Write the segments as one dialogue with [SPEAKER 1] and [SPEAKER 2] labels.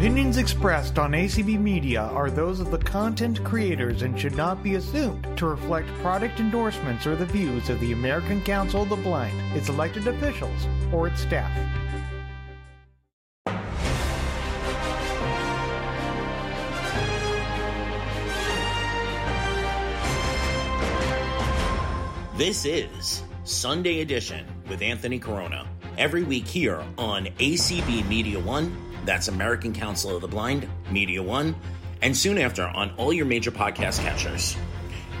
[SPEAKER 1] opinions expressed on ACB Media are those of the content creators and should not be assumed to reflect product endorsements or the views of the American Council of the Blind, its elected officials, or its staff.
[SPEAKER 2] This is Sunday Edition with Anthony Corona. Every week here on ACB Media One, that's American Council of the Blind, Media One, and soon after on all your major podcast catchers.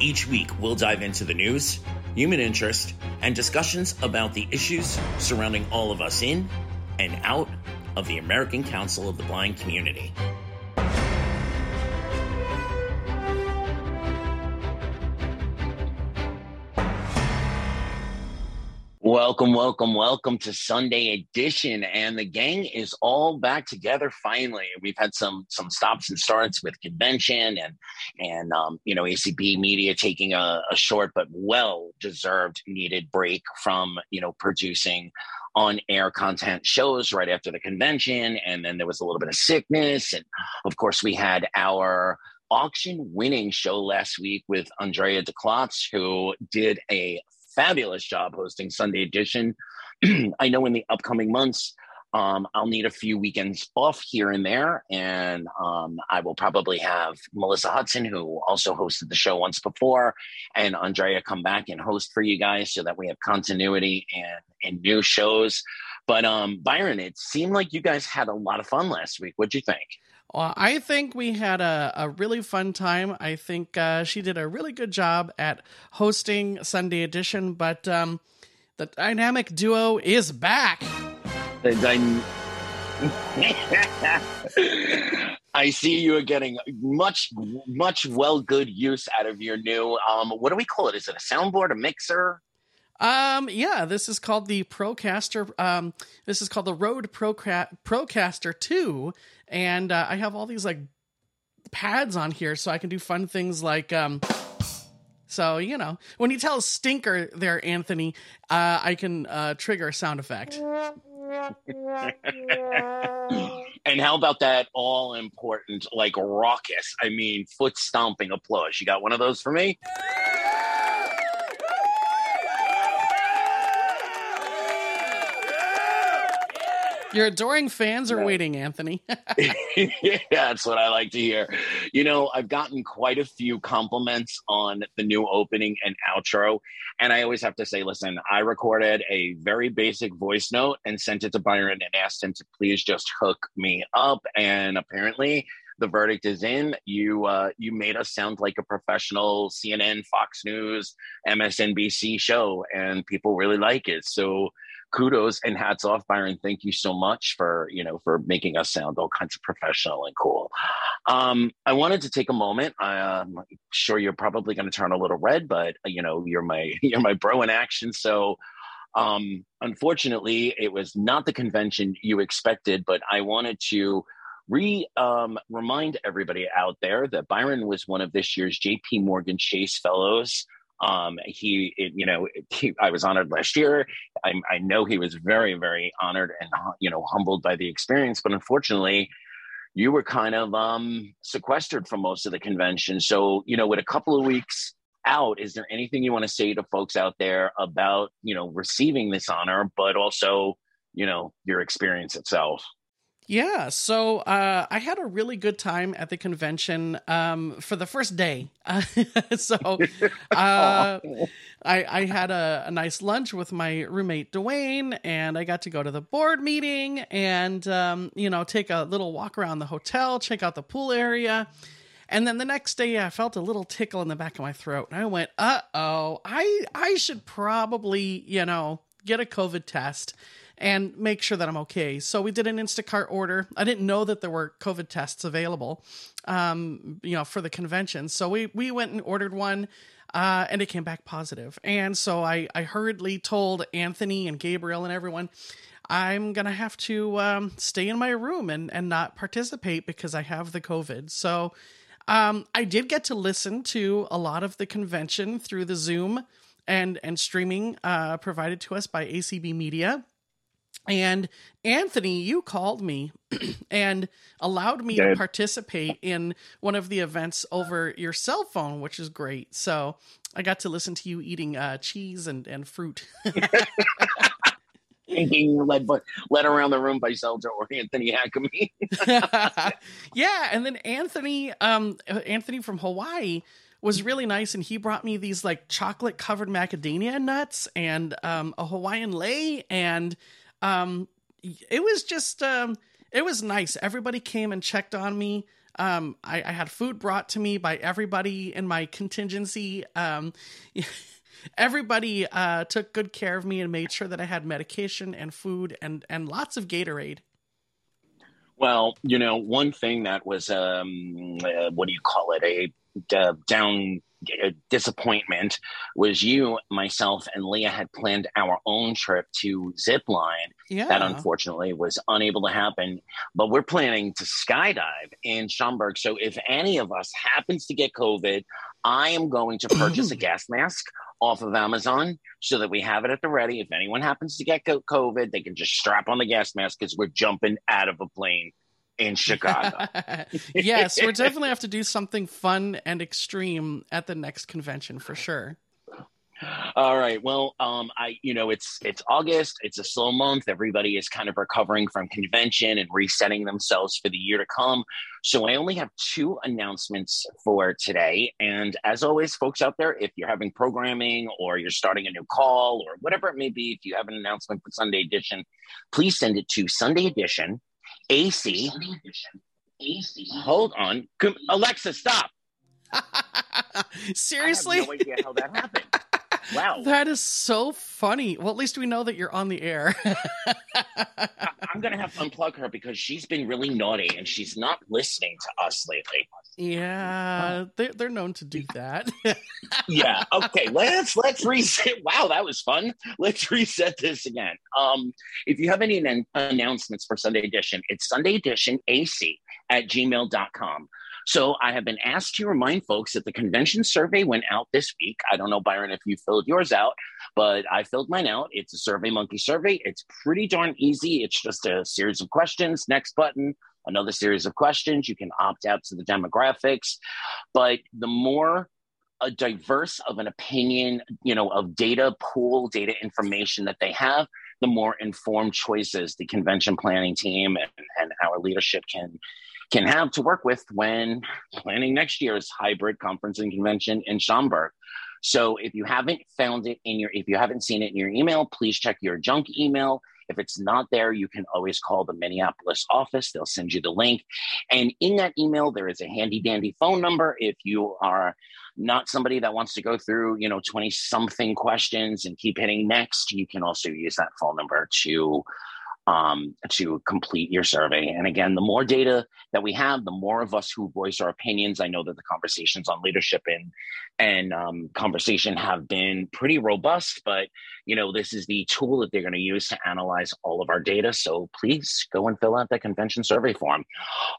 [SPEAKER 2] Each week, we'll dive into the news, human interest, and discussions about the issues surrounding all of us in and out of the American Council of the Blind community. Welcome, welcome, welcome to Sunday edition. And the gang is all back together finally. We've had some some stops and starts with convention and and um, you know, ACB media taking a, a short but well deserved needed break from, you know, producing on air content shows right after the convention. And then there was a little bit of sickness. And of course, we had our auction winning show last week with Andrea DeClotz, who did a fabulous job hosting Sunday Edition. I know in the upcoming months, um, I'll need a few weekends off here and there, and um, I will probably have Melissa Hudson, who also hosted the show once before, and Andrea come back and host for you guys so that we have continuity and, and new shows. But um, Byron, it seemed like you guys had a lot of fun last week. What'd you think?
[SPEAKER 3] Well, I think we had a, a really fun time. I think uh, she did a really good job at hosting Sunday Edition, but um, the dynamic duo is back.
[SPEAKER 2] The dy- I see you are getting much, much well good use out of your new. Um, what do we call it? Is it a soundboard, a mixer?
[SPEAKER 3] Um, yeah, this is called the Procaster. Um, this is called the Rode Proca- Procaster Two, and uh, I have all these like pads on here, so I can do fun things like um. So you know, when you tell stinker there, Anthony, uh, I can uh, trigger a sound effect.
[SPEAKER 2] and how about that all important, like raucous? I mean, foot stomping applause. You got one of those for me?
[SPEAKER 3] Your adoring fans are waiting, Anthony.
[SPEAKER 2] yeah, that's what I like to hear. You know, I've gotten quite a few compliments on the new opening and outro. And I always have to say, listen, I recorded a very basic voice note and sent it to Byron and asked him to please just hook me up. And apparently, the verdict is in. You uh, you made us sound like a professional CNN, Fox News, MSNBC show, and people really like it. So kudos and hats off, Byron. Thank you so much for you know for making us sound all kinds of professional and cool. Um, I wanted to take a moment. I'm sure you're probably going to turn a little red, but you know you're my you're my bro in action. So um, unfortunately, it was not the convention you expected, but I wanted to re um, remind everybody out there that Byron was one of this year's J.P. Morgan Chase Fellows. Um, he, it, you know, he, I was honored last year. I, I know he was very, very honored and you know humbled by the experience. But unfortunately, you were kind of um, sequestered from most of the convention. So you know, with a couple of weeks out, is there anything you want to say to folks out there about you know receiving this honor, but also you know your experience itself?
[SPEAKER 3] Yeah, so uh, I had a really good time at the convention um, for the first day. Uh, so uh, I, I, had a, a, nice lunch with my roommate Dwayne, and I got to go to the board meeting and um, you know take a little walk around the hotel, check out the pool area. And then the next day, I felt a little tickle in the back of my throat, and I went, "Uh oh, I I should probably you know get a COVID test." And make sure that I'm okay. So we did an Instacart order. I didn't know that there were COVID tests available, um, you know, for the convention. So we we went and ordered one. Uh, and it came back positive. And so I, I hurriedly told Anthony and Gabriel and everyone, I'm gonna have to um, stay in my room and and not participate because I have the COVID. So um, I did get to listen to a lot of the convention through the Zoom and and streaming uh, provided to us by ACB Media And Anthony, you called me and allowed me to participate in one of the events over your cell phone, which is great. So I got to listen to you eating uh, cheese and, and fruit.
[SPEAKER 2] being led by, led around the room by Zelda or Anthony Hackamy.
[SPEAKER 3] yeah, and then Anthony, um, Anthony from Hawaii was really nice, and he brought me these like chocolate covered macadamia nuts and um, a Hawaiian lei, and um, it was just um, it was nice. Everybody came and checked on me. Um, I, I, had food brought to me by everybody in my contingency. Um, everybody uh, took good care of me and made sure that I had medication and food and and lots of Gatorade.
[SPEAKER 2] Well, you know, one thing that was um, uh, what do you call it? A uh, down Uh, disappointment was you, myself, and Leah had planned our own trip to Zipline. Yeah. That unfortunately was unable to happen. But we're planning to skydive in Schaumburg. So if any of us happens to get COVID, I am going to purchase a gas mask off of Amazon so that we have it at the ready. If anyone happens to get COVID, they can just strap on the gas mask because we're jumping out of a plane in Chicago.
[SPEAKER 3] yes, we're definitely have to do something fun and extreme at the next convention for sure.
[SPEAKER 2] All right. Well, um, I you know it's it's August. It's a slow month. Everybody is kind of recovering from convention and resetting themselves for the year to come. So I only have two announcements for today. And as always, folks out there, if you're having programming or you're starting a new call or whatever it may be, if you have an announcement for Sunday Edition, please send it to Sunday Edition AC. AC. Hold on, Alexa, stop.
[SPEAKER 3] Seriously?
[SPEAKER 2] I have no idea how that happened. Wow.
[SPEAKER 3] That is so funny. Well, at least we know that you're on the air.
[SPEAKER 2] I'm going to have to unplug her because she's been really naughty and she's not listening to us lately.
[SPEAKER 3] Yeah, they're, they're known to do that.
[SPEAKER 2] yeah. Okay. Let's let's reset. Wow, that was fun. Let's reset this again. Um, if you have any an- announcements for Sunday Edition, it's Sunday Edition AC at gmail.com. So I have been asked to remind folks that the convention survey went out this week. I don't know, Byron, if you filled yours out, but I filled mine out. It's a Survey Monkey survey. It's pretty darn easy. It's just a series of questions. Next button, another series of questions. You can opt out to the demographics. But the more a diverse of an opinion, you know, of data pool, data information that they have, the more informed choices the convention planning team and, and our leadership can can have to work with when planning next year's hybrid conference and convention in Schaumburg. So if you haven't found it in your, if you haven't seen it in your email, please check your junk email. If it's not there, you can always call the Minneapolis office. They'll send you the link. And in that email, there is a handy dandy phone number. If you are not somebody that wants to go through, you know, 20 something questions and keep hitting next, you can also use that phone number to um, to complete your survey. And again, the more data that we have, the more of us who voice our opinions. I know that the conversations on leadership and and um, conversation have been pretty robust, but you know this is the tool that they're going to use to analyze all of our data. So please go and fill out that convention survey form.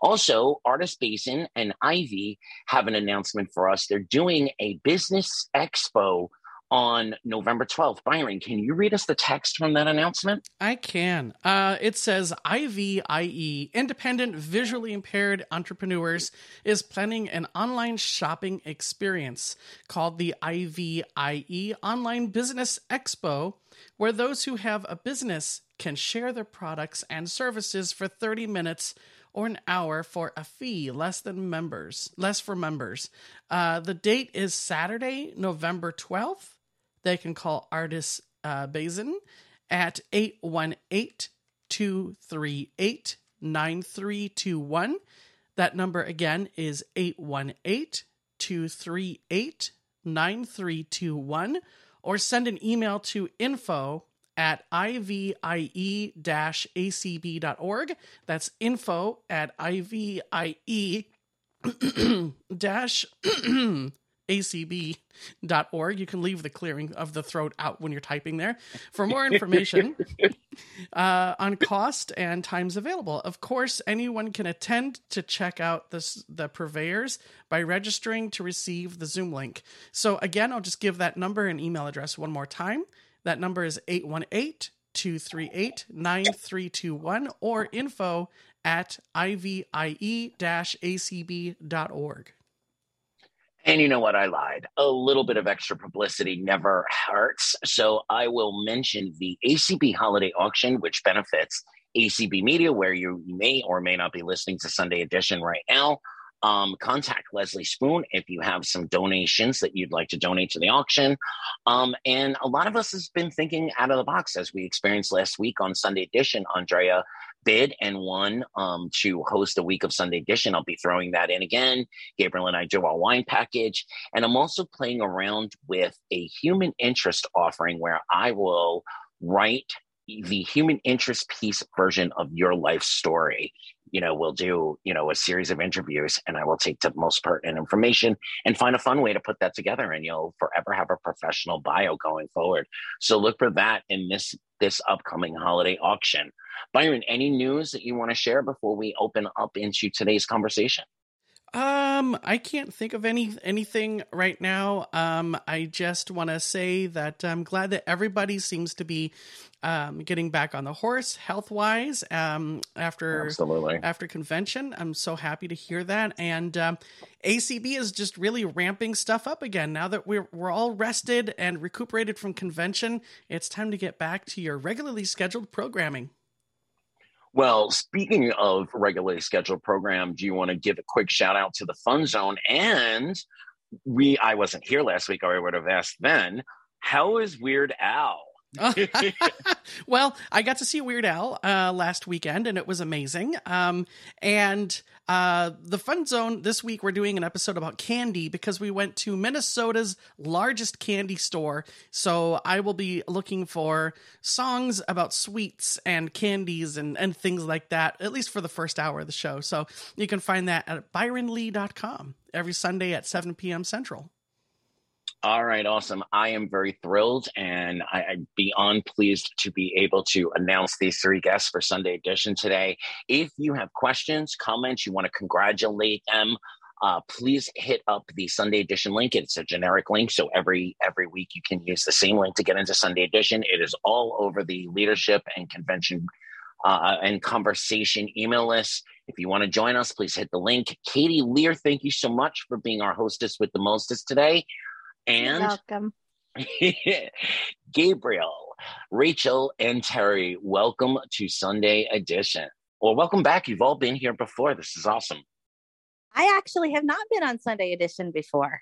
[SPEAKER 2] Also, Artist Basin and IVIE have an announcement for us. They're doing a business expo on November 12th. Byron, can you read us the text from that announcement?
[SPEAKER 3] I can. Uh, it says IVIE, Independent Visually Impaired Entrepreneurs, is planning an online shopping experience called the IVIE Online Business Expo, where those who have a business can share their products and services for 30 minutes or an hour for a fee less than members less for members uh, the date is saturday november 12th they can call Artist uh, Basin at 818 238 9321. That number again is 818 238 9321 or send an email to info at ivie acb.org. That's info at ivie dash acb.org. You can leave the clearing of the throat out when you're typing there for more information uh, on cost and times available. Of course, anyone can attend to check out this, the purveyors by registering to receive the Zoom link. So, again, I'll just give that number and email address one more time. That number is 818 238 9321 or info at ivie acb.org.
[SPEAKER 2] And you know what? I lied. A little bit of extra publicity never hurts. So I will mention the ACB holiday auction, which benefits ACB Media, where you may or may not be listening to Sunday Edition right now. Um, contact Leslie Spoone if you have some donations that you'd like to donate to the auction. Um, and a lot of us has been thinking out of the box as we experienced last week on Sunday Edition. Andrea bid and won um, to host a week of Sunday Edition. I'll be throwing that in again. Gabriel and I do our wine package. And I'm also playing around with a human interest offering where I will write the human interest piece version of your life story you know we'll do you know a series of interviews and i will take the most pertinent information and find a fun way to put that together and you'll forever have a professional bio going forward. So look for that in this this upcoming holiday auction. Byron any news that you want to share before we open up into today's conversation
[SPEAKER 3] um, I can't think of any anything right now. Um, I just want to say that I'm glad that everybody seems to be um, getting back on the horse health wise um, after
[SPEAKER 2] Absolutely.
[SPEAKER 3] after convention. I'm so happy to hear that, and um, ACB is just really ramping stuff up again. Now that we're we're all rested and recuperated from convention, it's time to get back to your regularly scheduled programming.
[SPEAKER 2] Well, speaking of regularly scheduled program, do you want to give a quick shout out to the Fun Zone? And we, I wasn't here last week, or I would have asked then. How is Weird Al?
[SPEAKER 3] well, I got to see Weird Al uh, last weekend, and it was amazing. Um, and uh, the Fun Zone this week, we're doing an episode about candy because we went to Minnesota's largest candy store. So I will be looking for songs about sweets and candies and, and things like that, at least for the first hour of the show. So you can find that at byronlee.com every Sunday at 7 p.m. Central.
[SPEAKER 2] All right, awesome. I am very thrilled and I, am beyond pleased to be able to announce these three guests for Sunday Edition today. If you have questions, comments, you want to congratulate them, uh, please hit up the Sunday Edition link. It's a generic link, so every every week you can use the same link to get into Sunday Edition. It is all over the leadership and convention uh, and conversation email list. If you want to join us, please hit the link. Katie Lear, thank you so much for being our hostess with the mostest today. And
[SPEAKER 4] welcome.
[SPEAKER 2] Gabriel, Rachel, and Terry, welcome to Sunday Edition. Well, welcome back. You've all been here before. This is awesome.
[SPEAKER 4] I actually have not been on Sunday Edition before.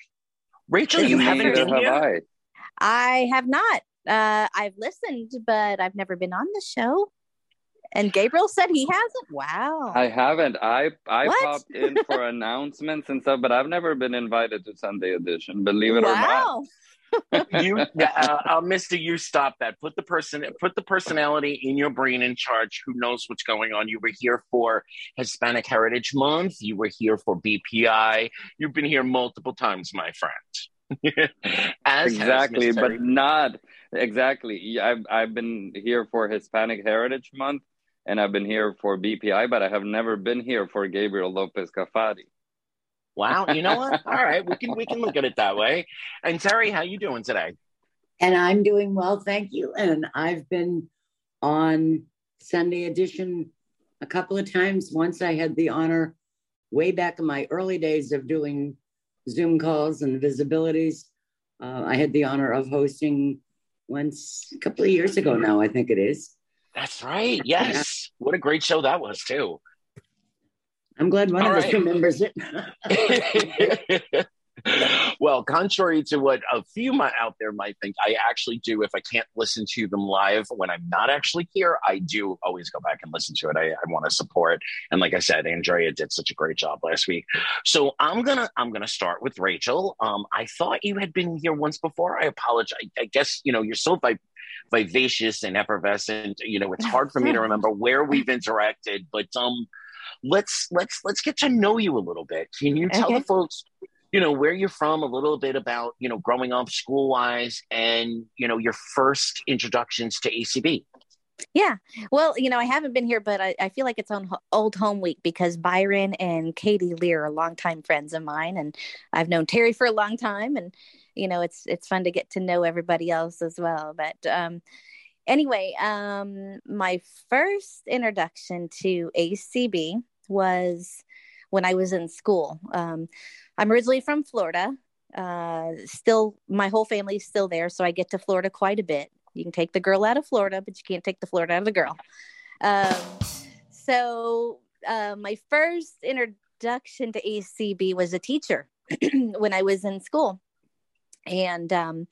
[SPEAKER 2] Rachel, you haven't been here?
[SPEAKER 4] I. I have not. Uh, I've listened, but I've never been on the show. And Gabriel said he hasn't. Wow.
[SPEAKER 5] I haven't. I I what? popped in for announcements and stuff, but I've never been invited to Sunday edition. Believe it wow.
[SPEAKER 2] or not. Wow. You, uh, uh, Mister, you stop that. Put the person, put the personality in your brain in charge. Who knows what's going on? You were here for Hispanic Heritage Month. You were here for BPI. You've been here multiple times, my friend.
[SPEAKER 5] exactly, but not exactly. I've I've been here for Hispanic Heritage Month, and I've been here for BPI, but I have never been here for Gabriel Lopez Cafati.
[SPEAKER 2] Wow, you know what? All right, we can we can look at it that way. And Terry, how you doing today?
[SPEAKER 6] And I'm doing well, thank you. And I've been on Sunday edition a couple of times. Once I had the honor way back in my early days of doing Zoom calls and visibilities. Uh, I had the honor of hosting once a couple of years ago now, I think it is.
[SPEAKER 2] That's right. Yes. What a great show that was, too.
[SPEAKER 6] I'm glad one All of right. us remembers it.
[SPEAKER 2] well, contrary to what a few out there might think, I actually do. If I can't listen to them live when I'm not actually here, I do always go back and listen to it. I, I want to support. And like I said, Andrea did such a great job last week. So I'm gonna I'm gonna start with Rachel. Um, I thought you had been here once before. I apologize. I, I guess you know you're so vi- vivacious and effervescent. You know, it's hard for me to remember where we've interacted, but um let's let's let's get to know you a little bit. Can you tell okay. the folks you know where you're from a little bit about you know growing up school wise and you know your first introductions to acb
[SPEAKER 4] yeah. Well you know i haven't been here but i, I feel like it's on old home week because byron and katie lear are longtime friends of mine and i've known terry for a long time and you know it's it's fun to get to know everybody else as well. But um anyway, um, my first introduction to ACB was when I was in school. Um, I'm originally from Florida. Uh, still, my whole family's still there, so I get to Florida quite a bit. You can take the girl out of Florida, but you can't take the Florida out of the girl. Um, so, uh, my first introduction to ACB was a teacher when I was in school. And um,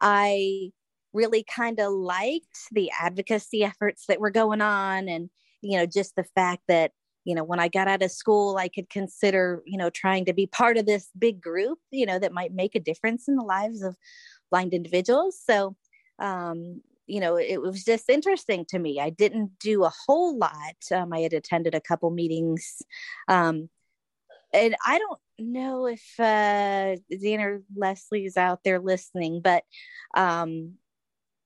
[SPEAKER 4] I really kind of liked the advocacy efforts that were going on and, you know, just the fact that you know when i got out of school i could consider you know trying to be part of this big group you know that might make a difference in the lives of blind individuals. So um you know it was just interesting to me. I didn't do a whole lot. Um, i had attended a couple meetings. Um and i don't know if uh Xander is out there listening but um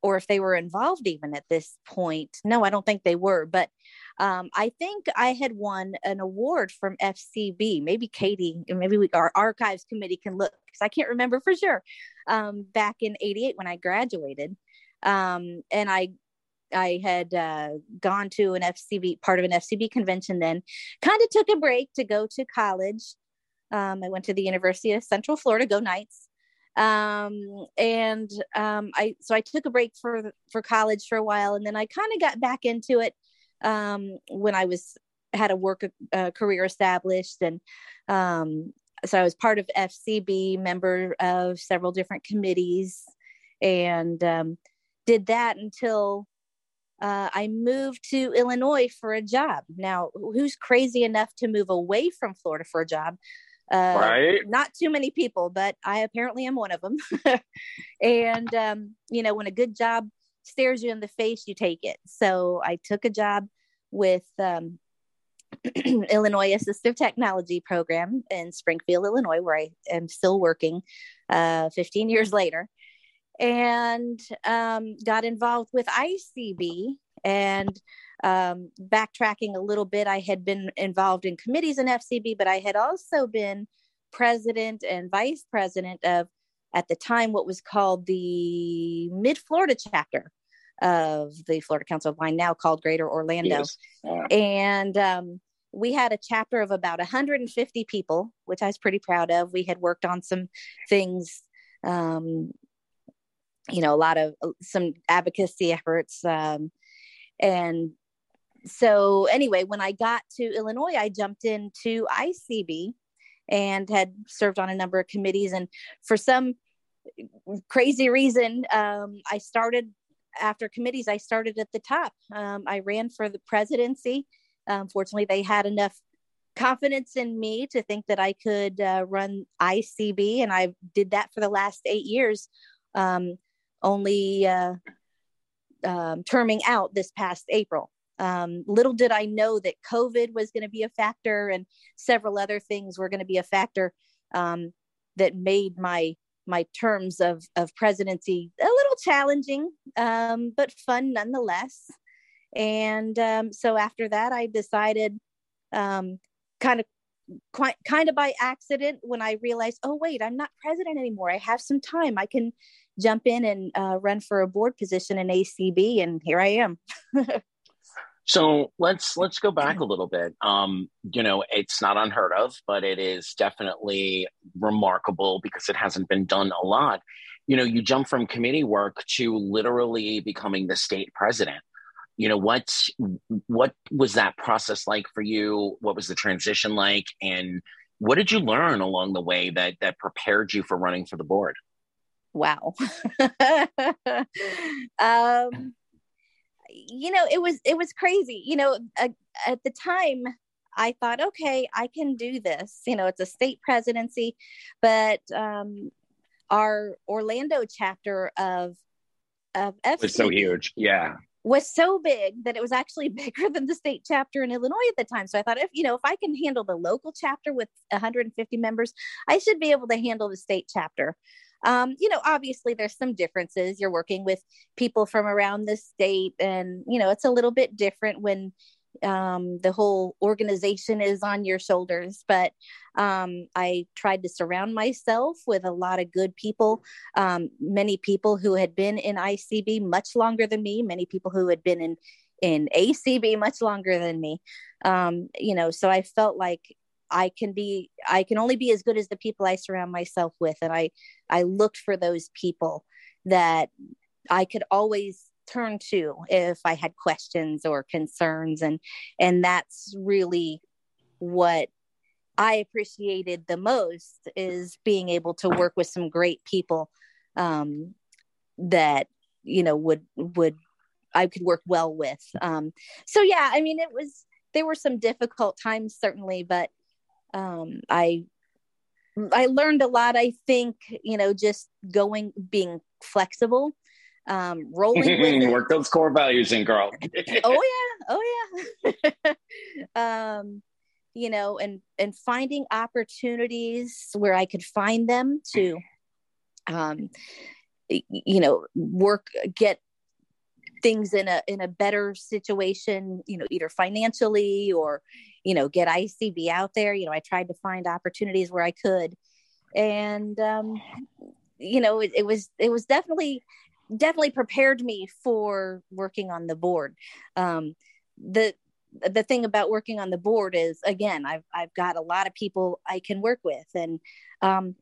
[SPEAKER 4] or if they were involved even at this point. No i don't think they were but um, I think I had won an award from FCB. Maybe Katie, maybe we, our archives committee can look because I can't remember for sure. Um, back in '88 when I graduated, um, and I I had uh, gone to an FCB part of an FCB convention. Then, kind of took a break to go to college. Um, I went to the University of Central Florida, go Knights um and um i so i took a break for for college for a while and then i kind of got back into it um, when I was had a work uh, career established, and um, so I was part of FCB, member of several different committees, and um, did that until uh, I moved to Illinois for a job. Now, who's crazy enough to move away from Florida for a job? Uh, right. Not too many people, but I apparently am one of them. and, um, you know, when a good job stares you in the face, you take it. So I took a job with um, Illinois Assistive Technology Program in Springfield, Illinois, where I am still working uh, 15 years later, and um, got involved with ICB. And um, backtracking a little bit, I had been involved in committees in FCB, but I had also been president and vice president of, at the time, what was called the Mid Florida chapter of the Florida Council of Blind, now called Greater Orlando. Yes. And um, we had a chapter of about 150 people, which I was pretty proud of. We had worked on some things, um, you know, a lot of uh, some advocacy efforts. Um, and so, anyway, when I got to Illinois, I jumped into ICB and had served on a number of committees. And for some crazy reason, um, I started after committees, I started at the top. Um, I ran for the presidency. Unfortunately, they had enough confidence in me to think that I could uh, run ICB, and I did that for the last eight years. Um, only uh, um, terming out this past April. Um, little did I know that COVID was going to be a factor, and several other things were going to be a factor um, that made my my terms of of presidency a little challenging, um, but fun nonetheless. And um, so after that, I decided, um, kind of quite kind of by accident, when I realized, oh wait, I'm not president anymore. I have some time. I can jump in and uh, run for a board position in ACB, and here I am.
[SPEAKER 2] So let's let's go back a little bit. Um, you know, it's not unheard of, but it is definitely remarkable because it hasn't been done a lot. You know, you jump from committee work to literally becoming the state president. You know, what what was that process like for you? What was the transition like, and what did you learn along the way that that prepared you for running for the board?
[SPEAKER 4] Wow. um you know it was it was crazy you know uh, at the time i thought okay i can do this you know it's a state presidency but um our orlando chapter of of
[SPEAKER 2] FCB was so huge yeah
[SPEAKER 4] was so big that it was actually bigger than the state chapter in Illinois at the time. So I thought, if you know, if I can handle the local chapter with 150 members, I should be able to handle the state chapter. Um, you know, obviously there's some differences. You're working with people from around the state, and you know, it's a little bit different when um, the whole organization is on your shoulders but um, i tried to surround myself with a lot of good people um, many people who had been in icb much longer than me many people who had been in in acb much longer than me. Um, you know so i felt like i can be i can only be as good as the people i surround myself with and i i looked for those people that i could always turn to if I had questions or concerns and and that's really what I appreciated the most is being able to work with some great people um, that you know would would I could work well with. Um, so yeah, I mean it was there were some difficult times certainly, but um, I I learned a lot. I think you know just going being flexible um, rolling with
[SPEAKER 2] Work those core values in, girl.
[SPEAKER 4] oh yeah, oh yeah. um, you know, and and finding opportunities where I could find them to, um, you know, work get things in a in a better situation you know either financially or you know get icb out there you know i tried to find opportunities where i could and um you know it, it was it was definitely definitely prepared me for working on the board. Um, the the thing about working on the board is again I've I've got a lot of people I can work with and um,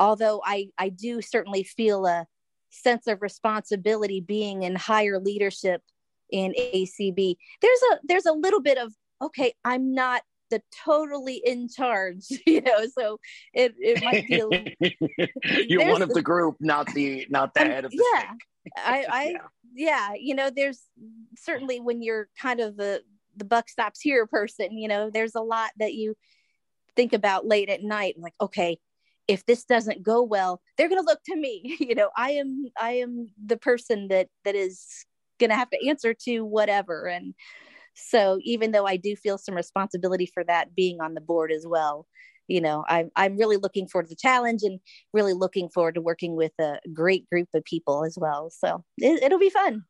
[SPEAKER 4] although I I do certainly feel a sense of responsibility being in higher leadership in ACB there's a there's a little bit of okay I'm not the totally in charge you know so it, it might
[SPEAKER 2] be A, you're one of the group not the not the head of the
[SPEAKER 4] yeah i i yeah. yeah you know there's certainly when you're kind of the the buck stops here person you know there's a lot that you think about late at night like okay if this doesn't go well they're going to look to me you know i am i am the person that that is going to have to answer to whatever and so even though I do feel some responsibility for that being on the board as well, you know, I'm I'm really looking forward to the challenge and really looking forward to working with a great group of people as well. So it, it'll be fun.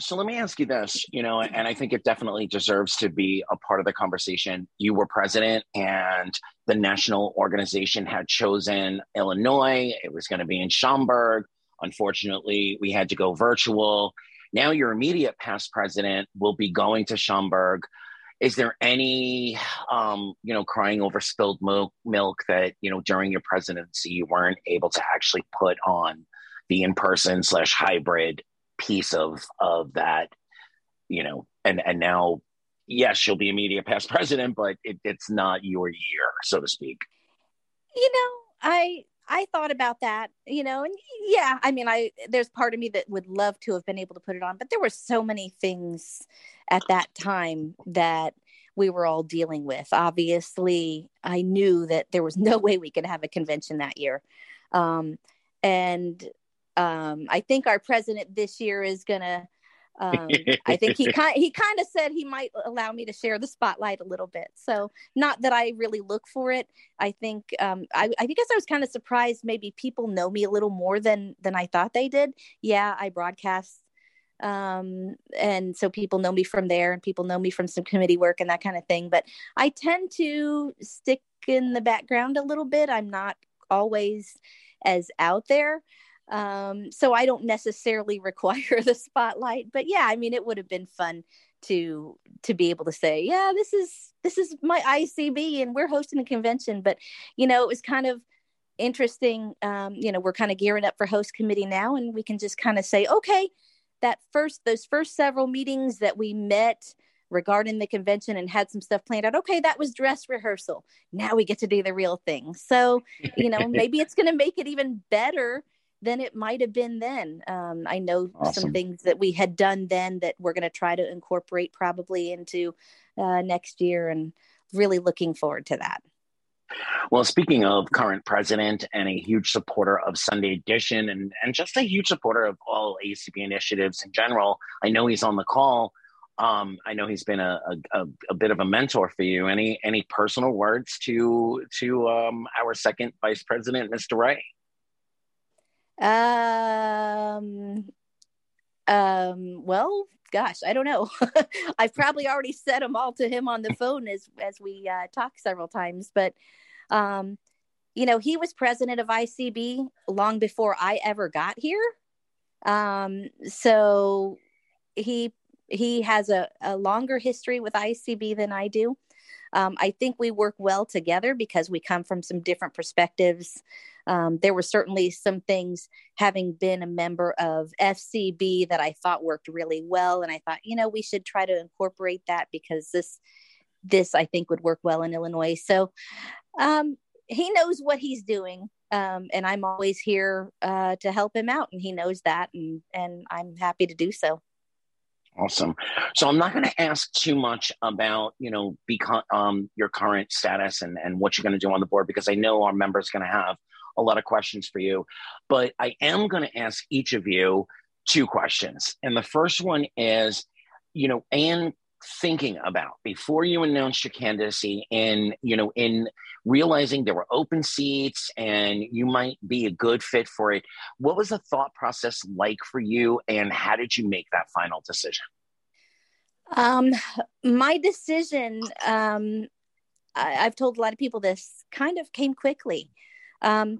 [SPEAKER 2] So let me ask you this, you know, and I think it definitely deserves to be a part of the conversation. You were president, and the national organization had chosen Illinois. It was going to be in Schaumburg. Unfortunately, we had to go virtual. Now your immediate past president will be going to Schaumburg. Is there any, um, you know, crying over spilled milk, milk that you know during your presidency you weren't able to actually put on the in-person slash hybrid piece of of that, you know, and and now, yes, you'll be immediate past president, but it, it's not your year, so to speak.
[SPEAKER 4] You know, I I thought about that, you know, and yeah, I mean, I there's part of me that would love to have been able to put it on, but there were so many things at that time that we were all dealing with. Obviously, I knew that there was no way we could have a convention that year. Um, and um, I think our president this year is going to um, I think he kind he kind of said he might allow me to share the spotlight a little bit. So not that I really look for it. I think um, I, I guess I was kind of surprised. Maybe people know me a little more than than I thought they did. Yeah, I broadcast, um, and so people know me from there, and people know me from some committee work and that kind of thing. But I tend to stick in the background a little bit. I'm not always as out there. Um, so I don't necessarily require the spotlight, but yeah, I mean, it would have been fun to to be able to say, yeah, this is this is my ICB and we're hosting a convention. But you know, it was kind of interesting. Um, you know, we're kind of gearing up for host committee now, and we can just kind of say, okay, that first those first several meetings that we met regarding the convention and had some stuff planned out. Okay, that was dress rehearsal. Now we get to do the real thing. So, you know, maybe it's going to make it even better than it might have been then. Um, I know awesome. some things that we had done then that we're going to try to incorporate probably into uh, next year, and really looking forward to that.
[SPEAKER 2] Well, speaking of current president and a huge supporter of Sunday Edition and, and just a huge supporter of all ACB initiatives in general, I know he's on the call. Um, I know he's been a, a, a, bit of a mentor for you. Any any personal words to to um, our second vice president, Mr. Ray?
[SPEAKER 4] Um, Um, well, gosh, I don't know. I've probably already said them all to him on the phone as as we uh, talked several times, but um, you know, he was president of ICB long before I ever got here. Um, so he he has a, a longer history with ICB than I do. Um, I think we work well together because we come from some different perspectives. Um, there were certainly some things, having been a member of FCB, that I thought worked really well, and I thought, you know, we should try to incorporate that because this, this I think would work well in Illinois. So, um, he knows what he's doing, um, and I'm always here uh, to help him out, and he knows that, and and I'm happy to do so.
[SPEAKER 2] Awesome. So I'm not going to ask too much about, you know, become um, your current status and, and what you're going to do on the board because I know our members going to have a lot of questions for you. But I am going to ask each of you two questions. And the first one is, you know, and thinking about before you announced your candidacy and you know in realizing there were open seats and you might be a good fit for it what was the thought process like for you and how did you make that final decision
[SPEAKER 4] um my decision um I, have told a lot of people this kind of came quickly um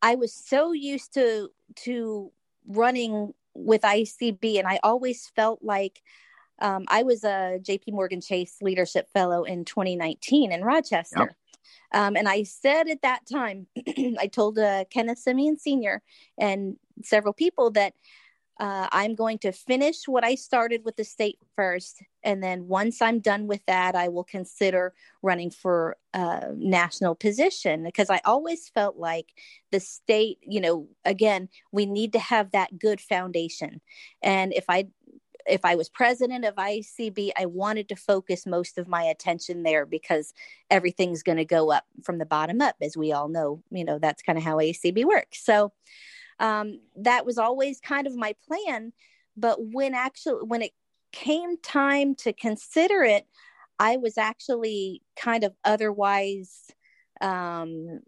[SPEAKER 4] i was so used to to running with icb and i always felt like um, I was a JP Morgan Chase Leadership Fellow in 2019 in Rochester. Yep. Um, and I said at that time, I told uh, Kenneth Simeon Sr. and several people that uh, I'm going to finish what I started with the state first. And then once I'm done with that, I will consider running for a national position because I always felt like the state, you know, again, we need to have that good foundation. And if I if I was president of ICB, I wanted to focus most of my attention there because everything's going to go up from the bottom up, as we all know. You know, that's kind of how ICB works. So um, that was always kind of my plan. But when actually, when it came time to consider it, I was actually kind of otherwise um,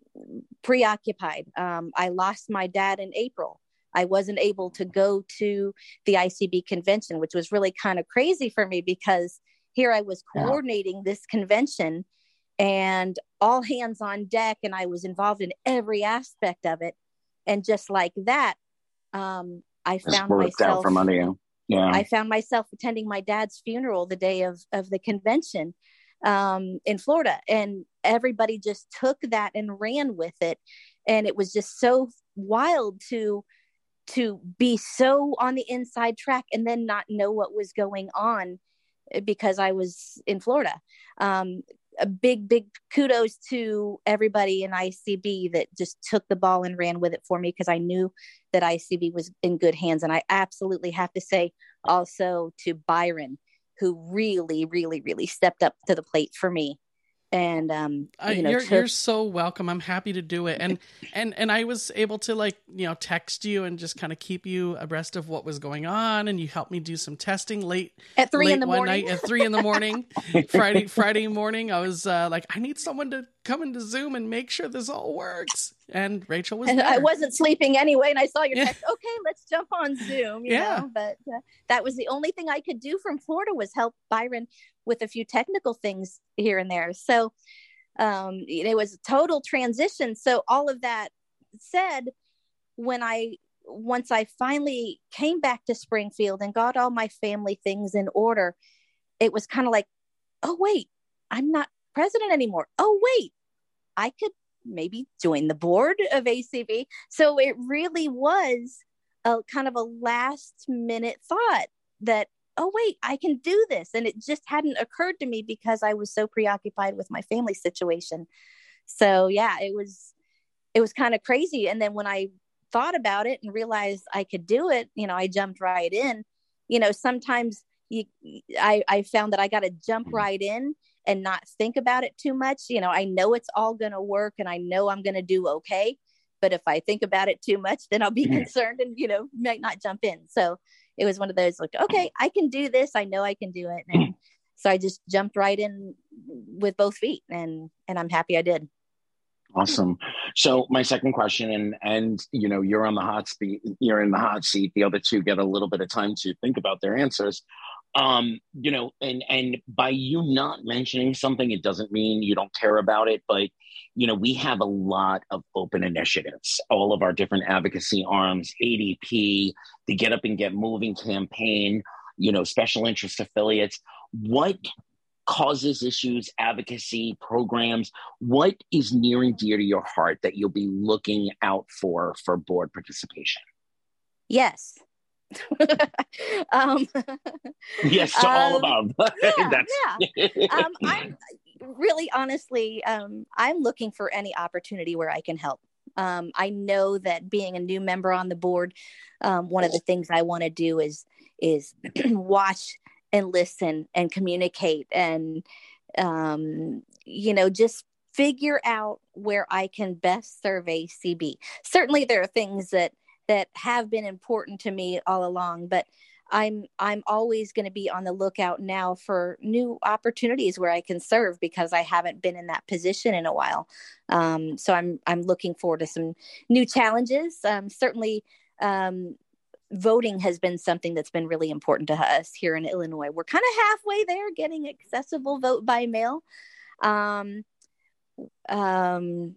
[SPEAKER 4] preoccupied. Um, I lost my dad in April. I wasn't able to go to the ICB convention, which was really kind of crazy for me because here I was coordinating yeah. this convention and all hands on deck, and I was involved in every aspect of it. And just like that, um, I found myself
[SPEAKER 2] from under you. Yeah.
[SPEAKER 4] I found myself attending my dad's funeral the day of of the convention um, in Florida, and everybody just took that and ran with it, and it was just so wild to to be so on the inside track and then not know what was going on eh, because I was in Florida. Um, a big, big kudos to everybody in ICB that just took the ball and ran with it for me because I knew that ICB was in good hands. And I absolutely have to say also to Byron, who really, really, really stepped up to the plate for me and um
[SPEAKER 3] you know, you're, took... you're so welcome. I'm happy to do it. And and and i was able to like you know text you and just kind of keep you abreast of what was going on. And you helped me do some testing late
[SPEAKER 4] at three
[SPEAKER 3] late
[SPEAKER 4] in the
[SPEAKER 3] one
[SPEAKER 4] morning.
[SPEAKER 3] night at three in the morning. Friday friday morning i was uh, like i need someone to come into zoom and make sure this all works. And rachel was
[SPEAKER 4] and
[SPEAKER 3] there.
[SPEAKER 4] i wasn't sleeping anyway and i saw your text okay let's jump on zoom yeah. know? but uh, that was the only thing i could do from florida was help byron with a few technical things here and there. So um, it was a total transition. So all of that said, when I once I finally came back to Springfield and got all my family things in order, it was kind of like, oh wait, I'm not president anymore. Oh wait, I could maybe join the board of ACB. So it really was a kind of a last minute thought that oh wait i can do this and it just hadn't occurred to me because i was so preoccupied with my family situation. So yeah it was it was kind of crazy and then when i thought about it and realized i could do it you know i jumped right in. You know sometimes you i i found that i got to jump mm-hmm. right in and not think about it too much. You know i know it's all going to work and i know i'm going to do okay but if i think about it too much then i'll be concerned and you know might not jump in. So it was one of those like, okay, I can do this. I know I can do it. And so I just jumped right in with both feet and and I'm happy I did.
[SPEAKER 2] Awesome. So my second question, and and you know, you're on the hot seat. You're in the hot seat. The other two get a little bit of time to think about their answers. Um, you know, and and by you not mentioning something, it doesn't mean you don't care about it. But you know, we have a lot of open initiatives. All of our different advocacy arms, ADP, the Get Up and Get Moving campaign. You know, special interest affiliates. What causes issues, advocacy programs? What is near and dear to your heart that you'll be looking out for for board participation?
[SPEAKER 4] Yes. um,
[SPEAKER 2] yes to all
[SPEAKER 4] um,
[SPEAKER 2] above.
[SPEAKER 4] yeah,
[SPEAKER 2] That's
[SPEAKER 4] yeah. Um, I'm really honestly, um, I'm looking for any opportunity where I can help. Um, I know that being a new member on the board, um, one of the things I want to do is is watch and listen and communicate and um, you know just figure out where I can best serve ACB. Certainly, there are things that that have been important to me all along, but I'm I'm always going to be on the lookout now for new opportunities where I can serve because I haven't been in that position in a while. Um, so I'm I'm looking forward to some new challenges. Um, certainly, um, voting has been something that's been really important to us here in Illinois. We're kind of halfway there, getting accessible vote by mail. Um, um,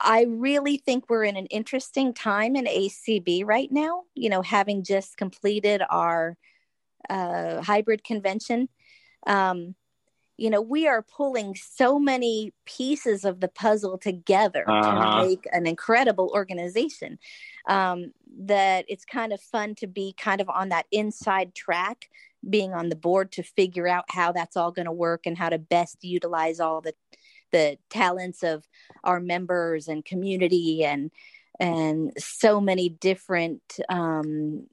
[SPEAKER 4] I really think we're in an interesting time in ACB right now. You know, having just completed our uh, hybrid convention. Um, you know, we are pulling so many pieces of the puzzle together
[SPEAKER 2] Uh-huh.
[SPEAKER 4] to make an incredible organization um, that it's kind of fun to be kind of on that inside track, being on the board to figure out how that's all going to work and how to best utilize all the the talents of our members and community and and so many different um,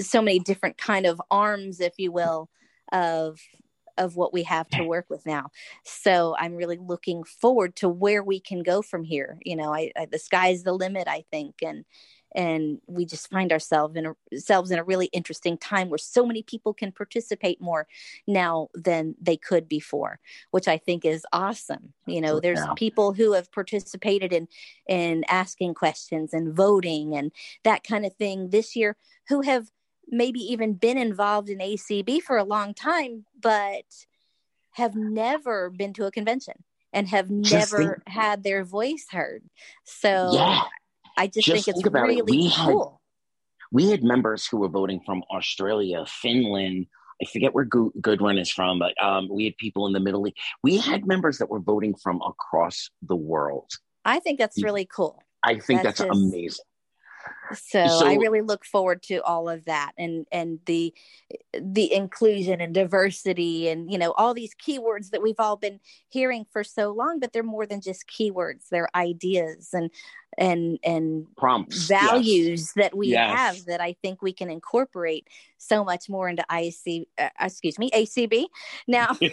[SPEAKER 4] so many different kind of arms, if you will, of of what we have to work with now. So I'm really looking forward to where we can go from here. You know, I, I the sky's the limit, I think, and and we just find ourselves in a, ourselves in a really interesting time where so many people can participate more now than they could before, which I think is awesome. You know, there's
[SPEAKER 2] Yeah.
[SPEAKER 4] people who have participated in in asking questions and voting and that kind of thing this year who have maybe even been involved in ACB for a long time, but have never been to a convention and have
[SPEAKER 2] Just
[SPEAKER 4] never had their voice heard. So
[SPEAKER 2] Yeah.
[SPEAKER 4] I just,
[SPEAKER 2] Just
[SPEAKER 4] think it's
[SPEAKER 2] think about it.
[SPEAKER 4] really
[SPEAKER 2] We had-
[SPEAKER 4] cool.
[SPEAKER 2] we had members who were voting from Australia, Finland. I forget where Go- Goodrun is from, but um, we had people in the Middle East. We had members that were voting from across the world.
[SPEAKER 4] I think that's really cool.
[SPEAKER 2] I think
[SPEAKER 4] That's
[SPEAKER 2] that's,
[SPEAKER 4] just-
[SPEAKER 2] amazing.
[SPEAKER 4] So,
[SPEAKER 2] So-
[SPEAKER 4] I really look forward to all of that and and the the inclusion and diversity and you know all these keywords that we've all been hearing for so long but they're more than just keywords they're ideas and and and
[SPEAKER 2] Prompts.
[SPEAKER 4] values that we
[SPEAKER 2] Yes.
[SPEAKER 4] have that I think we can incorporate so much more into IC uh, excuse me ACB. Now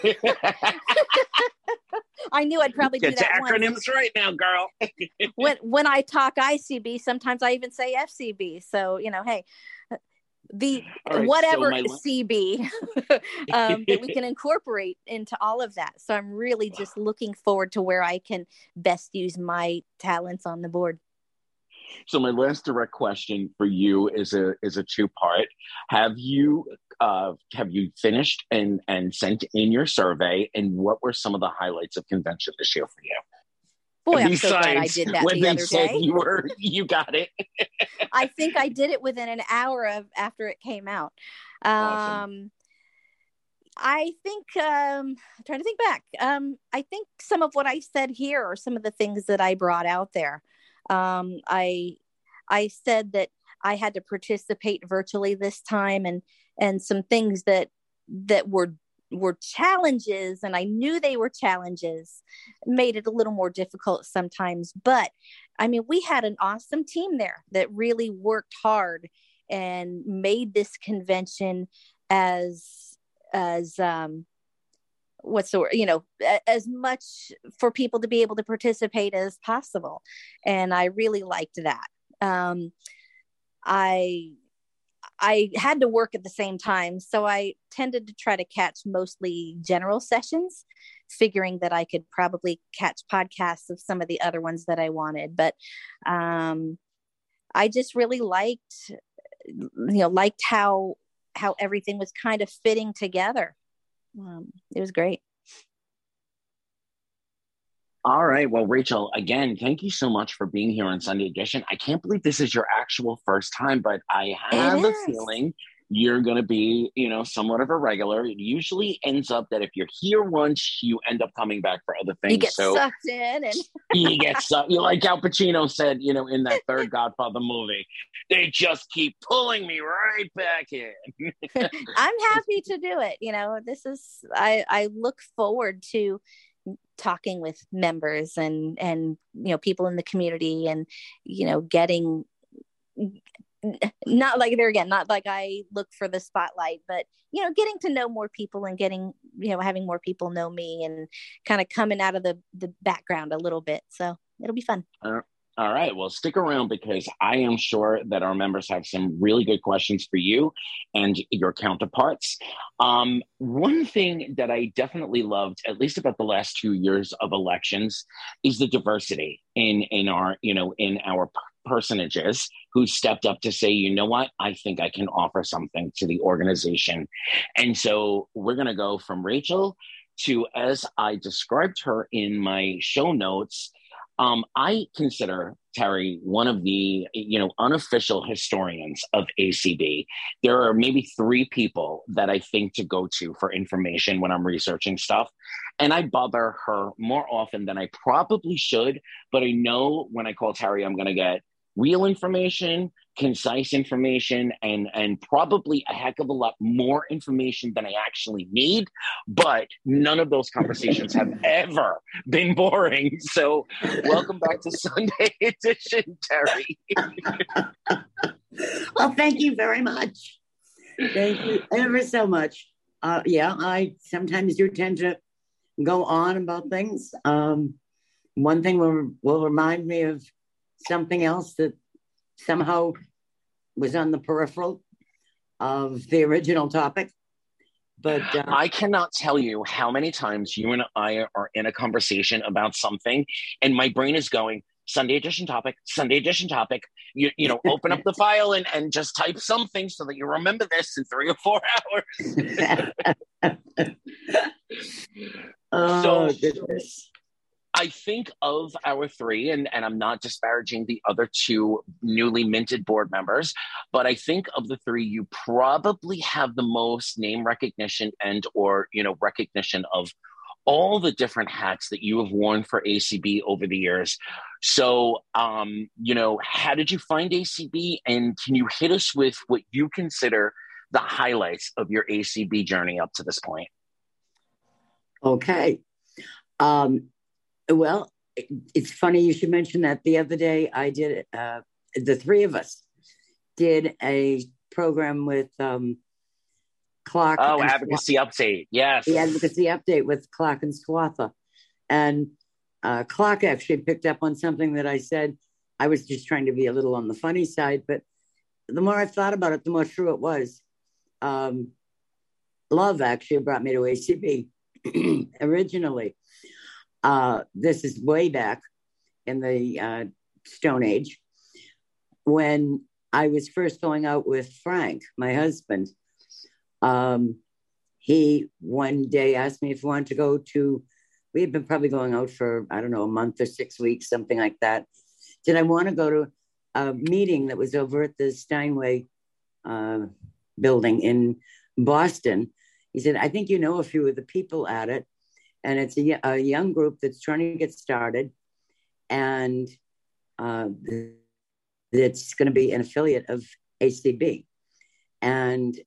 [SPEAKER 4] I knew I'd probably do
[SPEAKER 2] Get to
[SPEAKER 4] that once.
[SPEAKER 2] acronyms right now, girl.
[SPEAKER 4] when when I talk ICB, sometimes I even say FCB. So you know, hey, the
[SPEAKER 2] right,
[SPEAKER 4] whatever
[SPEAKER 2] so my-
[SPEAKER 4] CB um, that we can incorporate into all of that. So I'm really just looking forward to where I can best use my talents on the board.
[SPEAKER 2] So my last direct question for you is a is a two part. Have you uh, have you finished and and sent in your survey? And what were some of the highlights of convention this year for you?
[SPEAKER 4] Boy, I'm so glad I did that
[SPEAKER 2] when
[SPEAKER 4] the
[SPEAKER 2] they
[SPEAKER 4] other
[SPEAKER 2] said
[SPEAKER 4] day.
[SPEAKER 2] you were you got it.
[SPEAKER 4] I think I did it within an hour of after it came out. Um,
[SPEAKER 2] Awesome.
[SPEAKER 4] I think um, I'm trying to think back. Um, I think some of what I said here are some of the things that I brought out there. Um, I I said that I had to participate virtually this time, and and some things that that were were challenges, and I knew they were challenges, made it a little more difficult sometimes. But I mean, we had an awesome team there that really worked hard and made this convention as as um what's the word you know as much for people to be able to participate as possible and i really liked that um i I had to work at the same time. So I tended to try to catch mostly general sessions, figuring that I could probably catch podcasts of some of the other ones that I wanted. But um, I just really liked, you know, liked how how everything was kind of fitting together. Um, it was great.
[SPEAKER 2] All right. Well, Rachel, again, thank you so much for being here on Sunday Edition. I can't believe this is your actual first time, but I have a feeling you're going to be, you know, somewhat of a regular. It usually ends up that if you're here once, you end up coming back for other things.
[SPEAKER 4] You get
[SPEAKER 2] so
[SPEAKER 4] sucked in, and
[SPEAKER 2] you get sucked. You like Al Pacino said, you know, in that third Godfather movie, they just keep pulling me right back in.
[SPEAKER 4] I'm happy to do it. You know, this is I I look forward to talking with members and and you know people in the community and you know getting not like there again not like i look for the spotlight but you know getting to know more people and getting you know having more people know me and kind of coming out of the the background a little bit. So it'll be fun.
[SPEAKER 2] Uh, all right. Well, stick around because I am sure that our members have some really good questions for you and your counterparts. Um, one thing that I definitely loved, at least about the last two years of elections, is the diversity in in our you know in our personages who stepped up to say, you know what, I think I can offer something to the organization. And so we're going to go from Rachel to, as I described her in my show notes, um, I consider Terry one of the you know unofficial historians of ACB. There are maybe three people that I think to go to for information when I'm researching stuff, and I bother her more often than I probably should. But I know when I call Terry, I'm going to get real information, concise information, and and probably a heck of a lot more information than I actually need. But none of those conversations have ever been boring. So welcome back to Sunday edition, Terry.
[SPEAKER 6] well, thank you very much. Thank you ever so much. Uh, yeah, I sometimes do tend to go on about things. Um, one thing will will remind me of something else that somehow was on the peripheral of the original topic. But uh,
[SPEAKER 2] I cannot tell you how many times you and I are in a conversation about something, and my brain is going, Sunday edition topic, Sunday edition topic. You you know, open up the file and, and just type something so that you remember this in three or four hours.
[SPEAKER 6] oh, so, goodness.
[SPEAKER 2] I think of our three, and, and I'm not disparaging the other two newly minted board members, but I think of the three, you probably have the most name recognition and or you know recognition of all the different hats that you have worn for ACB over the years. So, um, you know, how did you find ACB, and can you hit us with what you consider the highlights of your ACB journey up to this point?
[SPEAKER 6] Okay. Um, well, it's funny you should mention that. The other day, I did, uh, the three of us did a program with um, Clark.
[SPEAKER 2] Oh, advocacy update. Yes.
[SPEAKER 6] The advocacy update with Clark and Swathi. And uh, Clark actually picked up on something that I said. I was just trying to be a little on the funny side, but the more I thought about it, the more true it was. Um, love actually brought me to ACB originally. Uh, this is way back in the uh, Stone Age when I was first going out with Frank, my husband. Um, he one day asked me if I wanted to go to, we had been probably going out for, I don't know, a month or six weeks, something like that. Did I want to go to a meeting that was over at the Steinway uh, building in Boston? He said, I think you know a few of the people at it and it's a, a young group that's trying to get started, and uh, it's going to be an affiliate of ACB. And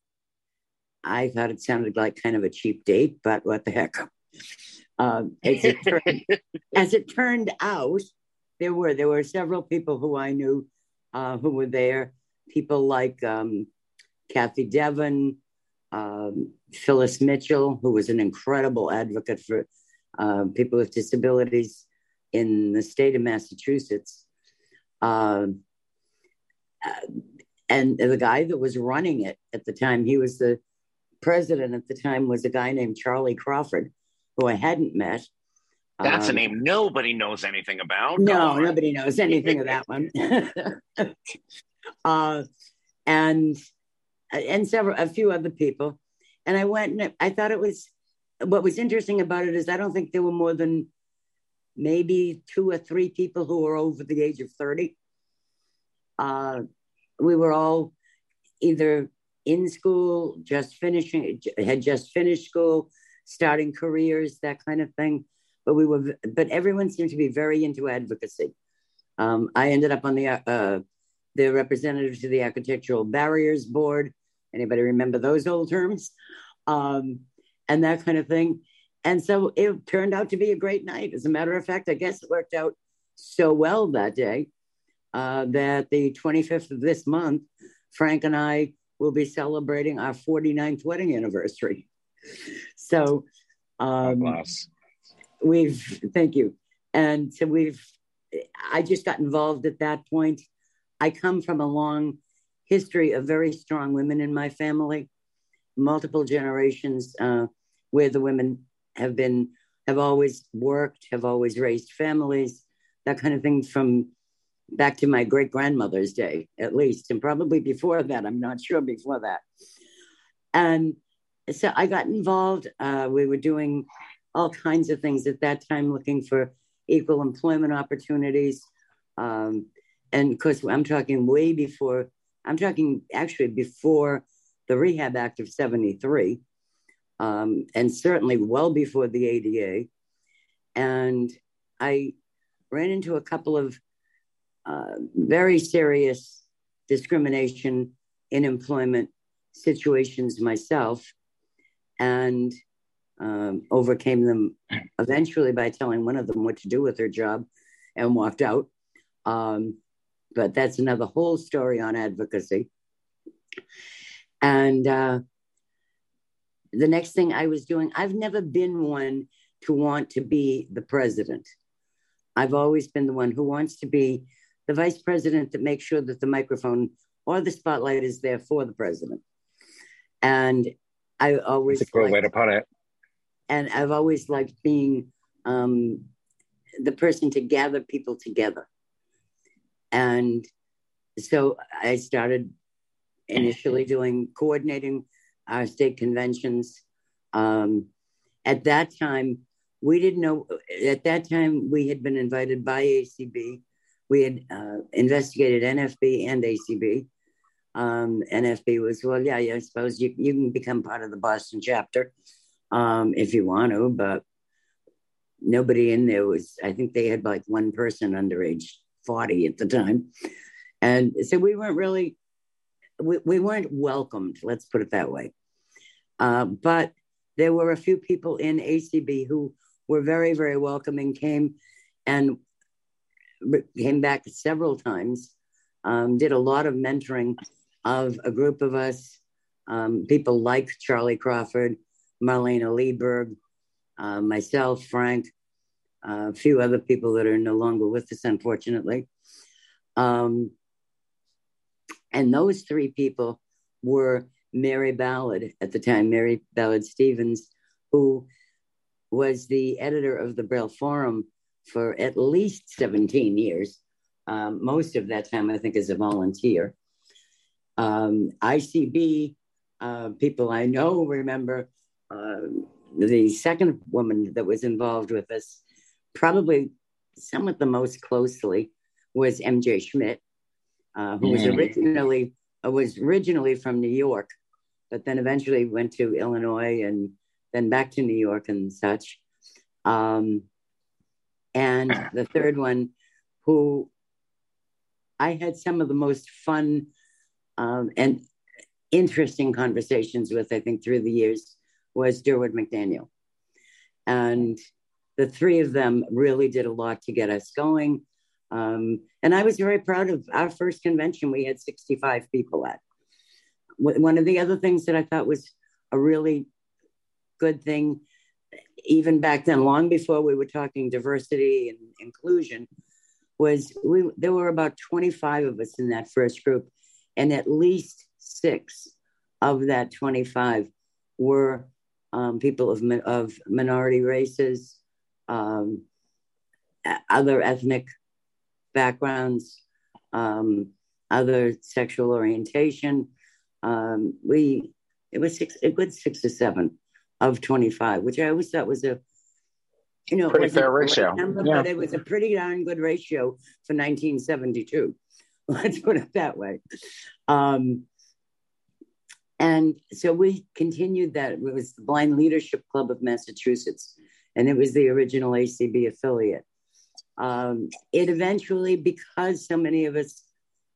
[SPEAKER 6] I thought it sounded like kind of a cheap date, but what the heck? Um, as, it turned, as, it turned, out, there were there were several people who I knew uh, who were there. People like um, Kathy Devon, um, Phyllis Mitchell, who was an incredible advocate for uh, people with disabilities in the state of Massachusetts. Uh, and the guy that was running it at the time, he was the president at the time, was a guy named Charlie Crawford, who I hadn't met.
[SPEAKER 2] That's um, a name nobody knows anything about.
[SPEAKER 6] No, nobody knows anything of that one. uh, and and several a few other people. And I went and I thought it was what was interesting about it is I don't think there were more than maybe two or three people who were over the age of 30. Uh, we were all either in school, just finishing, had just finished school, starting careers, that kind of thing. But we were, but everyone seemed to be very into advocacy. Um, I ended up on the uh, the representative to the Architectural Barriers Board. Anybody remember those old terms? Um, and that kind of thing. And so it turned out to be a great night. As a matter of fact, I guess it worked out so well that day uh, that the 25th of this month, Frank and I will be celebrating our 49th wedding anniversary. So um, we've, thank you. And so we've, I just got involved at that point. I come from a long history of very strong women in my family, multiple generations uh, where the women have been, have always worked, have always raised families, that kind of thing from back to my great grandmother's day, at least, and probably before that. I'm not sure before that. And so I got involved. Uh, we were doing all kinds of things at that time, looking for equal employment opportunities. Um, and of course, I'm talking way before, I'm talking actually before the Rehab Act of 73, um, and certainly well before the ADA. And I ran into a couple of uh, very serious discrimination in employment situations myself and um, overcame them eventually by telling one of them what to do with her job and walked out. Um, but that's another whole story on advocacy. And uh, the next thing I was doing, I've never been one to want to be the president. I've always been the one who wants to be the vice president that makes sure that the microphone or the spotlight is there for the president. And I always
[SPEAKER 2] That's a great way to put it.
[SPEAKER 6] And I've always liked being um, the person to gather people together. And so I started initially doing coordinating our state conventions. Um, at that time, we didn't know, at that time, we had been invited by ACB we had uh, investigated NFB and ACB. Um, NFB was, well, yeah, yeah, I suppose you, you can become part of the Boston chapter um, if you want to, but nobody in there was, I think they had like one person under age 40 at the time. And so we weren't really, we, we weren't welcomed, let's put it that way. Uh, but there were a few people in ACB who were very, very welcoming, came and came back several times, um, did a lot of mentoring of a group of us, um, people like Charlie Crawford, Marlaina Lieberg, uh, myself, Frank, a few other people that are no longer with us, unfortunately. Um, and those three people were Mary Ballard at the time, Mary Ballard Stevens, who was the editor of the Braille Forum for at least 17 years. Um, most of that time, I think, as a volunteer. Um, ICB, uh, people I know remember uh, the second woman that was involved with us, probably somewhat the most closely, was MJ Schmidt, uh, who mm. was originally uh, was originally from New York, but then eventually went to Illinois and then back to New York and such. Um, and the third one, who I had some of the most fun um, and interesting conversations with, I think, through the years, was Durward McDaniel. And the three of them really did a lot to get us going. Um, and I was very proud of our first convention. We had 65 people at. One of the other things that I thought was a really good thing even back then, long before we were talking diversity and inclusion, was we there were about 25 of us in that first group. and at least six of that 25 were um, people of, of minority races, um, other ethnic backgrounds, um, other sexual orientation. Um, we it was six a good six or seven of 25, which I always thought was a you know
[SPEAKER 2] pretty fair ratio.
[SPEAKER 6] Number, yeah. But it was a pretty darn good ratio for 1972. Let's put it that way. Um, and so we continued that. It was the Blind Leadership Club of Massachusetts, and it was the original ACB affiliate. Um, it eventually, because so many of us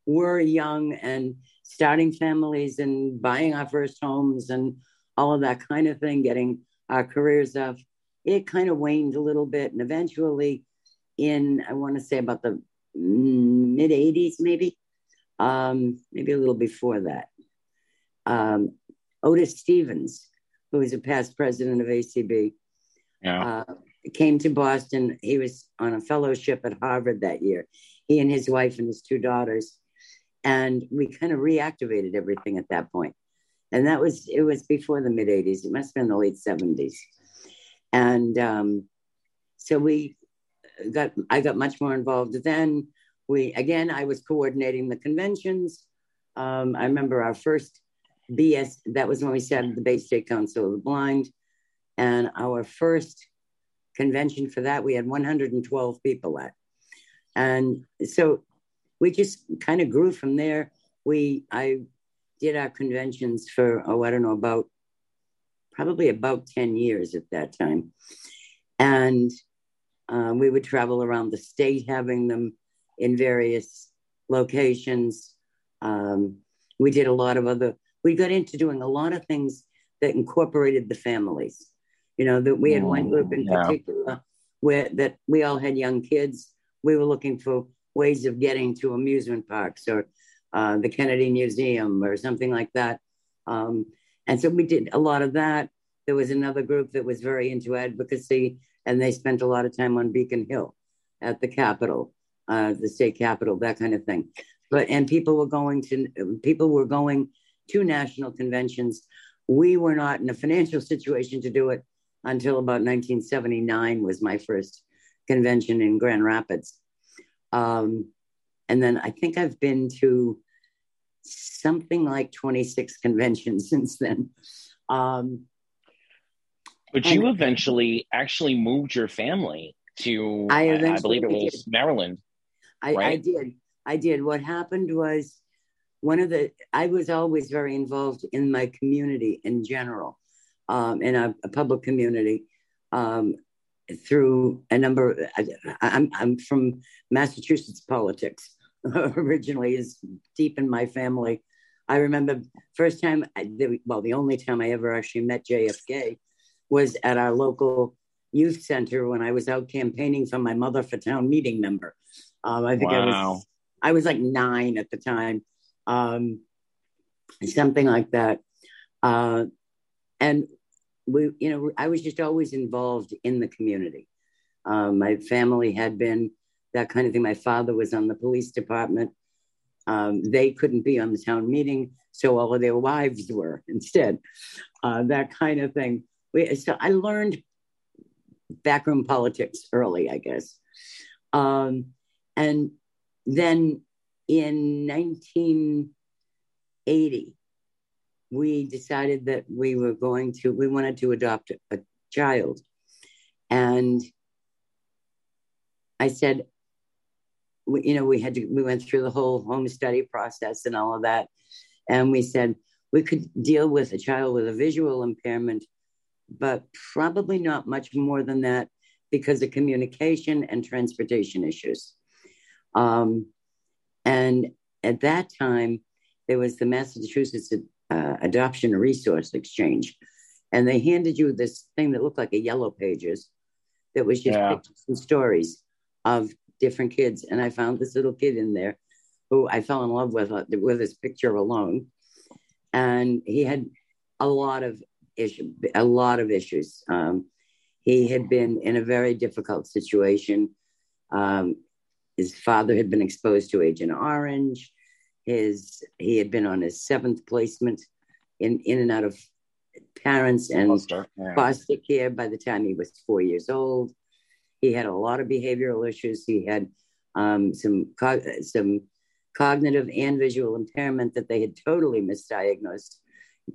[SPEAKER 6] were young and starting families and buying our first homes and all of that kind of thing, getting our careers up, it kind of waned a little bit. And eventually, in I want to say about the mid 80s, maybe, um, maybe a little before that, um, Otis Stevens, who was a past president of ACB, yeah. uh, came to Boston. He was on a fellowship at Harvard that year. He and his wife and his two daughters, and we kind of reactivated everything at that point. And that was it was before the mid '80s. It must have been the late '70s. And um, so we got I got much more involved then. We again I was coordinating the conventions. Um, I remember our first BS that was when we started the Bay State Council of the Blind, and our first convention for that we had 112 people at, and so we just kind of grew from there. We I did our conventions for oh I don't know about probably about 10 years at that time. And uh, we would travel around the state having them in various locations. Um, we did a lot of other, we got into doing a lot of things that incorporated the families. You know, that we had one group in yeah. particular where that we all had young kids. We were looking for ways of getting to amusement parks or uh, the Kennedy Museum or something like that. Um, and so we did a lot of that. There was another group that was very into advocacy, and they spent a lot of time on Beacon Hill at the Capitol, uh, the state capitol, that kind of thing. But and people were going to people were going to national conventions. We were not in a financial situation to do it until about 1979 was my first convention in Grand Rapids. Um, and then I think I've been to something like 26 conventions since then. Um,
[SPEAKER 2] but you eventually actually moved your family to, I, I, I believe it was did. Maryland.
[SPEAKER 6] I, right? I did. I did. What happened was one of the, I was always very involved in my community in general, um, in a, a, public community. Um, through a number, I, I'm, I'm from Massachusetts politics. originally is deep in my family. I remember first time, well, the only time I ever actually met JFK was at our local youth center when I was out campaigning for my mother for town meeting member. Um, I think wow. I was I was like nine at the time, um, something like that. Uh, and we, you know, I was just always involved in the community. Um, my family had been that kind of thing. My father was on the police department. Um, they couldn't be on the town meeting, so all of their wives were instead. Uh, that kind of thing. We, so I learned backroom politics early, I guess. Um, and then in 1980, we decided that we were going to, we wanted to adopt a child. And I said, we, you know, we had to, we went through the whole home study process and all of that. And we said we could deal with a child with a visual impairment, but probably not much more than that because of communication and transportation issues. Um, and at that time, there was the Massachusetts uh, Adoption Resource Exchange, and they handed you this thing that looked like a yellow pages that was just yeah. pictures and stories of different kids, and I found this little kid in there who I fell in love with uh, with his picture alone, and he had a lot of issue, a lot of issues. Um, he had been in a very difficult situation. Um, his father had been exposed to Agent Orange. His he had been on his seventh placement in in and out of parents and foster, yeah. foster care by the time he was four years old. He had a lot of behavioral issues. He had um, some co- some cognitive and visual impairment that they had totally misdiagnosed,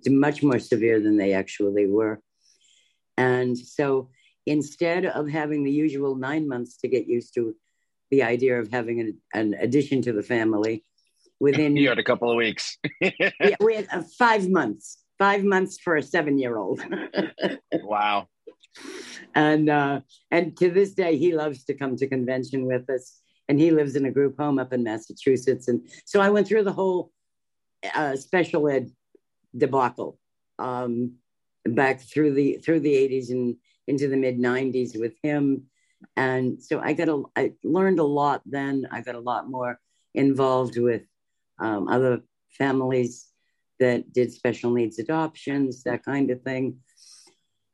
[SPEAKER 6] much more severe than they actually were. And so instead of having the usual nine months to get used to the idea of having an, an addition to the family, within
[SPEAKER 2] you had a couple of weeks.
[SPEAKER 6] yeah, we had uh, five months. Five months for a seven-year-old.
[SPEAKER 2] wow.
[SPEAKER 6] And uh, and to this day, he loves to come to convention with us and he lives in a group home up in Massachusetts. And so I went through the whole uh, special ed debacle um, back through the through the 80s and into the mid 90s with him. And so I got a I learned a lot then. I got a lot more involved with um, other families that did special needs adoptions, that kind of thing.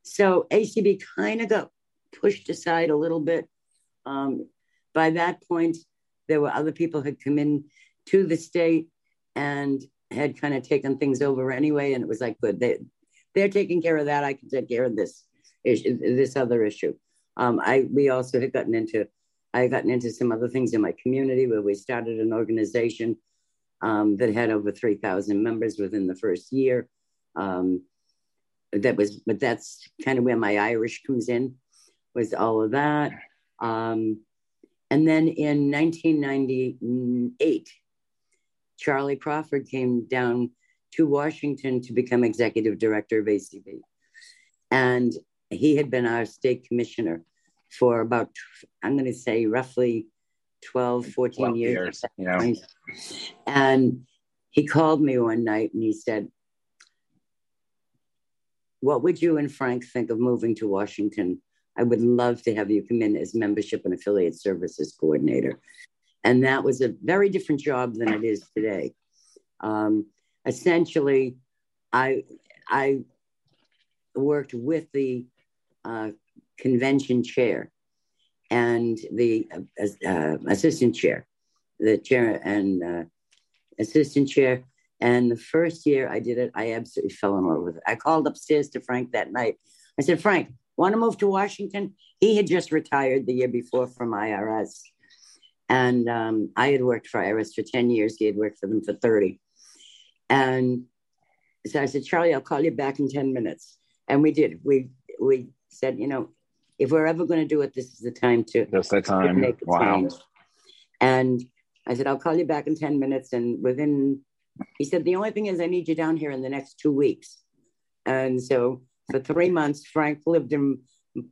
[SPEAKER 6] So ACB kind of got pushed aside a little bit. Um, by that point, there were other people had come in to the state and had kind of taken things over anyway. And it was like, good, they, they're taking care of that. I can take care of this issue, this other issue. Um, I we also had gotten into I had gotten into some other things in my community where we started an organization um, that had over three thousand members within the first year. Um, that was, but that's kind of where my Irish comes in, was all of that. Um, and then in 1998, Charlie Crawford came down to Washington to become executive director of ACB. And he had been our state commissioner for about, I'm going to say, roughly 12, 14 12 years. years yeah. And he called me one night and he said, What would you and Frank think of moving to Washington I would love to have you come in as membership and affiliate services coordinator. And that was a very different job than it is today. Um, essentially, I, I worked with the uh, convention chair and the uh, uh, assistant chair, the chair and uh, assistant chair. And the first year I did it, I absolutely fell in love with it. I called upstairs to Frank that night. I said, Frank, want to move to Washington? He had just retired the year before from IRS. And um, I had worked for IRS for 10 years. He had worked for them for 30. And so I said, Charlie, I'll call you back in 10 minutes. And we did. We we said, you know, if we're ever going to do it, this is the time to
[SPEAKER 2] Just the time. Make wow. Change.
[SPEAKER 6] And I said, I'll call you back in 10 minutes. And within, he said, the only thing is I need you down here in the next two weeks. And so for three months. Frank lived in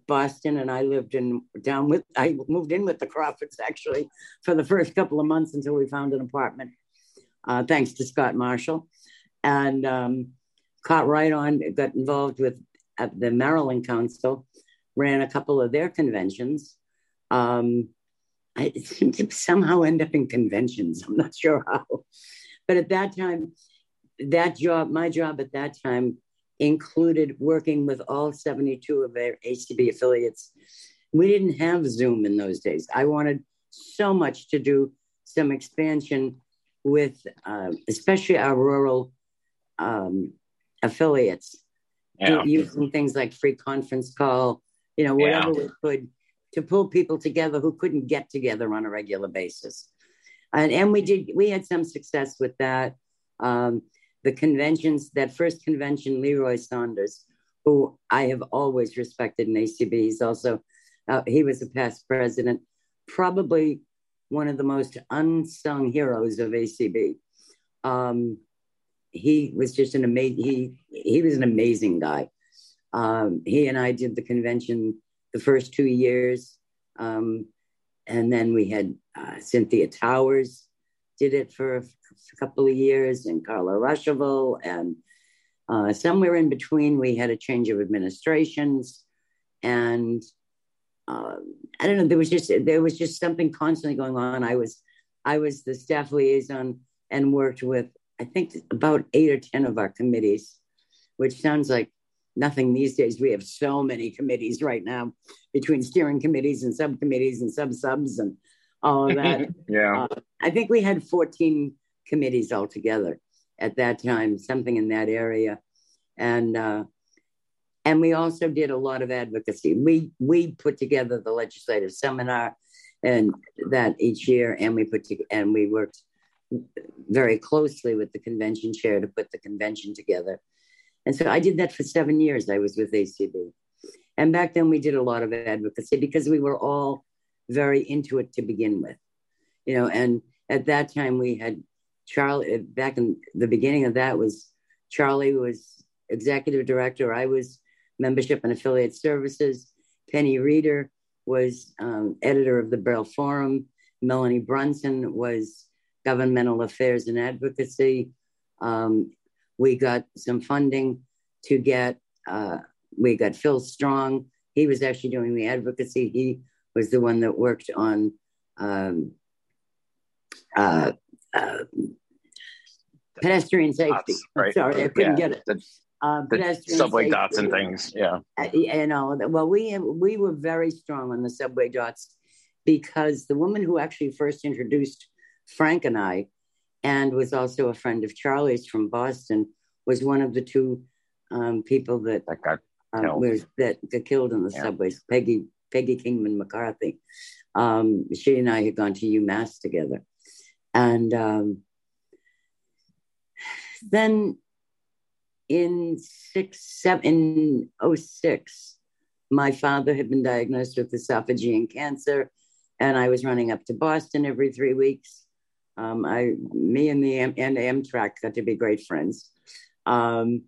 [SPEAKER 6] Boston, and I lived in down with. I moved in with the Crawfords actually for the first couple of months until we found an apartment. Uh, thanks to Scott Marshall, and um, caught right on. Got involved with the Maryland Council, ran a couple of their conventions. Um, I seemed to somehow end up in conventions. I'm not sure how, but at that time, that job, my job at that time included working with all 72 of their ACB affiliates. We didn't have Zoom in those days. I wanted so much to do some expansion with, uh, especially our rural um, affiliates, yeah. using things like free conference call, you know, whatever yeah. we could to pull people together who couldn't get together on a regular basis. And, and we did, we had some success with that. Um, the conventions, that first convention, Leroy Saunders, who I have always respected in ACB. He's also, uh, he was a past president, probably one of the most unsung heroes of ACB. Um, he was just an amazing, he, he was an amazing guy. Um, he and I did the convention the first two years. Um, and then we had uh, Cynthia Towers did it for a couple of years, and Carla Ruschival, and uh, somewhere in between, we had a change of administrations, and uh, I don't know. There was just there was just something constantly going on. I was I was the staff liaison and worked with I think about eight or ten of our committees, which sounds like nothing these days. We have so many committees right now between steering committees and subcommittees and sub subs and all of that.
[SPEAKER 2] yeah. Uh,
[SPEAKER 6] I think we had 14 committees altogether at that time, something in that area, and uh, and we also did a lot of advocacy. We we put together the legislative seminar, and that each year, and we put to, and we worked very closely with the convention chair to put the convention together. And so I did that for seven years. I was with ACB. And back then we did a lot of advocacy because we were all very into it to begin with. You know, and at that time we had Charlie back in the beginning of that was Charlie was executive director. I was membership and affiliate services. Penny Reeder was um, editor of the Braille Forum. Melanie Brunson was governmental affairs and advocacy. Um, we got some funding to get, uh, we got Phil Strong. He was actually doing the advocacy. He was the one that worked on um, uh, uh, pedestrian safety. Right. Sorry, I couldn't yeah. get it. The,
[SPEAKER 2] uh, the subway safety. dots and things. Yeah. Uh, you
[SPEAKER 6] know, well, we we were very strong on the subway dots because the woman who actually first introduced Frank and I, and was also a friend of Charlie's from Boston, was one of the two um, people that,
[SPEAKER 2] that got
[SPEAKER 6] um, was, that got killed in the yeah. subways. Peggy Peggy Kingman McCarthy. Um, she and I had gone to UMass together, and um, then in six seven in oh six, my father had been diagnosed with esophageal cancer, and I was running up to Boston every three weeks um, I, me and the and Amtrak got to be great friends. Um,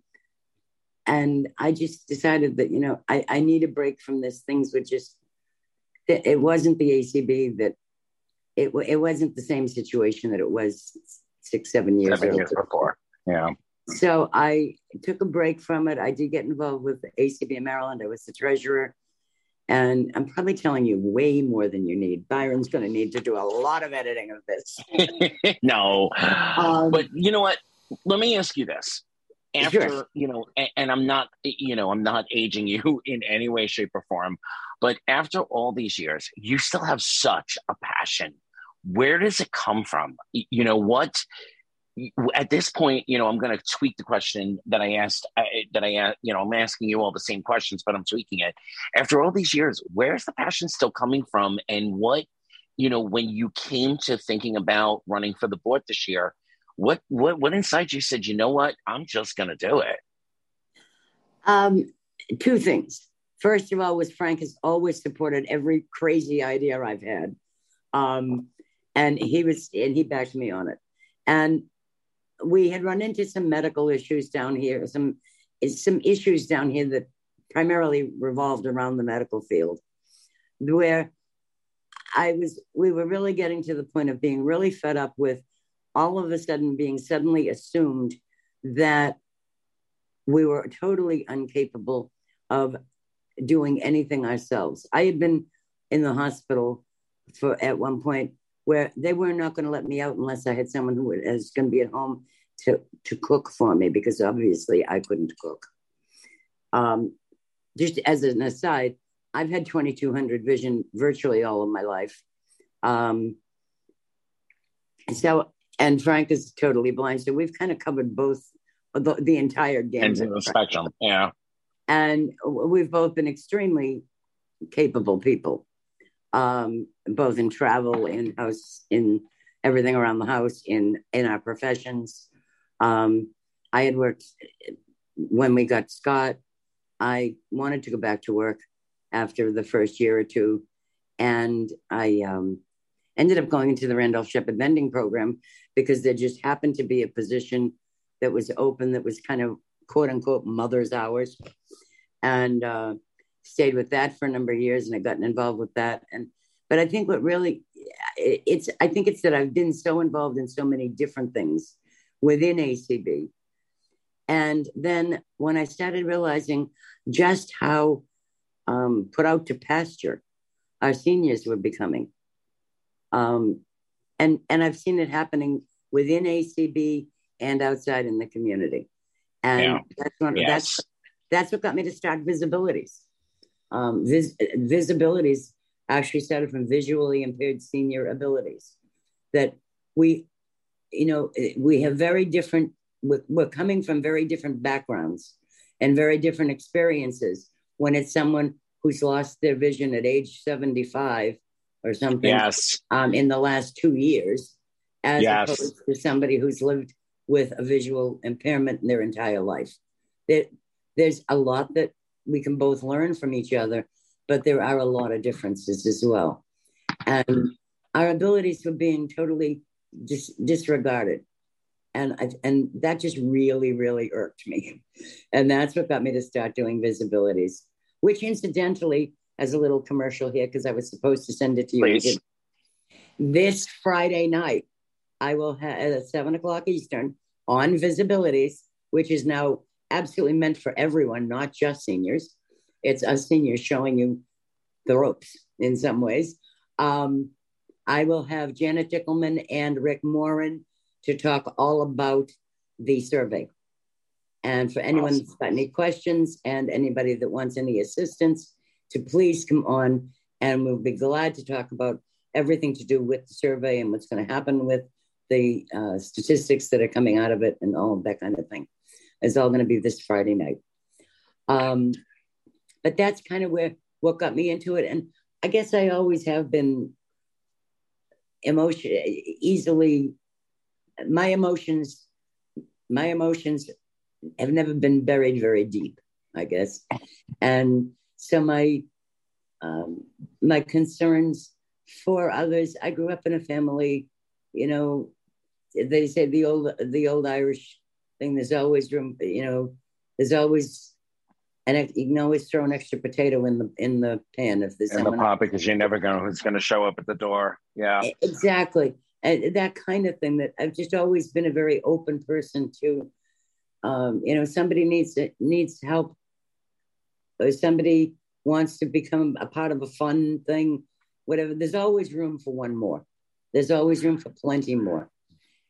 [SPEAKER 6] and I just decided that, you know, I, I need a break from this. Things were just, it, it wasn't the ACB that, it, it wasn't the same situation that it was six, seven years,
[SPEAKER 2] seven years before. Yeah.
[SPEAKER 6] So I took a break from it. I did get involved with ACB in Maryland. I was the treasurer. And I'm probably telling you way more than you need. Byron's going to need to do a lot of editing of this.
[SPEAKER 2] no. Um, but you know what? Let me ask you this. After, sure. you know, and, and I'm not, you know, I'm not aging you in any way, shape, or form, but after all these years, you still have such a passion. Where does it come from? You know, what at this point, you know, I'm going to tweak the question that I asked. that I, you know, I'm asking you all the same questions, but I'm tweaking it. After all these years, where's the passion still coming from, and what, you know, when you came to thinking about running for the board this year, what, what, what inside you said, you know what, I'm just going to do it.
[SPEAKER 6] Um, two things. First of all, was Frank has always supported every crazy idea I've had, um, and he was, and he backed me on it. And we had run into some medical issues down here, some some issues down here that primarily revolved around the medical field, where I was we were really getting to the point of being really fed up with all of a sudden being suddenly assumed that we were totally incapable of doing anything ourselves. I had been in the hospital for at one point where they were not going to let me out unless I had someone who was going to be at home to, to cook for me because obviously I couldn't cook. Um, just as an aside, I've had 2200 vision virtually all of my life. Um, so, and Frank is totally blind. So we've kind of covered both the, the entire game.
[SPEAKER 2] the spectrum, yeah.
[SPEAKER 6] And we've both been extremely capable people um, both in travel, in house, in everything around the house, in in our professions. Um, I had worked when we got Scott. I wanted to go back to work after the first year or two, and I um, ended up going into the Randolph Sheppard vending program because there just happened to be a position that was open that was kind of quote unquote mother's hours, and uh, stayed with that for a number of years and I've gotten involved with that. And but I think what really it's I think it's that I've been so involved in so many different things within ACB. And then when I started realizing just how um, put out to pasture our seniors were becoming, um, and and I've seen it happening within ACB and outside in the community, and yeah. that's yes. that's that's what got me to start visibilities um, vis- visibilities actually started from visually impaired senior abilities that we you know, we have very different, we're coming from very different backgrounds and very different experiences when it's someone who's lost their vision at age 75 or something
[SPEAKER 2] yes.
[SPEAKER 6] um, in the last two years, as yes. opposed to somebody who's lived with a visual impairment in their entire life. There, there's a lot that we can both learn from each other, but there are a lot of differences as well. And our abilities were being totally dis- disregarded. And, I, and that just really, really irked me. And that's what got me to start doing visibilities, which incidentally, as a little commercial here, because I was supposed to send it to you.
[SPEAKER 2] Please.
[SPEAKER 6] This Friday night, I will have at seven o'clock Eastern on visibilities, which is now absolutely meant for everyone, not just seniors. It's us seniors showing you the ropes in some ways. Um, I will have Janet Dickelman and Rick Morin to talk all about the survey. And for anyone awesome. that's got any questions and anybody that wants any assistance, to please come on and we'll be glad to talk about everything to do with the survey and what's going to happen with the uh, statistics that are coming out of it and all of that kind of thing. It's all going to be this Friday night. Um, but that's kind of where what got me into it. And I guess I always have been emotion easily my emotions my emotions have never been buried very deep i guess and so my um, my concerns for others i grew up in a family you know they say the old the old irish thing there's always room you know there's always and you can always throw an extra potato in the in the pan if there's
[SPEAKER 2] in the pot because you're never know who's going to show up at the door. Yeah,
[SPEAKER 6] exactly, and that kind of thing. That I've just always been a very open person to. Um, you know, somebody needs to, needs help, or somebody wants to become a part of a fun thing, whatever. There's always room for one more. There's always room for plenty more.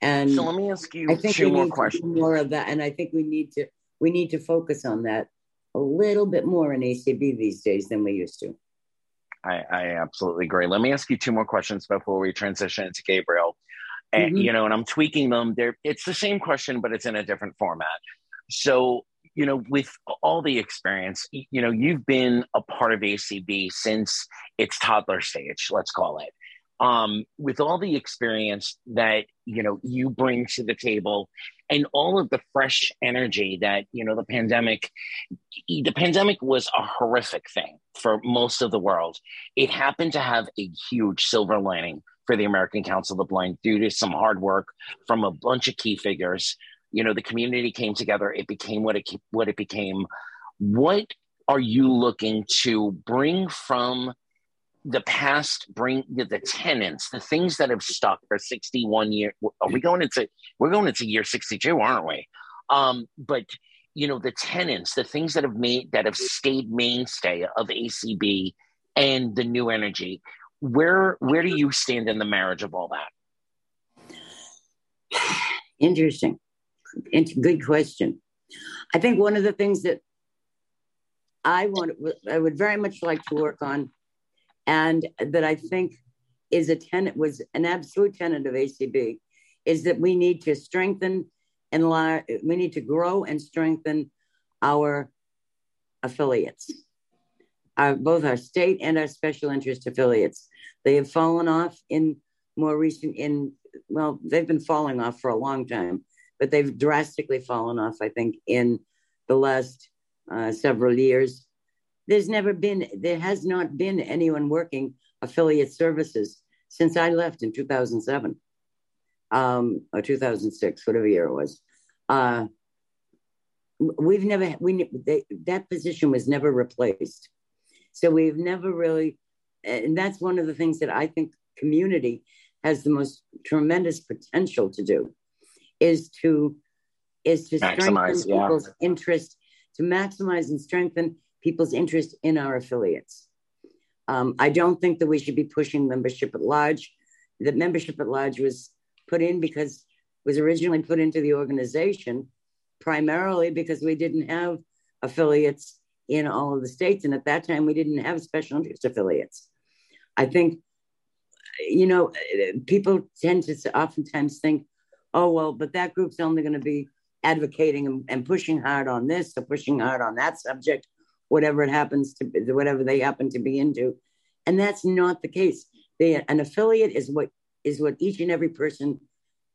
[SPEAKER 6] And
[SPEAKER 2] so let me ask you I think two more questions.
[SPEAKER 6] More of that, and I think we need to we need to focus on that a little bit more in ACB these days than we used to.
[SPEAKER 2] I, I absolutely agree. Let me ask you two more questions before we transition into Gabriel. And, mm-hmm. you know, and I'm tweaking them. There, it's the same question, but it's in a different format. So, you know, with all the experience, you know, you've been a part of ACB since its toddler stage, let's call it. Um, with all the experience that you know you bring to the table and all of the fresh energy that you know the pandemic the pandemic was a horrific thing for most of the world. It happened to have a huge silver lining for the american council of the blind due to some hard work from a bunch of key figures. You know the community came together. It became what it what it became. What are you looking to bring from the past bring the tenants, the things that have stuck for 61 years. Are we going into, we're going into year 62, aren't we? Um, but you know, the tenants, the things that have made, that have stayed mainstay of ACB and the new energy, where, where do you stand in the marriage of all that?
[SPEAKER 6] Interesting. Good question. I think one of the things that I want, I would very much like to work on and that I think is a tenet was an absolute tenet of ACB is that we need to strengthen and we need to grow and strengthen our affiliates, our, both our state and our special interest affiliates. They have fallen off in more recent in well, they've been falling off for a long time, but they've drastically fallen off. I think in the last uh, several years there's never been, there has not been anyone working affiliate services since I left in 2007 um, or 2006, whatever year it was. Uh, we've never, we, they, that position was never replaced. So we've never really, and that's one of the things that I think community has the most tremendous potential to do is to is to maximize, strengthen yeah. people's interest to maximize and strengthen people's interest in our affiliates. Um, I don't think that we should be pushing membership at large. The membership at large was put in because was originally put into the organization primarily because we didn't have affiliates in all of the states, and at that time we didn't have special interest affiliates. I think, you know, people tend to oftentimes think, oh, well, but that group's only going to be advocating and, and, pushing hard on this or pushing hard on that subject, whatever it happens to be, whatever they happen to be into. And that's not the case. They, an affiliate is what is what each and every person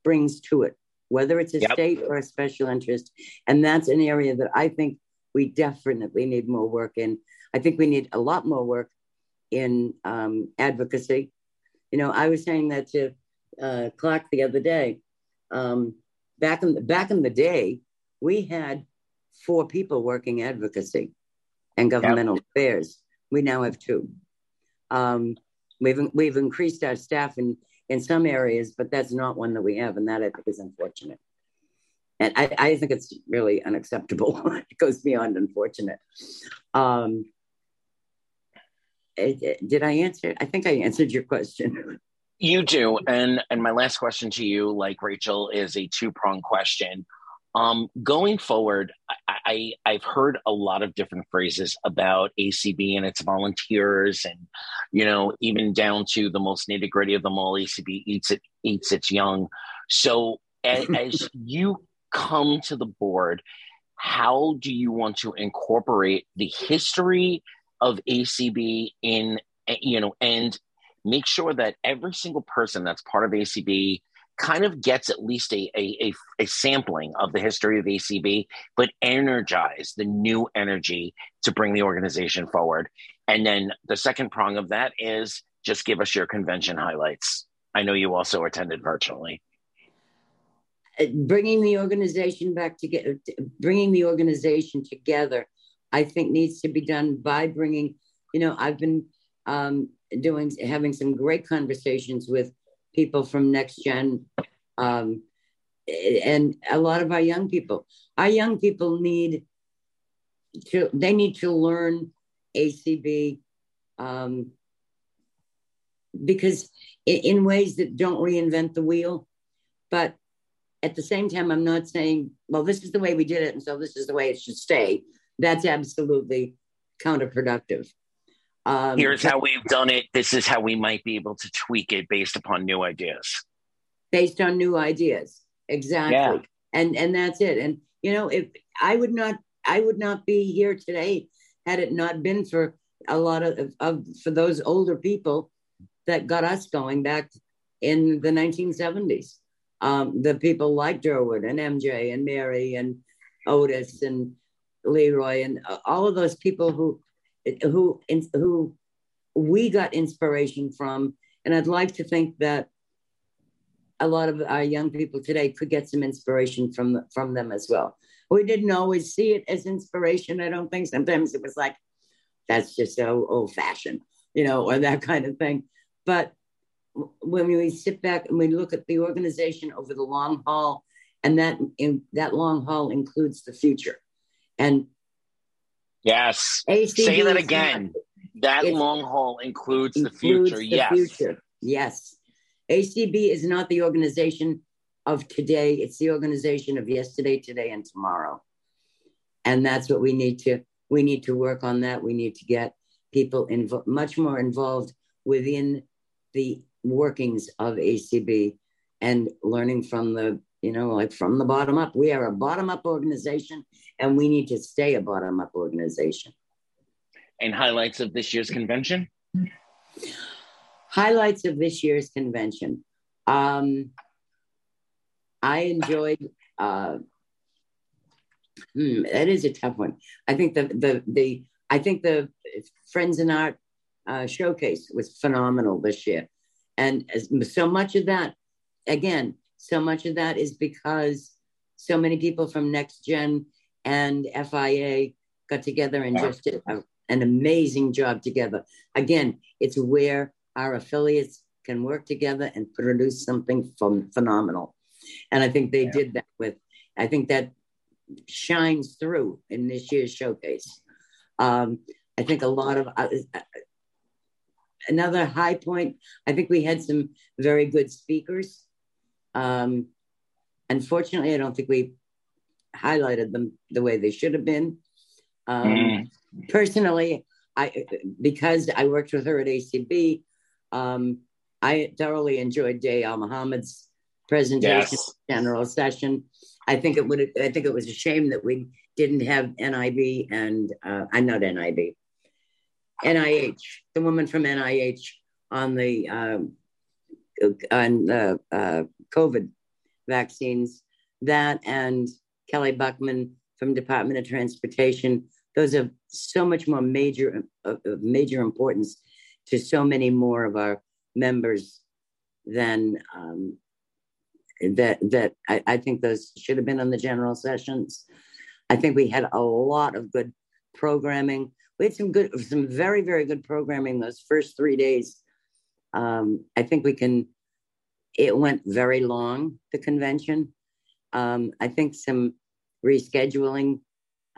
[SPEAKER 6] brings to it, whether it's a yep. state or a special interest. And that's an area that I think we definitely need more work in. I think we need a lot more work in um, advocacy. You know, I was saying that to uh, Clark the other day. Um, back in the, back in the day, we had four people working advocacy and governmental yep. affairs. We now have two. Um, we've we've increased our staff in in some areas, but that's not one that we have, and that I think is unfortunate. And I, I think it's really unacceptable. it goes beyond unfortunate. Um, it, it, did I answer? I think I answered your question.
[SPEAKER 2] You do, and and my last question to you, like Rachel, is a two prong question. Um, going forward, I, I have heard a lot of different phrases about ACB and its volunteers, and you know, even down to the most nitty gritty of them all. ACB eats it eats its young. So as, as you come to the board, how do you want to incorporate the history of ACB in you know and make sure that every single person that's part of ACB kind of gets at least a, a, a, a, sampling of the history of ACB, but energize the new energy to bring the organization forward. And then the second prong of that is just give us your convention highlights. I know you also attended virtually.
[SPEAKER 6] Uh, bringing the organization back together, bringing the organization together, I think needs to be done by bringing, you know, I've been um, doing having some great conversations with people from next gen um, and a lot of our young people. Our young people need to they need to learn acb um, because in, in ways that don't reinvent the wheel but at the same time i'm not saying well this is the way we did it and so this is the way it should stay. That's absolutely counterproductive
[SPEAKER 2] um, Here's how we've done it. This is how we might be able to tweak it based upon new ideas.
[SPEAKER 6] Based on new ideas, exactly. Yeah. And and that's it. And you know, if I would not, I would not be here today had it not been for a lot of, of for those older people that got us going back in the 1970s. Um, the people like Durward and MJ and Mary and Otis and Leroy and all of those people who who who we got inspiration from, and I'd like to think that a lot of our young people today could get some inspiration from from them as well. We didn't always see it as inspiration. I don't think sometimes it was like that's just so old fashioned, you know, or that kind of thing. But when we sit back and we look at the organization over the long haul, and that in, that long haul includes the future, and
[SPEAKER 2] Yes. ACB Say that again. Not, that long haul includes, includes the future. The yes. Future.
[SPEAKER 6] Yes. ACB is not the organization of today, it's the organization of yesterday, today, and tomorrow. And that's what we need to we need to work on that. We need to get people invo- much more involved within the workings of ACB and learning from the you know, like from the bottom up. We are a bottom up organization and we need to stay a bottom up organization.
[SPEAKER 2] And highlights of this year's convention?
[SPEAKER 6] Highlights of this year's convention. Um, I enjoyed, uh, hmm, that is a tough one. I think the, the, the, I think the Friends in Art uh, showcase was phenomenal this year. And so much of that, again, so much of that is because so many people from Next Gen and FIA got together and just did a, an amazing job together. Again, it's where our affiliates can work together and produce something from phenomenal. And I think they yeah. did that with, I think that shines through in this year's showcase. Um, I think a lot of, uh, another high point, I think we had some very good speakers um, unfortunately, I don't think we highlighted them the way they should have been. Um, mm. Personally, I because I worked with her at ACB, um, I thoroughly enjoyed Day Al-Mohamed's presentation yes. general session. I think it would. I think it was a shame that we didn't have NIB and uh, I'm not NIB, NIH, the woman from NIH on the um, on uh, COVID vaccines. That and Kelly Buckman from Department of Transportation. Those are so much more major of major importance to so many more of our members than um, that. That I, I think those should have been on the general sessions. I think we had a lot of good programming. We had some good, some very, very good programming those first three days. Um, I think we can. It went very long. The convention. Um, I think some rescheduling,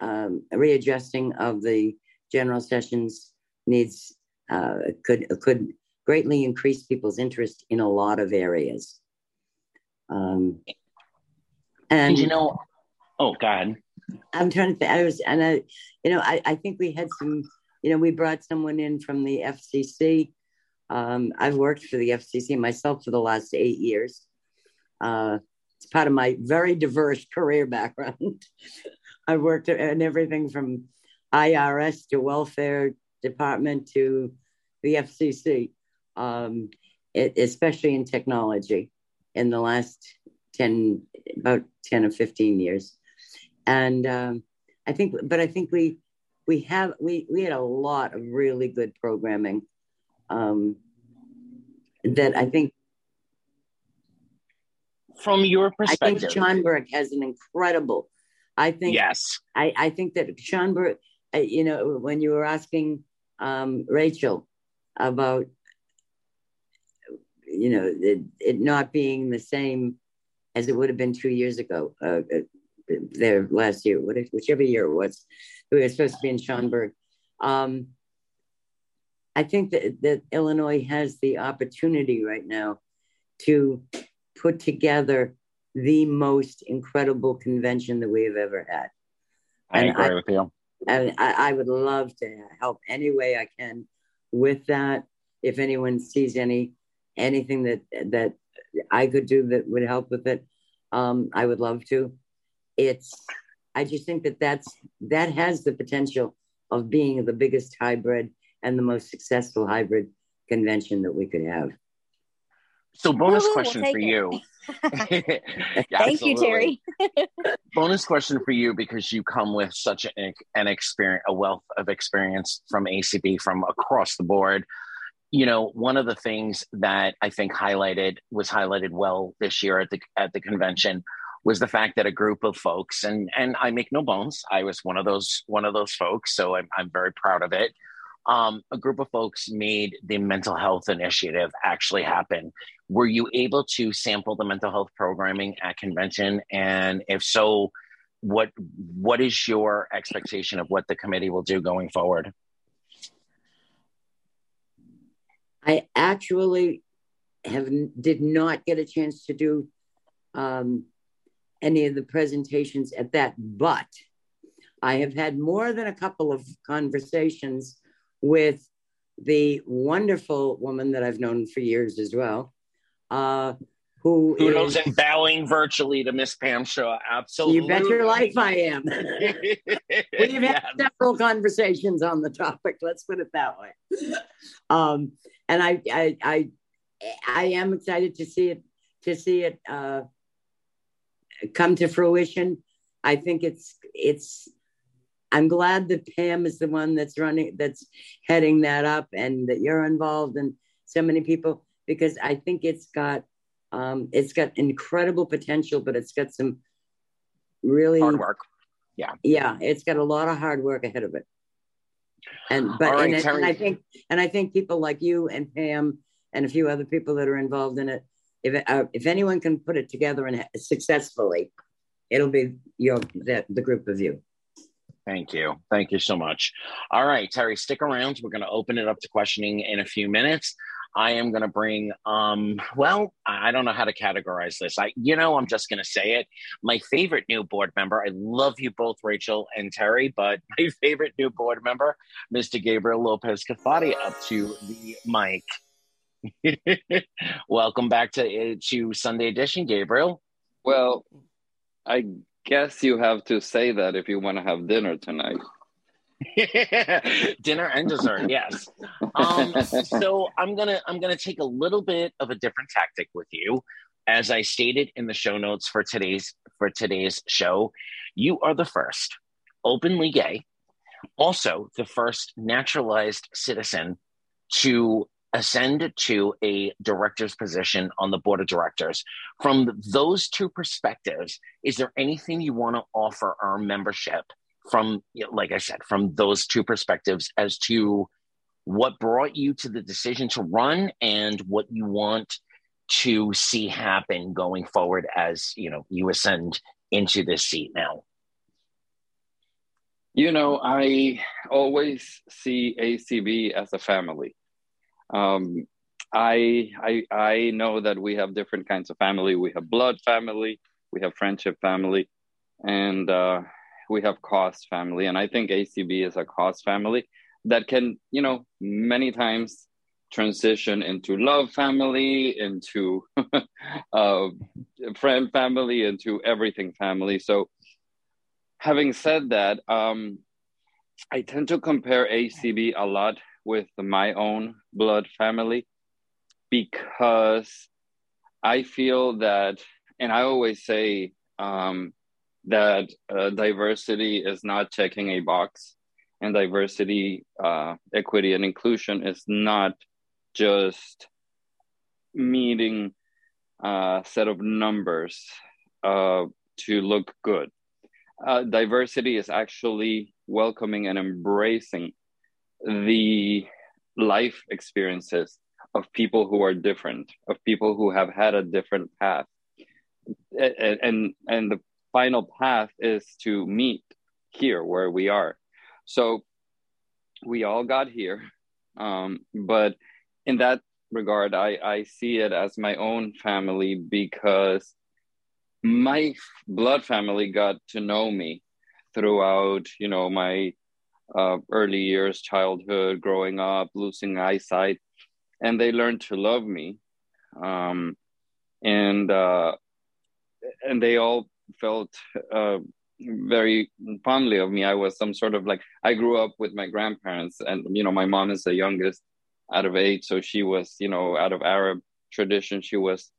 [SPEAKER 6] um, readjusting of the general sessions needs uh, could could greatly increase people's interest in a lot of areas. Um,
[SPEAKER 2] and, you know, oh God,
[SPEAKER 6] I'm trying to think. I was, and I, you know, I, I think we had some, you know, we brought someone in from the FCC. Um, I've worked for the FCC myself for the last eight years. Uh, it's part of my very diverse career background. I've worked in everything from IRS to welfare department to the FCC, um, it, especially in technology in the last 10, about 10 or 15 years and um, I think, but I think we we have we we had a lot of really good programming um, that I think.
[SPEAKER 2] From your perspective,
[SPEAKER 6] I think Schaumburg has an incredible. I think
[SPEAKER 2] yes.
[SPEAKER 6] I, I think that Schaumburg, uh, you know, when you were asking um, Rachel about, you know, it, it, not being the same as it would have been two years ago. Uh, uh there last year, whichever year it was. We were supposed to be in Schaumburg. Um, I think that, that Illinois has the opportunity right now to put together the most incredible convention that we have ever had.
[SPEAKER 2] I and agree I, with you.
[SPEAKER 6] And I, I would love to help any way I can with that. If anyone sees any anything that that I could do that would help with it, um, I would love to it's i just think that that's that has the potential of being the biggest hybrid and the most successful hybrid convention that we could have.
[SPEAKER 2] So bonus Ooh, question we'll for you.
[SPEAKER 4] Thank you terry.
[SPEAKER 2] Bonus question for you because you come with such an, an experience a wealth of experience from acb from across the board. You know one of the things that i think highlighted was highlighted well this year at the at the convention was the fact that a group of folks and and I make no bones I was one of those one of those folks so I'm, I'm very proud of it um, a group of folks made the mental health initiative actually happen. Were you able to sample the mental health programming at convention? And if so what what is your expectation of what the committee will do going forward?
[SPEAKER 6] I actually have did not get a chance to do um, any of the presentations at that, but I have had more than a couple of conversations with the wonderful woman that I've known for years as well, uh, who
[SPEAKER 2] kudos is, and bowing virtually to Miss Pam Shaw. Absolutely,
[SPEAKER 6] you bet your life I am. We've had yeah. several conversations on the topic. Let's put it that way. Um, and I, I, I, I am excited to see it to see it uh, come to fruition. I think it's it's I'm glad that Pam is the one that's running that's heading that up and that you're involved and so many people because I think it's got um, it's got incredible potential, but it's got some really
[SPEAKER 2] hard work. Yeah,
[SPEAKER 6] yeah, it's got a lot of hard work ahead of it. And but right, and, and I think and I think people like you and Pam and a few other people that are involved in it if uh, if anyone can put it together and successfully, it'll be your the, the group of you.
[SPEAKER 2] Thank you. Thank you so much. All right, Terry, stick around. We're going to open it up to questioning in a few minutes. I am going to bring, um, well, I don't know how to categorize this. I, you know, I'm just going to say it. My favorite new board member, I love you both, Rachel and Terry, but my favorite new board member, Mr. Gabriel Lopez Kafati, up to the mic. Welcome back to to Sunday Edition, Gabriel.
[SPEAKER 5] Well, I guess you have to say that if you want to have dinner tonight.
[SPEAKER 2] dinner and dessert, yes. Um, so I'm gonna I'm gonna take a little bit of a different tactic with you. As I stated in the show notes for today's for today's show, you are the first openly gay, also the first naturalized citizen to ascend to a director's position on the board of directors. From those two perspectives, is there anything you want to offer our membership from, like I said, from those two perspectives as to what brought you to the decision to run and what you want to see happen going forward as you know you ascend into this seat now?
[SPEAKER 5] You know, I always see ACB as a family. Um, I, I, I know that we have different kinds of family. We have blood family, we have friendship family, and uh, we have cause family. And I think ACB is a cause family that can, you know, many times transition into love family, into uh, friend family, into everything family. So, having said that, um, I tend to compare ACB a lot with my own blood family because I feel that, and I always say um, that uh, diversity is not checking a box, and diversity, uh, equity, and inclusion is not just meeting a set of numbers uh, to look good. Uh, diversity is actually welcoming and embracing the life experiences of people who are different, of people who have had a different path. And, and, and the final path is to meet here where we are. So we all got here. Um, but in that regard, I, I see it as my own family because my blood family got to know me throughout, you know, my uh, early years, childhood, growing up, losing eyesight, and they learned to love me, um, and uh, and they all felt uh, very fondly of me. I was some sort of like I grew up with my grandparents, and you know my mom is the youngest out of eight, so she was you know out of Arab tradition, she was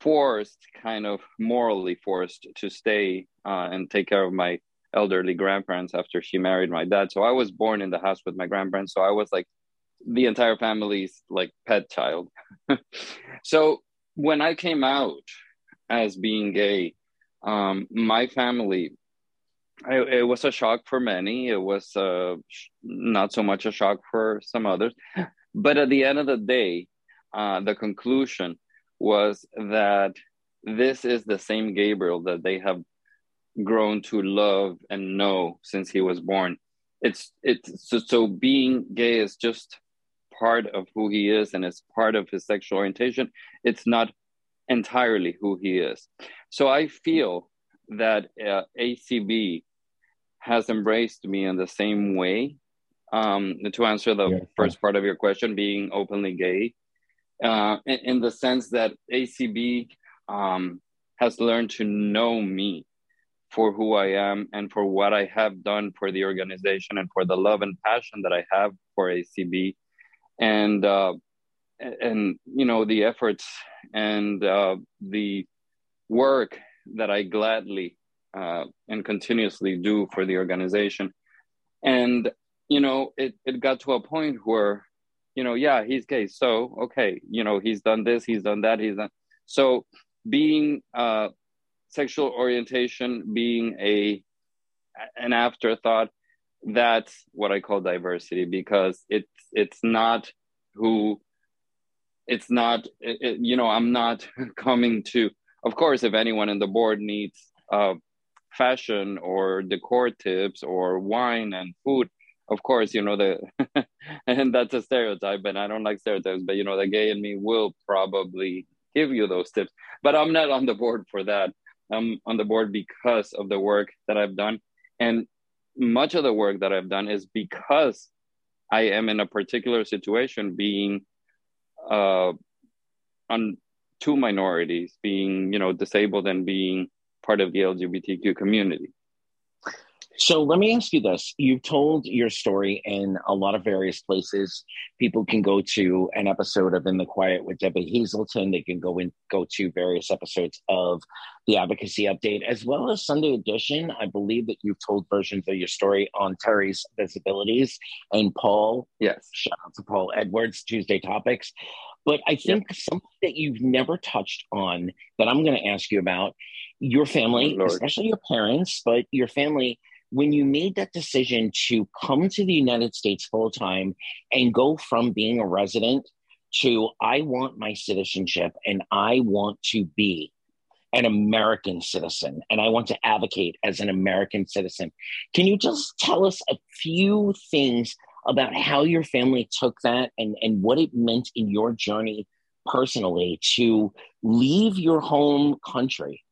[SPEAKER 5] forced, kind of morally forced, to stay uh, and take care of my elderly grandparents after she married my dad. So I was born in the house with my grandparents. So I was like the entire family's like pet child. so when I came out as being gay, um, my family, I, it was a shock for many. It was uh, not so much a shock for some others. But at the end of the day, uh, the conclusion was that this is the same Gabriel that they have grown to love and know since he was born. It's it's so, so being gay is just part of who he is and it's part of his sexual orientation. It's not entirely who he is. So I feel that uh, ACB has embraced me in the same way. Um, to answer the yeah. first part of your question, being openly gay, uh, in, in, the sense that ACB um, has learned to know me for who I am and for what I have done for the organization and for the love and passion that I have for ACB, and uh, and you know the efforts and uh, the work that I gladly uh, and continuously do for the organization, and you know it it got to a point where you know yeah he's gay. So okay you know he's done this he's done that he's done so being uh sexual orientation being a an afterthought that's what i call diversity because it's it's not who it's not it, it, you know i'm not coming to of course if anyone in the board needs uh, fashion or decor tips or wine and food of course you know the and that's a stereotype and i don't like stereotypes but you know the gay in me will probably give you those tips but i'm not on the board for that I'm on the board because of the work that I've done. And much of the work that I've done is because I am in a particular situation being uh, on two minorities, being you know disabled and being part of the LGBTQ community.
[SPEAKER 2] So let me ask you this. You've told your story in a lot of various places. People can go to an episode of In the Quiet with Debbie Hazelton. They can go and go to various episodes of the Advocacy Update, as well as Sunday Edition. I believe that you've told versions of your story on Terry's Visibilities and Paul.
[SPEAKER 5] Yes.
[SPEAKER 2] Shout out to Paul Edwards, Tuesday Topics. But I think yep. something that you've never touched on that I'm going to ask you about your family, oh, especially your parents, but your family – when you made that decision to come to the United States full time and go from being a resident to I want my citizenship and I want to be an American citizen and I want to advocate as an American citizen. Can you just tell us a few things about how your family took that and, and what it meant in your journey personally to leave your home country,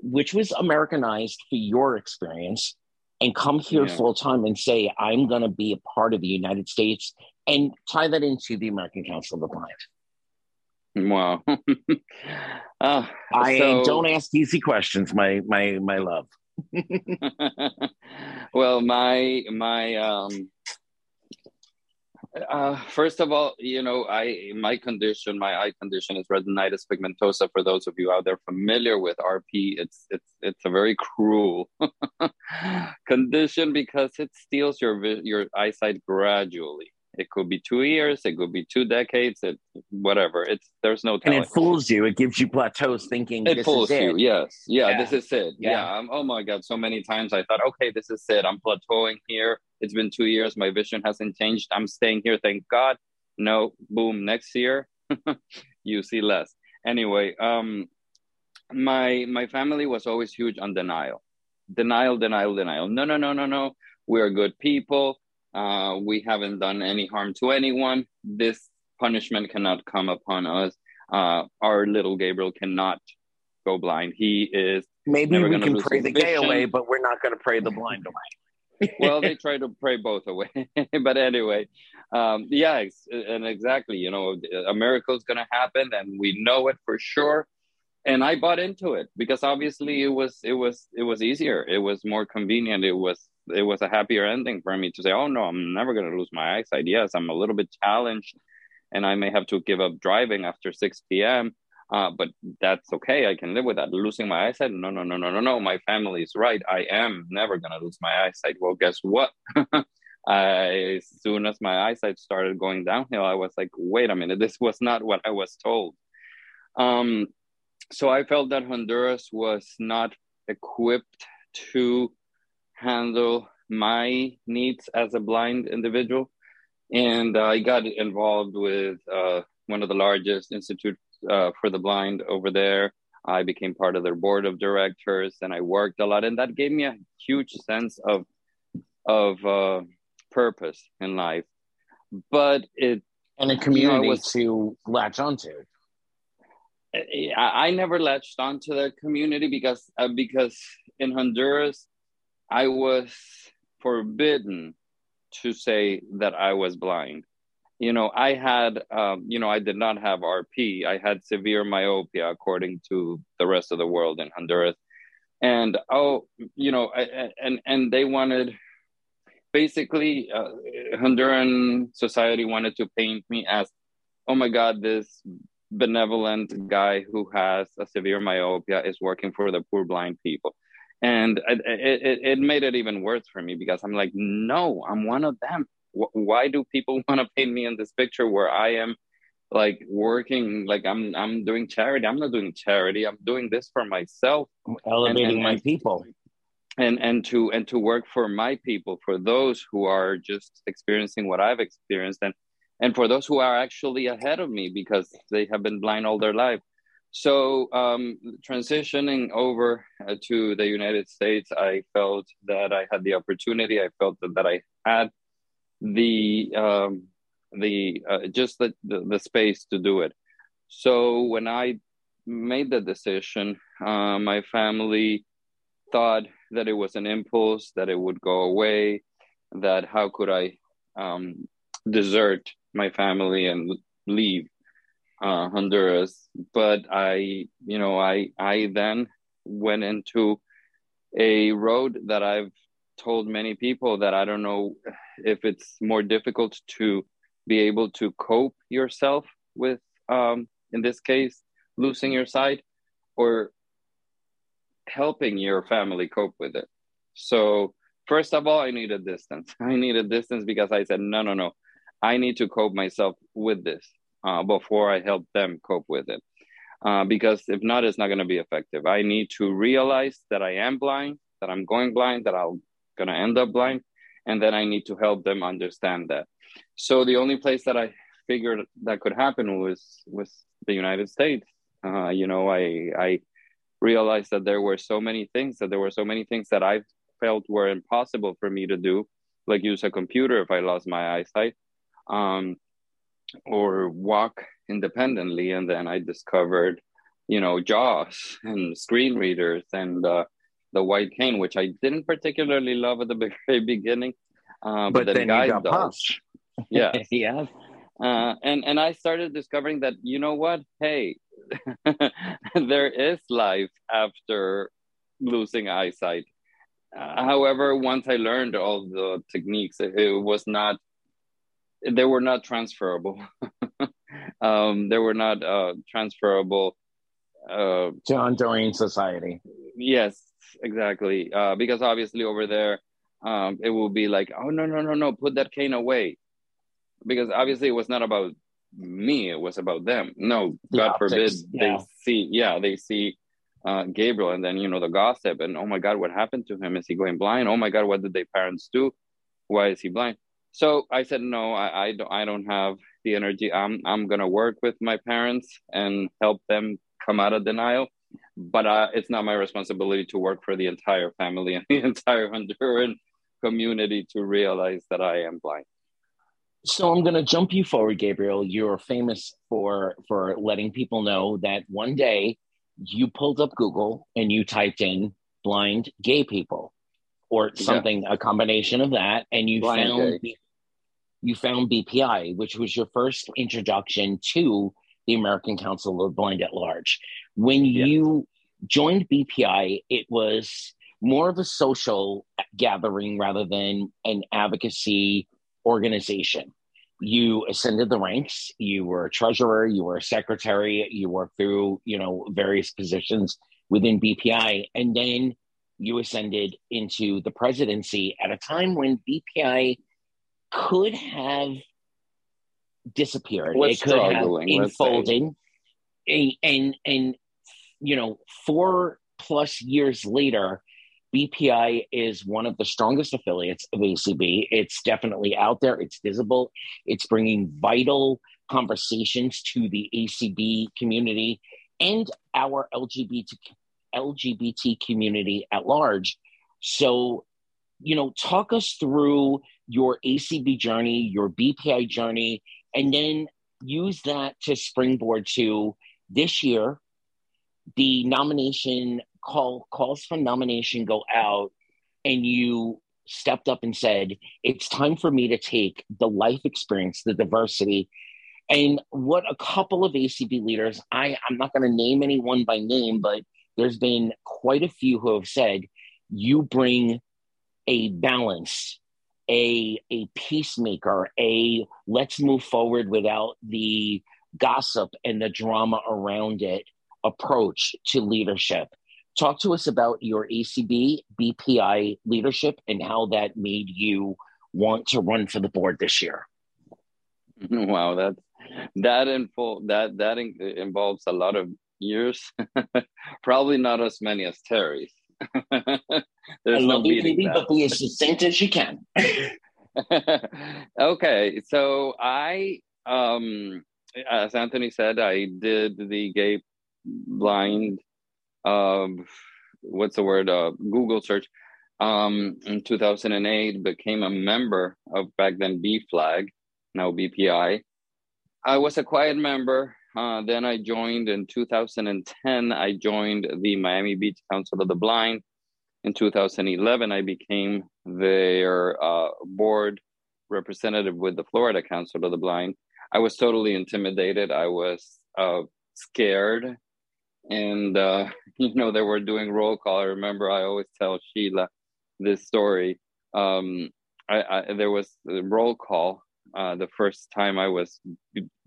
[SPEAKER 2] which was Americanized for your experience, and come here yeah. full time and say, I'm going to be a part of the United States and tie that into the American Council of the Blind?
[SPEAKER 5] Wow. uh,
[SPEAKER 2] I so... don't ask easy questions, my my my love.
[SPEAKER 5] well, my my um uh, first of all, you know, I my condition, my eye condition is retinitis pigmentosa. For those of you out there familiar with RP, it's it's it's a very cruel condition because it steals your your eyesight gradually. It could be two years, it could be two decades, it whatever. It's there's no
[SPEAKER 2] telling. And it fools you. It gives you plateaus, thinking
[SPEAKER 5] it fools you. It. Yes, yeah, yeah, this is it. Yeah. yeah. oh my god, so many times I thought, okay, this is it. I'm plateauing here. It's been two years. My vision hasn't changed. I'm staying here. Thank God. No, boom. Next year, you see less. Anyway, um, my my family was always huge on denial, denial, denial, denial. No, no, no, no, no. We're good people uh, we haven't done any harm to anyone. This punishment cannot come upon us. Uh, our little Gabriel cannot go blind. He is
[SPEAKER 2] maybe we can pray the gay away, but we're not going to pray the blind away.
[SPEAKER 5] Well, they try to pray both away, but anyway, um, yeah, and exactly, you know, a miracle is going to happen, and we know it for sure. And I bought into it because obviously it was it was it was easier, it was more convenient, it was it was a happier ending for me to say, oh no, I'm never going to lose my eyesight. Yes, I'm a little bit challenged and I may have to give up driving after 6 p.m. Uh, but that's okay. I can live with that. Losing my eyesight? No, no, no, no, no, no. My family is right. I am never going to lose my eyesight. Well, guess what? As soon as my eyesight started going downhill, I was like, wait a minute, this was not what I was told. Um, so I felt that Honduras was not equipped to handle my needs as a blind individual. And I got involved with uh, one of the largest institutes uh, for the blind over there. I became part of their board of directors, and I worked a lot, and that gave me a huge sense of of uh, purpose in life. But it
[SPEAKER 2] and a community you know, was, to latch onto.
[SPEAKER 5] I, I never latched onto that community because uh, because in Honduras I was forbidden to say that I was blind. You know, I had, um, you know, I did not have RP. I had severe myopia, according to the rest of the world in Honduras. And oh, you know, I, and and they wanted, basically, uh, Honduran society wanted to paint me as, oh my God, this benevolent guy who has a severe myopia is working for the poor blind people and it, it, it made it even worse for me because i'm like no i'm one of them why do people want to paint me in this picture where i am like working like i'm i'm doing charity? I'm not doing charity. I'm doing this for myself.
[SPEAKER 2] Elevating and, and, my people.
[SPEAKER 5] And and to and to work for my people for those who are just experiencing what i've experienced and and for those who are actually ahead of me because they have been blind all their life. So, um, transitioning over uh, to the United States, I felt that I had the opportunity. I felt that, that I had the um, the uh, just the, the, the space to do it. So when I made the decision, uh, my family thought that it was an impulse, that it would go away, that how could I um, desert my family and leave uh, Honduras. But I, you know, I I then went into a road that I've told many people that I don't know if it's more difficult to be able to cope yourself with, um, in this case, losing your sight, or helping your family cope with it. So first of all, I need a distance. I need a distance because I said, no, no, no, I need to cope myself with this uh, before I help them cope with it. Uh, because if not, it's not going to be effective. I need to realize that I am blind, that I'm going blind, that I'm going to end up blind, and then I need to help them understand that. So the only place that I figured that could happen was was the United States. Uh, you know, I I realized that there were so many things that there were so many things that I felt were impossible for me to do, like use a computer if I lost my eyesight, um, or walk independently. And then I discovered, you know, JAWS and screen readers and uh, the white cane, which I didn't particularly love at the very beginning.
[SPEAKER 2] Uh, but, but, then, then you got
[SPEAKER 5] does. Yeah. yeah. Uh, and and I started discovering that you know what, hey, there is life after losing eyesight. Uh, however, once I learned all the techniques, it, it was not, they were not transferable. um, they were not uh, transferable
[SPEAKER 2] uh, to Honduran society.
[SPEAKER 5] Yes, exactly. Uh, because obviously over there, um, it will be like, oh no no no no, put that cane away, because obviously it was not about me it was about them. No the god optics, forbid yeah. they see yeah they see uh, gabriel and then you know the gossip and oh my god what happened to him? Is he going blind? Oh my god what did their parents do? Why is he blind? So i said no i, I don't i don't have the energy. I'm i'm gonna work with my parents and help them come out of denial but uh, it's not my responsibility to work for the entire family and the entire honduran community to realize that i am blind
[SPEAKER 2] so I'm going to jump you forward, Gabriel. You're famous for for letting people know that one day you pulled up Google and you typed in blind gay people or something, yeah. a combination of that, and you blind found gay. you found BPI, which was your first introduction to the American Council of the Blind at Large. When yeah. you joined BPI, it was more of a social gathering rather than an advocacy organization. You ascended the ranks. You were a treasurer. You were a secretary. You worked through, you know, various positions within BPI, and then you ascended into the presidency at a time when BPI could have disappeared. it could have unfolded, and and you know, four plus years later, BPI is one of the strongest affiliates of ACB. It's definitely out there, it's visible, it's bringing vital conversations to the ACB community and our LGBT, LGBT community at large. So, you know, talk us through your ACB journey, your BPI journey, and then use that to springboard to this year the nomination call calls for nomination go out and you stepped up and said it's time for me to take the life experience the diversity. And what a couple of acb leaders i i'm not going to name anyone by name but there's been quite a few who have said you bring a balance a a peacemaker a let's move forward without the gossip and the drama around it approach to leadership Talk to us about your ACB BPI leadership and how that made you want to run for the board this year.
[SPEAKER 5] Wow, that that info that that in, involves a lot of years. Probably not as many as Terry's.
[SPEAKER 2] There's no beating but be as succinct as you can.
[SPEAKER 5] okay, so I, um, as Anthony said, I did the gay blind um, what's the word? Uh, Google search. Um, in 2008, became a member of back then B Flag, now BPI. I was a quiet member. Uh, then I joined in 2010. I joined the Miami Beach Council of the Blind. In 2011, I became their uh, board representative with the Florida Council of the Blind. I was totally intimidated. I was uh, scared, and uh, you know they were doing roll call. I remember I always tell Sheila this story. Um, I, I, there was a roll call uh, the first time I was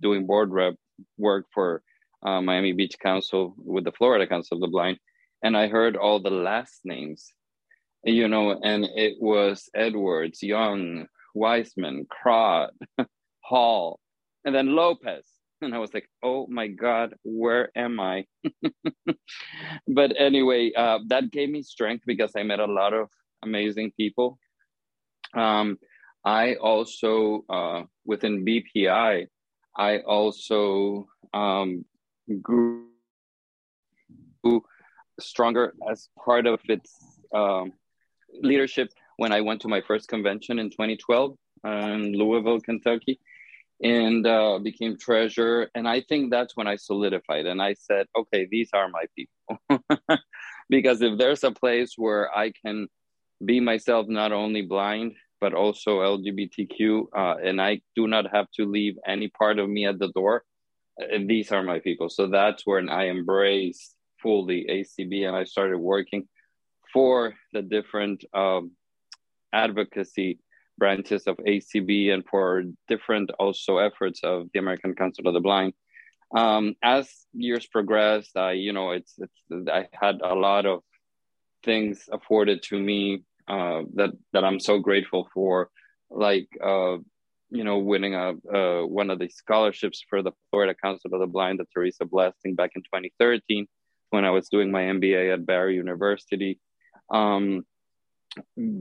[SPEAKER 5] doing board rep work for uh, Miami Beach Council with the Florida Council of the Blind, and I heard all the last names, you know, and it was Edwards, Young, Wiseman, Crod, Hall, and then Lopez. And I was like, oh my God, where am I? but anyway, uh, that gave me strength because I met a lot of amazing people. Um, I also, uh, within BPI, I also um, grew stronger as part of its um, leadership when I went to my first convention in 2012 in Louisville, Kentucky, and uh, became treasurer. And I think that's when I solidified and I said, okay, these are my people. because if there's a place where I can be myself, not only blind, but also LGBTQ, uh, and I do not have to leave any part of me at the door. And these are my people. So that's when I embraced fully ACB and I started working for the different um, advocacy branches of ACB and for different also efforts of the American Council of the Blind. Um, as years progressed, I, you know, it's, it's I had a lot of things afforded to me uh, that that I'm so grateful for, like uh, you know, winning a uh, one of the scholarships for the Florida Council of the Blind, the Teresa Blasting back in 2013 when I was doing my MBA at Barry University. Um,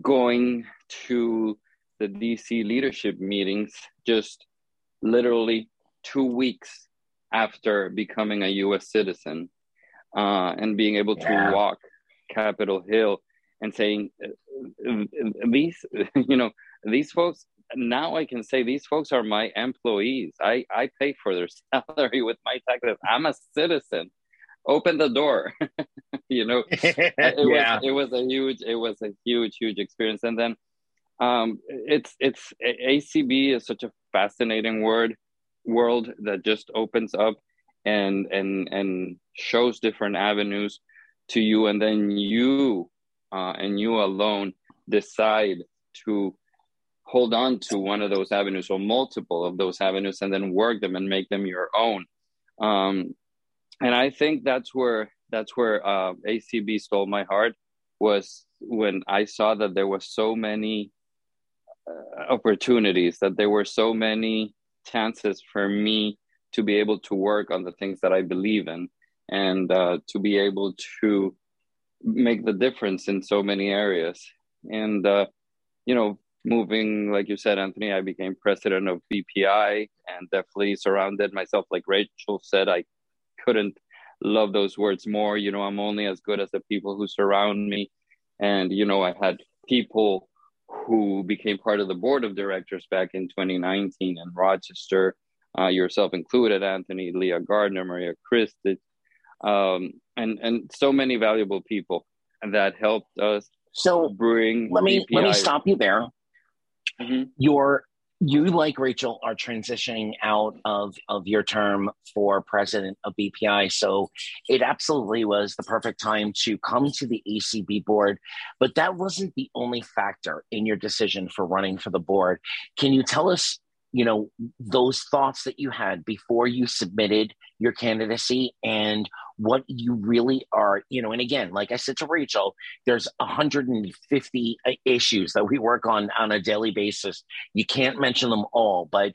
[SPEAKER 5] going to the DC leadership meetings just literally two weeks after becoming a US citizen uh, and being able yeah. to walk Capitol Hill and saying these you know these folks now i can say these folks are my employees. I i pay for their salary with my taxes. I'm a citizen. Open the door. You know it yeah. was it was a huge it was a huge huge experience. And then um it's it's acb is such a fascinating word world that just opens up and and and shows different avenues to you. And then you uh, and you alone decide to hold on to one of those avenues or multiple of those avenues and then work them and make them your own. Um, and i think that's where that's where uh, acb stole my heart was when i saw that there were so many uh, opportunities that there were so many chances for me to be able to work on the things that i believe in and uh, to be able to make the difference in so many areas. And, uh, you know, moving, like you said, Anthony, I became president of BPI and definitely surrounded myself, like Rachel said, I couldn't love those words more. You know, I'm only as good as the people who surround me. And, you know, I had people who became part of the board of directors back in 2019 in Rochester, uh, yourself included, Anthony, Leah Gardner, Maria Christie, um, and and so many valuable people that helped us.
[SPEAKER 2] So
[SPEAKER 5] bring.
[SPEAKER 2] Let me BPI. let me stop you there. Mm-hmm. Your you like Rachel are transitioning out of of your term for president of BPI, so it absolutely was the perfect time to come to the ACB board. But that wasn't the only factor in your decision for running for the board. Can you tell us you know those thoughts that you had before you submitted your candidacy and what you really are you know and again like i said to rachel there's 150 uh, issues that we work on on a daily basis. You can't mention them all but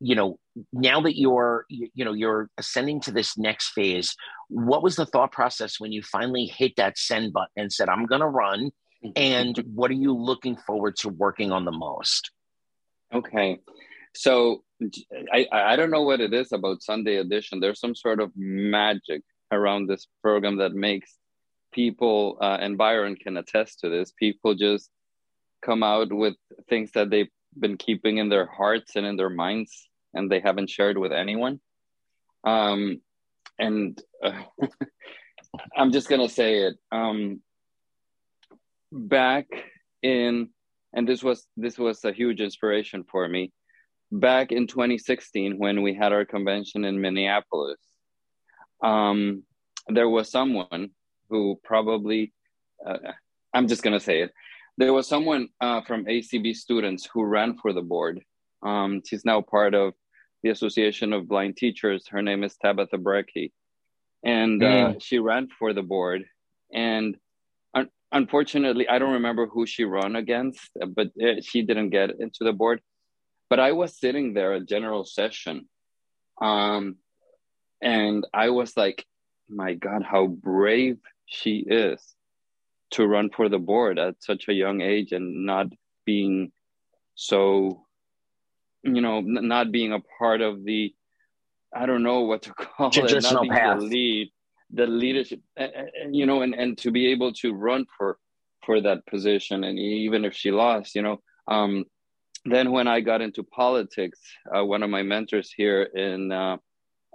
[SPEAKER 2] you know now that you're you know you're ascending to this next phase what was the thought process when you finally hit that send button and said i'm going to run mm-hmm. and what are you looking forward to working on the most?
[SPEAKER 5] Okay so I, I don't know what it is about Sunday edition. There's some sort of magic around this program that makes people, uh, and Byron can attest to this, people just come out with things that they've been keeping in their hearts and in their minds and they haven't shared with anyone. Um, and uh, I'm just going to say it. Um, back in, and this was this was a huge inspiration for me back in 2016 when we had our convention in Minneapolis. um, there was someone who probably, uh, I'm just going to say it. There was someone uh, from ACB students who ran for the board. Um, she's now part of the Association of Blind Teachers. Her name is Tabitha Brecky. And uh, mm. she ran for the board. And un- unfortunately, I don't remember who she ran against, but uh, she didn't get into the board. But I was sitting there at general session. Um, and I was like, my God, how brave she is to run for the board at such a young age and not being so, you know, n- not being a part of the, I don't know what to call
[SPEAKER 2] Traditional
[SPEAKER 5] it, not
[SPEAKER 2] path.
[SPEAKER 5] the lead, the leadership, you know, and, and to be able to run for for that position, and even if she lost, you know, um, then when I got into politics, uh, one of my mentors here in uh,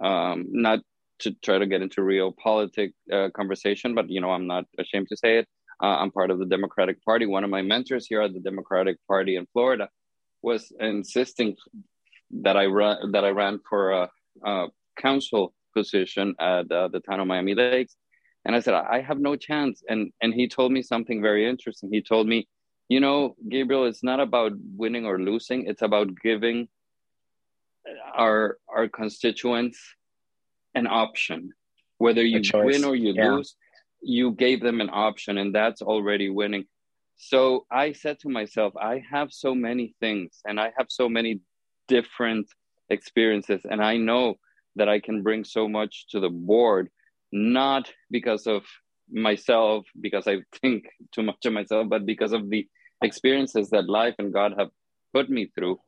[SPEAKER 5] um, not to try to get into real politic uh, conversation, but you know, I'm not ashamed to say it. Uh, I'm part of the Democratic Party. One of my mentors here at the Democratic Party in Florida was insisting that I run that I ran for a, a council position at uh, the town of Miami Lakes, and I said I have no chance. And and he told me something very interesting. He told me, you know, Gabriel, it's not about winning or losing. It's about giving our our constituents an option whether you win or you yeah. lose you gave them an option and that's already winning so i said to myself i have so many things and i have so many different experiences and i know that i can bring so much to the board not because of myself because i think too much of myself but because of the experiences that life and god have put me through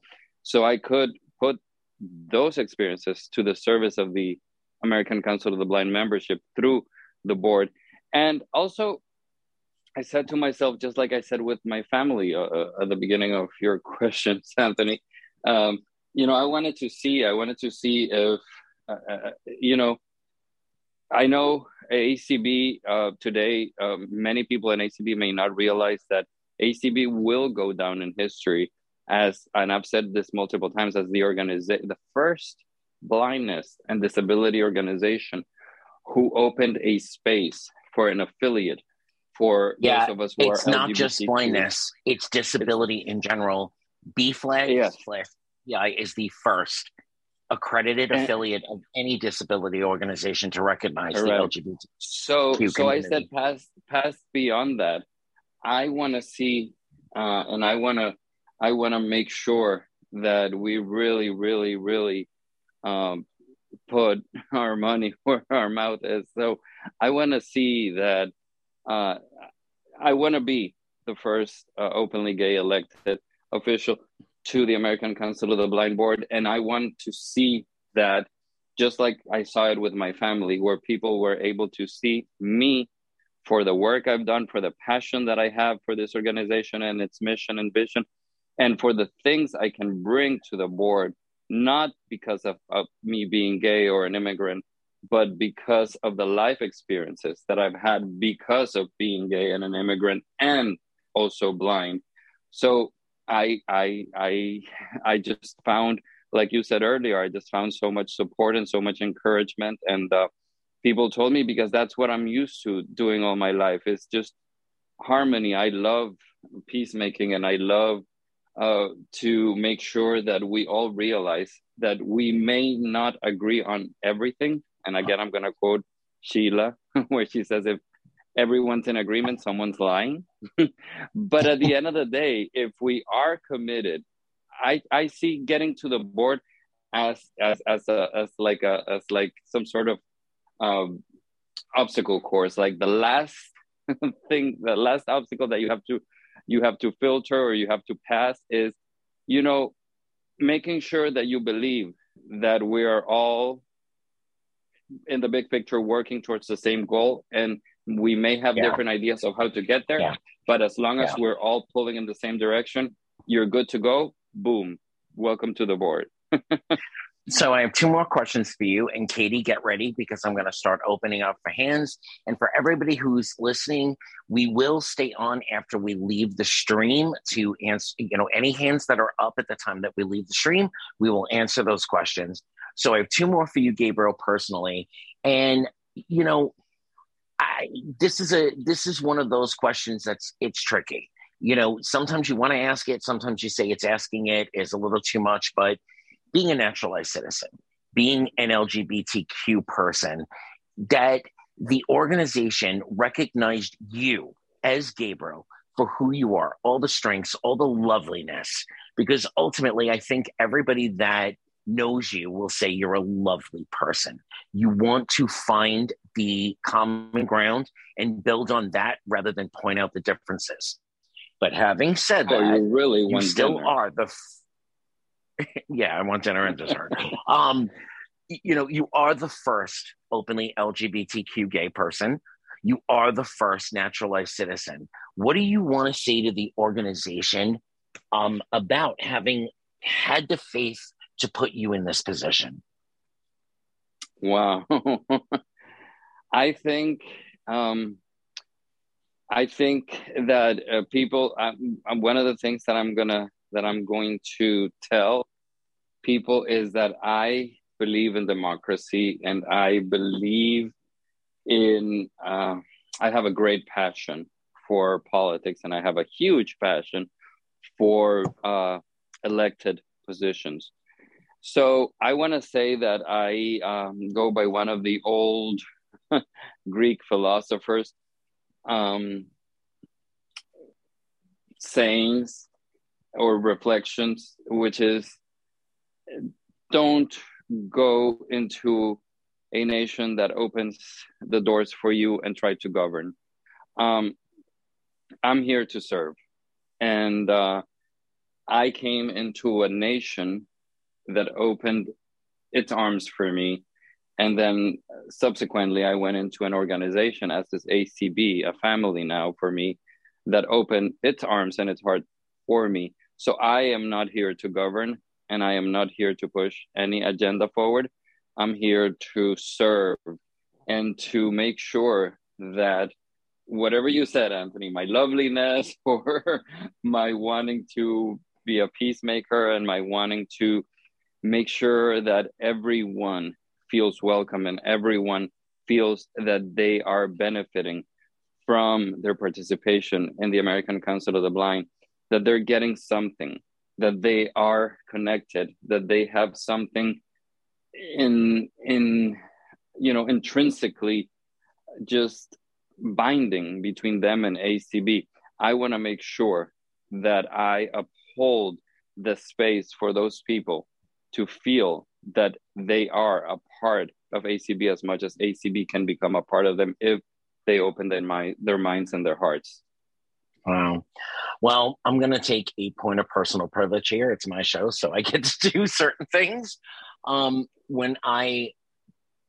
[SPEAKER 5] so i could put those experiences to the service of the American Council of the Blind membership through the board. And also, I said to myself, just like I said with my family uh, uh at the beginning of your questions, Anthony, um, you know, I wanted to see, I wanted to see if, uh, uh you know, I know ACB uh, today, many people in ACB may not realize that ACB will go down in history as, and I've said this multiple times, as the organization, the first blindness and disability organization who opened a space for an affiliate for
[SPEAKER 2] yeah,
[SPEAKER 5] those of us who
[SPEAKER 2] it's
[SPEAKER 5] are
[SPEAKER 2] not just blindness it's disability it's, in general B-Flag
[SPEAKER 5] yes.
[SPEAKER 2] yeah is the first accredited and, affiliate of any disability organization to recognize right. the LGBT.
[SPEAKER 5] So, so I said, past past beyond that, I want to see, uh, and I want to, I want to make sure that we really, really, really um, put our money where our mouth is. So I want to see that. Uh, I want to be the first uh, openly gay elected official to the American Council of the Blind Board, and I want to see that just like I saw it with my family, where people were able to see me for the work I've done, for the passion that I have for this organization and its mission and vision, and for the things I can bring to the board not because of, of me being gay or an immigrant, but because of the life experiences that I've had because of being gay and an immigrant and also blind. So I I I I just found, like you said earlier, I just found so much support and so much encouragement. And uh, people told me because that's what I'm used to doing all my life. It's just harmony. I love peacemaking and I love uh, to make sure that we all realize that we may not agree on everything. And again, I'm going to quote Sheila, where she says, if everyone's in agreement, someone's lying. but at the end of the day, if we are committed, I, I see getting to the board as as as a as like a as like some sort of um, obstacle course, like the last thing, the last obstacle that you have to you have to filter or you have to pass is you know making sure that you believe that we are all in the big picture working towards the same goal and we may have yeah. different ideas of how to get there yeah. but as long as yeah. we're all pulling in the same direction you're good to go boom welcome to the board
[SPEAKER 2] So I have two more questions for you. And Katie, get ready because I'm going to start opening up for hands. And for everybody who's listening, we will stay on after we leave the stream to answer, you know, any hands that are up at the time that we leave the stream, we will answer those questions. So I have two more for you, Gabriel, personally. And you know, I this is a this is one of those questions that's it's tricky. You know, sometimes you want to ask it, sometimes you say it's asking it is a little too much, but being a naturalized citizen, being an LGBTQ person, that the organization recognized you as Gabriel for who you are, all the strengths, all the loveliness, because ultimately, I think everybody that knows you will say you're a lovely person. You want to find the common ground and build on that rather than point out the differences. But having said oh, that, you really you still dinner. are the. Yeah, I want dinner and dessert. um, you know, you are the first openly LGBTQ gay person. You are the first naturalized citizen. What do you want to say to the organization um, about having had the faith to put you in this position?
[SPEAKER 5] Wow. I think um, I think that uh, people. Um, one of the things that I'm gonna that I'm going to tell people is that I believe in democracy and I believe in. Uh, I have a great passion for politics and I have a huge passion for uh, elected positions. So I want to say that I um, go by one of the old Greek philosophers' um, sayings or reflections, which is don't go into a nation that opens the doors for you and try to govern. Um, I'm here to serve. And uh, I came into a nation that opened its arms for me. And then subsequently, I went into an organization as this ACB, a family now for me, that opened its arms and its heart for me. So I am not here to govern and I am not here to push any agenda forward. I'm here to serve and to make sure that whatever you said, Anthony, my loveliness or my wanting to be a peacemaker and my wanting to make sure that everyone feels welcome and everyone feels that they are benefiting from their participation in the American Council of the Blind, that they're getting something, that they are connected, that they have something in in you know intrinsically just binding between them and ACB. I want to make sure that I uphold the space for those people to feel that they are a part of ACB as much as ACB can become a part of them if they open their mind, their minds and their hearts.
[SPEAKER 2] Wow. Well, I'm going to take a point of personal privilege here. It's my show, so I get to do certain things. Um, when I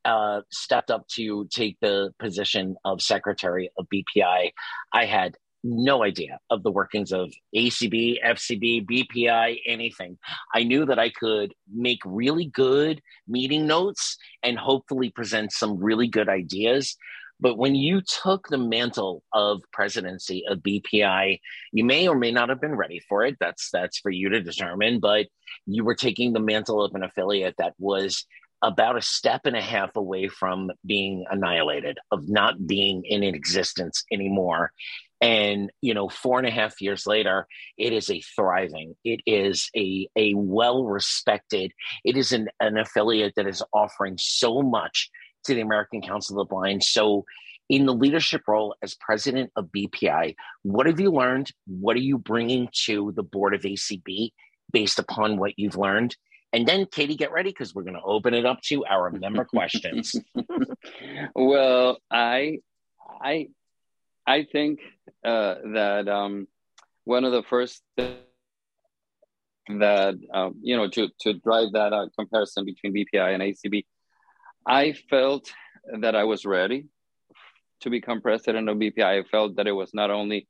[SPEAKER 2] uh, stepped up to take the position of secretary of BPI, I had no idea of the workings of ACB, FCB, BPI, anything. I knew that I could make really good meeting notes and hopefully present some really good ideas. But when you took the mantle of presidency of BPI, you may or may not have been ready for it. That's that's for you to determine. But you were taking the mantle of an affiliate that was about a step and a half away from being annihilated, of not being in existence anymore. And you know, four and a half years later, it is a thriving, it is a a well respected, it is an, an affiliate that is offering so much to the American Council of the Blind. So, in the leadership role as president of BPI, what have you learned? What are you bringing to the board of ACB based upon what you've learned? And then, Katie, get ready because we're going to open it up to our member questions.
[SPEAKER 5] well, I, I, I think uh, that um, one of the first that um, you know to to drive that uh, comparison between BPI and ACB I felt that I was ready to become president of BPI. I felt that it was not only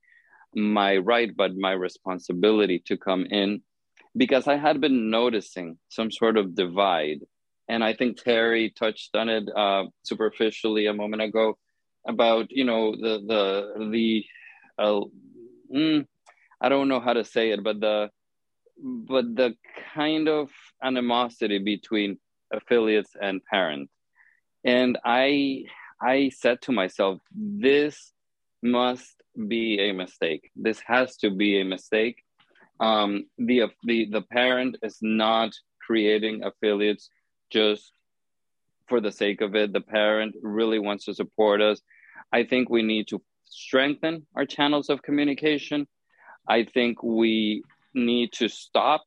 [SPEAKER 5] my right, but my responsibility to come in because I had been noticing some sort of divide. And I think Terry touched on it uh, superficially a moment ago about, you know, the, the, the, uh, mm, I don't know how to say it, but the, but the kind of animosity between affiliates and parents and I I said to myself, this must be a mistake. This has to be a mistake. Um, the the the parent is not creating affiliates just for the sake of it. The parent really wants to support us. I think we need to strengthen our channels of communication. I think we need to stop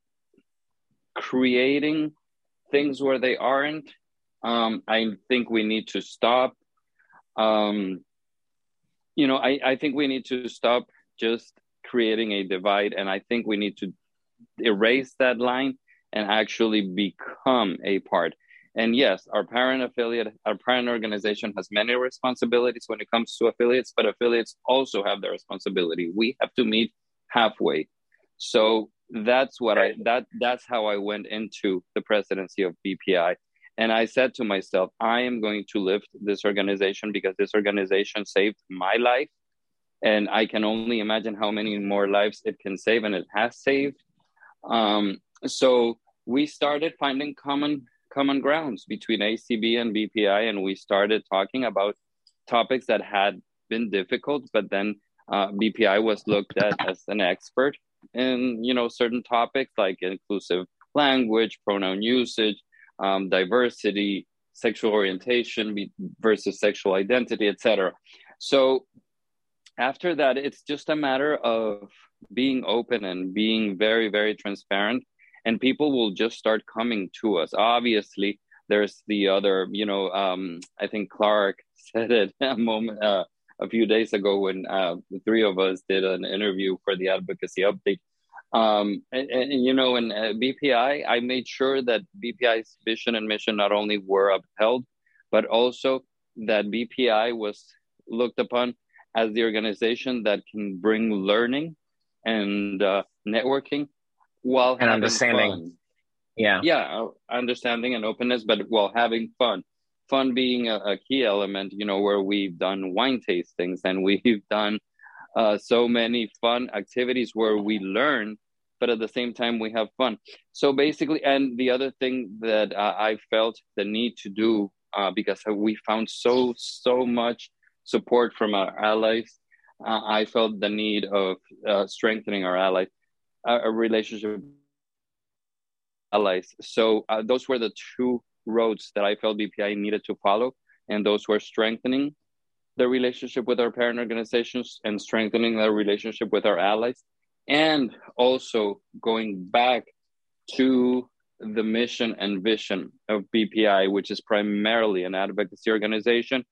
[SPEAKER 5] creating things where they aren't. Um, I think we need to stop. Um, you know, I, I think we need to stop just creating a divide. And I think we need to erase that line and actually become a part. And yes, our parent affiliate, our parent organization has many responsibilities when it comes to affiliates, but affiliates also have the responsibility. We have to meet halfway. So that's what I that that's how I went into the presidency of BPI. And I said to myself, I am going to lift this organization because this organization saved my life. And I can only imagine how many more lives it can save, and it has saved. Um, so we started finding common common grounds between ACB and BPI, and we started talking about topics that had been difficult, but then uh, BPI was looked at as an expert in you know certain topics like inclusive language, pronoun usage, um, diversity, sexual orientation versus sexual identity, etc. So after that, it's just a matter of being open and being very, very transparent and people will just start coming to us obviously there's the other you know um, i think clark said it a moment uh, a few days ago when uh, the three of us did an interview for the advocacy update um, and, and, you know in uh, bpi i made sure that bpi's vision and mission not only were upheld but also that bpi was looked upon as the organization that can bring learning and uh, networking while
[SPEAKER 2] and understanding. Fun. Yeah.
[SPEAKER 5] Yeah, understanding and openness, but while having fun. Fun being a, a, key element, you know, where we've done wine tastings and we've done uh, so many fun activities where we learn, but at the same time we have fun. So basically, and the other thing that uh, I felt the need to do uh, because we found so so much support from our allies, uh, I felt the need of uh, strengthening our allies a, relationship allies. So uh, those were the two roads that I felt BPI needed to follow, and those were strengthening the relationship with our parent organizations and strengthening the relationship with our allies, and also going back to the mission and vision of BPI, which is primarily an advocacy organization.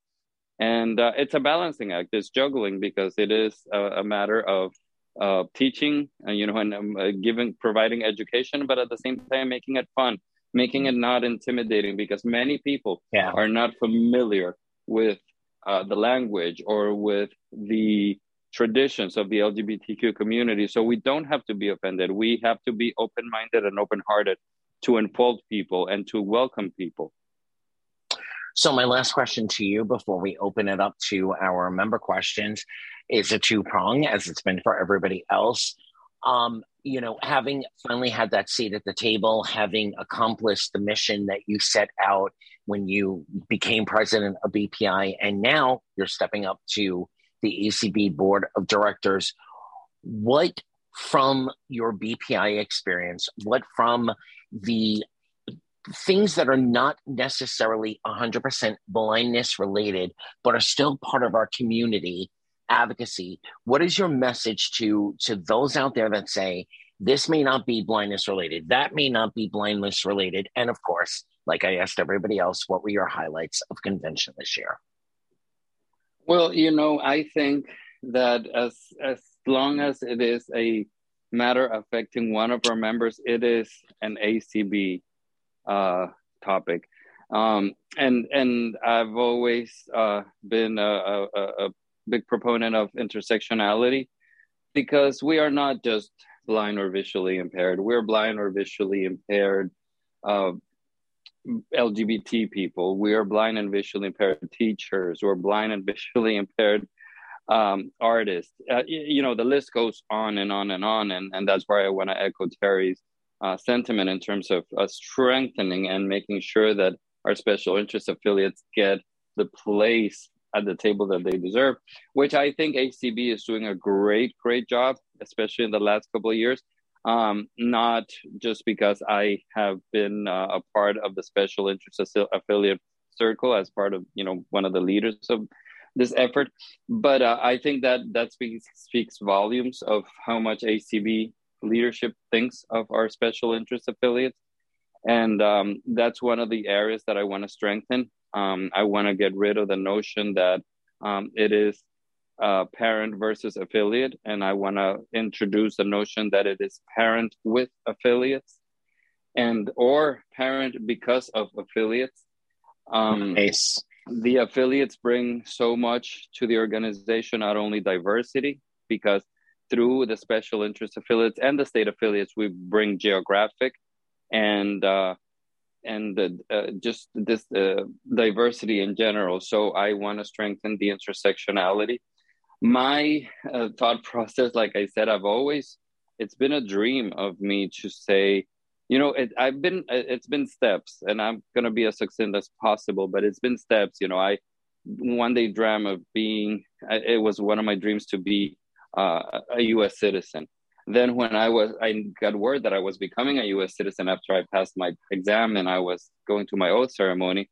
[SPEAKER 5] And uh, it's a balancing act. It's juggling because it is a, a matter of uh, teaching, uh, you know, and um, uh, giving, providing education, but at the same time making it fun, making it not intimidating, because many people yeah. are not familiar with uh, the language or with the traditions of the LGBTQ community. So we don't have to be offended. We have to be open-minded and open-hearted to involve people and to welcome people.
[SPEAKER 2] So my last question to you before we open it up to our member questions is a two prong, as it's been for everybody else. Um, you know, having finally had that seat at the table, having accomplished the mission that you set out when you became president of BPI, and now you're stepping up to the ACB board of directors. What from your BPI experience, what from the things that are not necessarily 100% blindness related, but are still part of our community advocacy what is your message to to those out there that say this may not be blindness related that may not be blindness related and of course like i asked everybody else what were your highlights of convention this year
[SPEAKER 5] well you know i think that as as long as it is a matter affecting one of our members it is an acb uh, topic um, and and I've always uh, been a, a, a, big proponent of intersectionality because we are not just blind or visually impaired. We're blind or visually impaired uh, LGBT people. We are blind and visually impaired teachers. We're blind and visually impaired um, artists. Uh, you know, the list goes on and on and on. And, and that's why I want to echo Terry's uh, sentiment in terms of uh, strengthening and making sure that our special interest affiliates get the place at the table that they deserve, which I think ACB is doing a great, great job, especially in the last couple of years. Um, not just because I have been uh, a part of the special interest affiliate circle as part of, you know, one of the leaders of this effort, but uh, I think that that speaks speaks volumes of how much ACB leadership thinks of our special interest affiliates, and um, that's one of the areas that I want to strengthen. Um, I want to get rid of the notion that um, it is uh, parent versus affiliate, and I want to introduce the notion that it is parent with affiliates, and or parent because of affiliates.
[SPEAKER 2] Um, nice.
[SPEAKER 5] The affiliates bring so much to the organization, not only diversity, because through the special interest affiliates and the state affiliates, we bring geographic and uh, and uh, just this uh, diversity in general. So I want to strengthen the intersectionality. My uh, thought process, like I said, I've always it's been a dream of me to say, you know, it, I've been it's been steps, and I'm gonna be as succinct as possible, but it's been steps. You know, I one day dream of being. It was one of my dreams to be uh, a U.S. citizen then when I was I got word that I was becoming a US citizen after I passed my exam and I was going to my oath ceremony,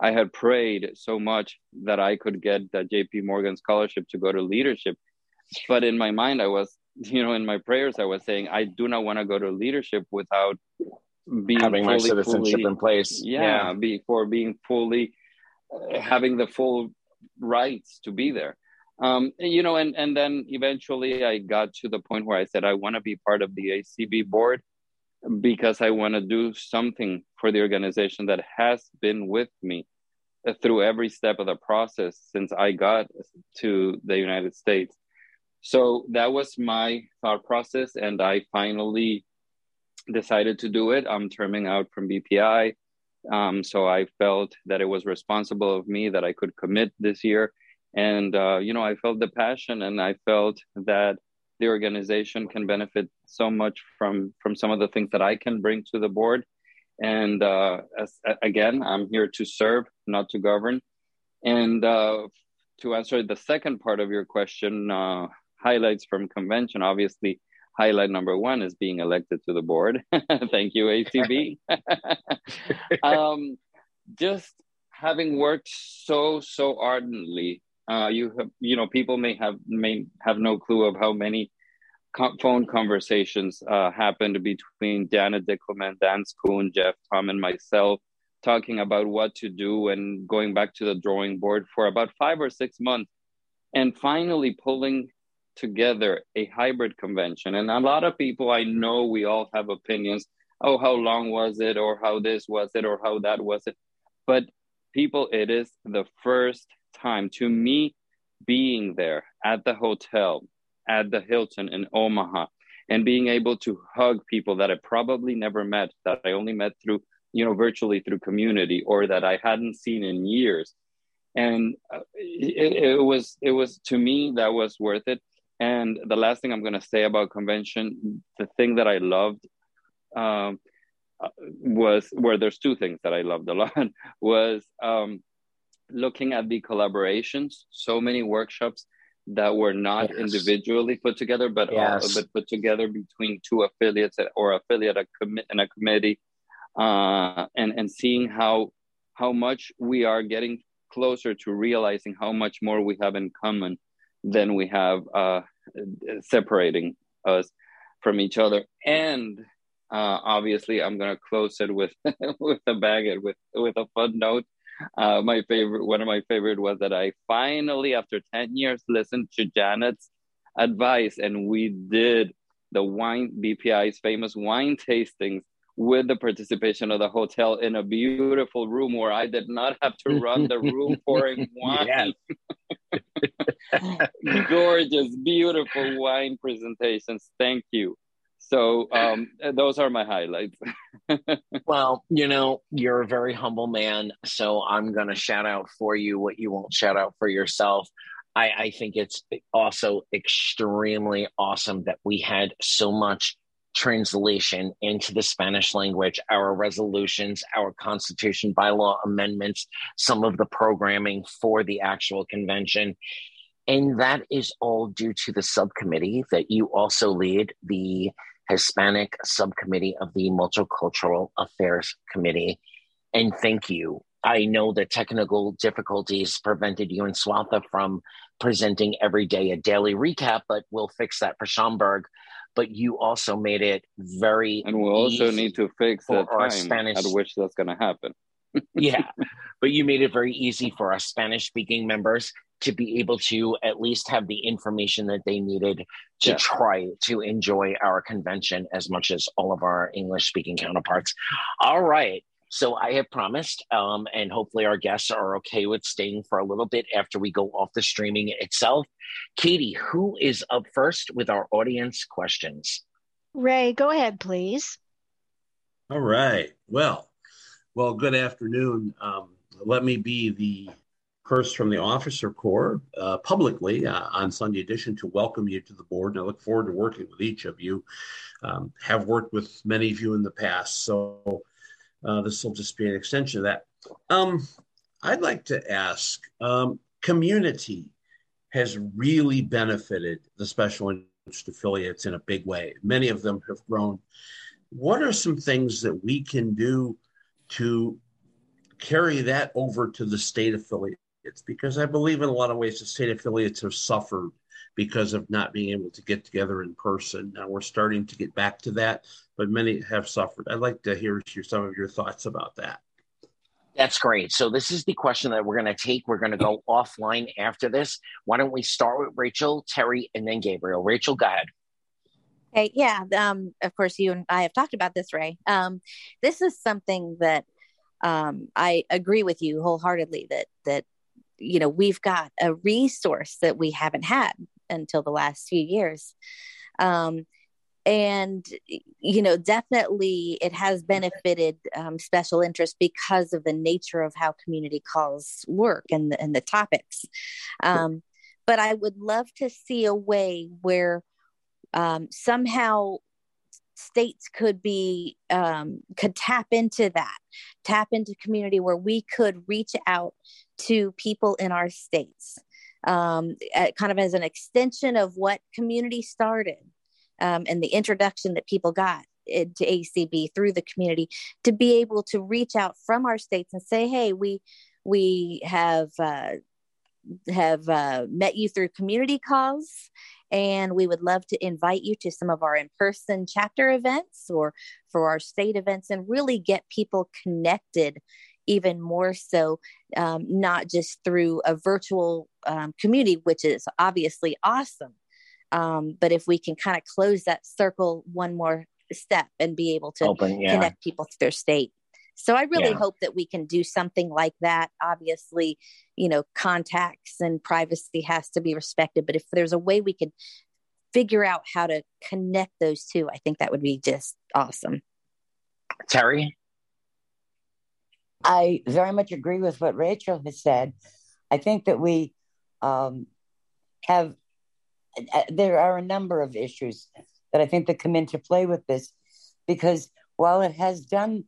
[SPEAKER 5] I had prayed so much that I could get the JP Morgan scholarship to go to leadership. But in my mind I was, you know, in my prayers I was saying I do not want to go to leadership without
[SPEAKER 2] being having fully, my citizenship fully, in place.
[SPEAKER 5] Yeah, yeah, before being fully uh, having the full rights to be there um, you know, and and then eventually I got to the point where I said I want to be part of the ACB board because I want to do something for the organization that has been with me through every step of the process since I got to the United States. So that was my thought process, and I finally decided to do it. I'm terming out from BPI. Um, so I felt that it was responsible of me that I could commit this year and uh, you know i felt the passion and i felt that the organization can benefit so much from from some of the things that i can bring to the board. And uh, as, again i'm here to serve not to govern. And uh, to answer the second part of your question uh, highlights from convention obviously highlight number one is being elected to the board. Thank you acb um, just having worked so so ardently uh, you have, you know, people may have may have no clue of how many phone conversations uh, happened between Dana Dickelman, Dan Spoone, Jeff Thom, and myself, talking about what to do and going back to the drawing board for about five or six months, and finally pulling together a hybrid convention. And a lot of people I know, we all have opinions. Oh, how long was it, or how this was it, or how that was it? But people, it is the first time to me being there at the hotel at the Hilton in Omaha and being able to hug people that I probably never met that I only met through you know virtually through community or that I hadn't seen in years. And uh, it, it was it was to me that was worth it. And the last thing I'm going to say about convention the thing that I loved um, uh, was where there's two things that I loved a lot was um, looking at the collaborations, so many workshops that were not yes. individually put together, but yes. but put together between two affiliates or affiliate a commit and a committee, uh, and and seeing how how much we are getting closer to realizing how much more we have in common than we have uh, separating us from each other. And uh, obviously, I'm gonna close it with with a bag with with a fun note uh, my favorite, one of my favorite was that I finally, after 10 years, listened to Janet's advice and we did the wine, BPI's famous wine tastings with the participation of the hotel in a beautiful room where I did not have to run the room pouring wine. Gorgeous, beautiful wine presentations. Thank you. So um, those are my highlights.
[SPEAKER 2] well, you know, you're a very humble man. So I'm going to shout out for you what you won't shout out for yourself. I, I think it's also extremely awesome that we had so much translation into the Spanish language, our resolutions, our constitution bylaw amendments, some of the programming for the actual convention. And that is all due to the subcommittee that you also lead, the Hispanic subcommittee of the Multicultural Affairs Committee. And thank you. I know the technical difficulties prevented you and Swathi from presenting every day a daily recap, but we'll fix that for Schaumburg. But you also made it very
[SPEAKER 5] and we'll also need to fix the time Spanish... at which that's going to happen.
[SPEAKER 2] yeah, but you made it very easy for our Spanish speaking members to be able to at least have the information that they needed to yeah. try to enjoy our convention as much as all of our English speaking counterparts. All right. So I have promised, um, and hopefully our guests are okay with staying for a little bit after we go off the streaming itself. Katie, who is up first with our audience questions?
[SPEAKER 7] Ray, go ahead, please.
[SPEAKER 8] All right. Well, well, good afternoon. Um, let me be the first from the officer corps uh, publicly uh, on Sunday edition to welcome you to the board. And I look forward to working with each of you. Um, have worked with many of you in the past, so uh, this will just be an extension of that. Um, I'd like to ask um, community has really benefited the special interest affiliates in a big way. Many of them have grown. What are some things that we can do to carry that over to the state affiliate affiliates because I believe in a lot of ways the state affiliates have suffered because of not being able to get together in person. Now we're starting to get back to that, but many have suffered. I'd like to hear some of your thoughts about that.
[SPEAKER 2] That's great. So this is the question that we're going to take. We're going to go offline after this. Why don't we start with Rachel, Terry, and then Gabriel? Rachel, go ahead.
[SPEAKER 4] Okay, yeah. Um, of course, you and I have talked about this, Ray. Um, this is something that um, I agree with you wholeheartedly that that you know we've got a resource that we haven't had until the last few years. Um, and you know definitely it has benefited um, special interest because of the nature of how community calls work and the, and the topics. Um, but i would love to see a way where um, somehow states could be um, could tap into that tap into community where we could reach out to people in our states um, kind of as an extension of what community started um, and the introduction that people got to acb through the community to be able to reach out from our states and say hey we we have uh, have uh, met you through community calls and we would love to invite you to some of our in person chapter events or for our state events and really get people connected even more so, um, not just through a virtual um, community, which is obviously awesome. Um, but if we can kind of close that circle one more step and be able to Open, yeah. connect people to their state. So I really yeah. hope that we can do something like that. Obviously, you know, contacts and privacy has to be respected, but if there's a way we could figure out how to connect those two, I think that would be just awesome.
[SPEAKER 2] Terry?
[SPEAKER 6] I very much agree with what Rachel has said. I think that we um, have, uh, there are a number of issues that I think that come into play with this because while it has done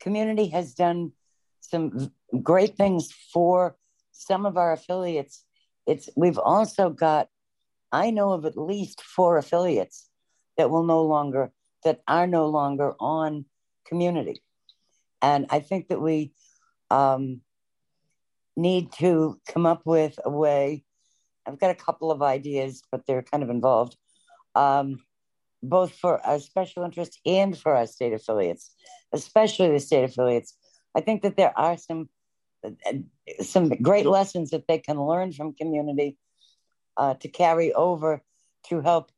[SPEAKER 6] community has done some great things for some of our affiliates. It's we've also got, I know of at least four affiliates that will no longer that are no longer on community, and I think that we um, need to come up with a way. I've got a couple of ideas, but they're kind of involved. Um, both for our special interest and for our state affiliates, especially the state affiliates. I think that there are some some great lessons that they can learn from community uh, to carry over to help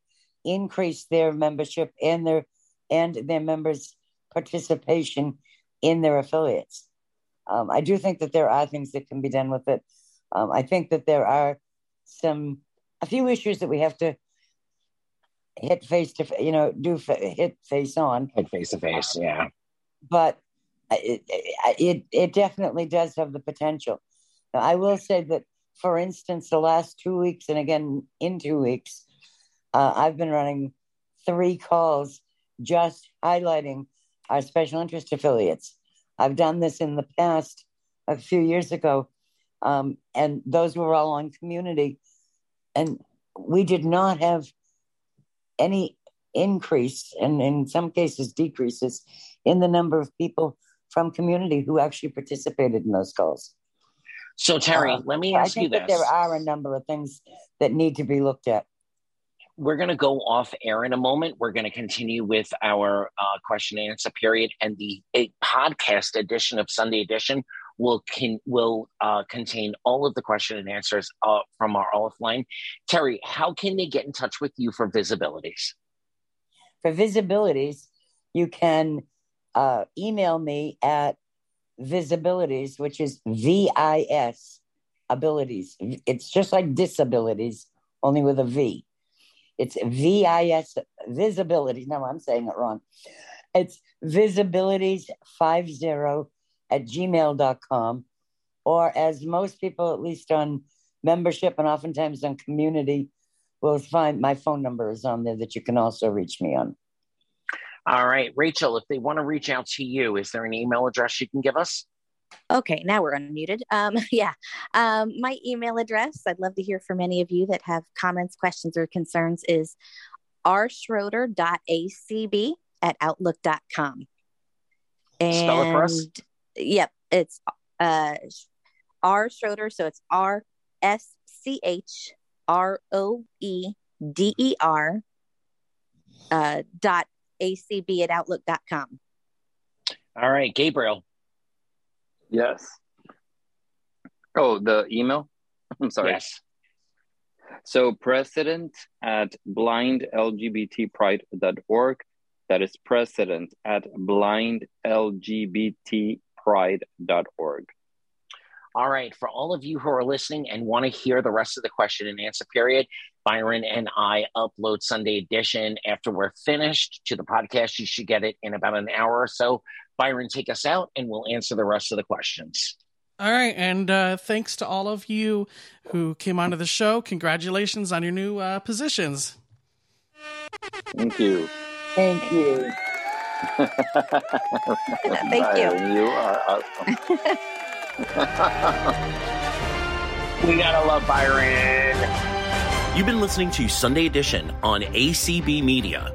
[SPEAKER 6] increase their membership and their and their members' participation in their affiliates. Um, I do think that there are things that can be done with it. Um, I think that there are some a few issues that we have to hit face to you know do hit face on
[SPEAKER 2] hit face to face yeah
[SPEAKER 6] but it, it it definitely does have the potential now, i will say that for instance the last two weeks and again in two weeks uh, i've been running three calls just highlighting our special interest affiliates. I've done this in the past a few years ago, um, and those were all on community. And we did not have any increase, and in some cases, decreases in the number of people from community who actually participated in those calls.
[SPEAKER 2] So, Terry, um, let me ask
[SPEAKER 6] you
[SPEAKER 2] this.
[SPEAKER 6] There are a number of things that need to be looked at.
[SPEAKER 2] We're going to go off air in a moment. We're going to continue with our uh, question and answer period, and the podcast edition of Sunday Edition will can will uh, contain all of the question and answers uh, from our offline. Terry, how can they get in touch with you for visibilities?
[SPEAKER 6] For visibilities, you can uh, email me at visibilities, which is V I S abilities. It's just like disabilities, only with a V. It's V I S visibilities. No, I'm saying it wrong. It's visibilities 50 at gmail.com. Or as most people, at least on membership and oftentimes on community, will find my phone number is on there that you can also reach me on.
[SPEAKER 2] All right, Rachel, if they want to reach out to you, is there an email address you can give us?
[SPEAKER 4] Okay, now we're unmuted. Um, yeah, um, my email address, I'd love to hear from any of you that have comments, questions, or concerns, is rschroeder.acb at outlook.com.
[SPEAKER 2] And Spell it for us.
[SPEAKER 4] Yep, it's uh, R Schroeder, so it's R S C H R O E D E R uh, dot acb at outlook.com.
[SPEAKER 2] All right, Gabriel.
[SPEAKER 5] Yes. Oh, the email? I'm sorry.
[SPEAKER 2] Yes.
[SPEAKER 5] So, president at blindlgbtpride.org. That is president at blindlgbtpride.org.
[SPEAKER 2] All right. For all of you who are listening and want to hear the rest of the question and answer period, Byron and I upload Sunday edition after we're finished to the podcast. You should get it in about an hour or so. Byron, take us out and we'll answer the rest of the questions.
[SPEAKER 3] All right. And uh, thanks to all of you who came onto the show. Congratulations on your new uh, positions.
[SPEAKER 5] Thank you.
[SPEAKER 6] Thank you.
[SPEAKER 4] Thank
[SPEAKER 5] Byron, you. You are awesome.
[SPEAKER 2] we gotta love Byron.
[SPEAKER 9] You've been listening to Sunday Edition on ACB Media.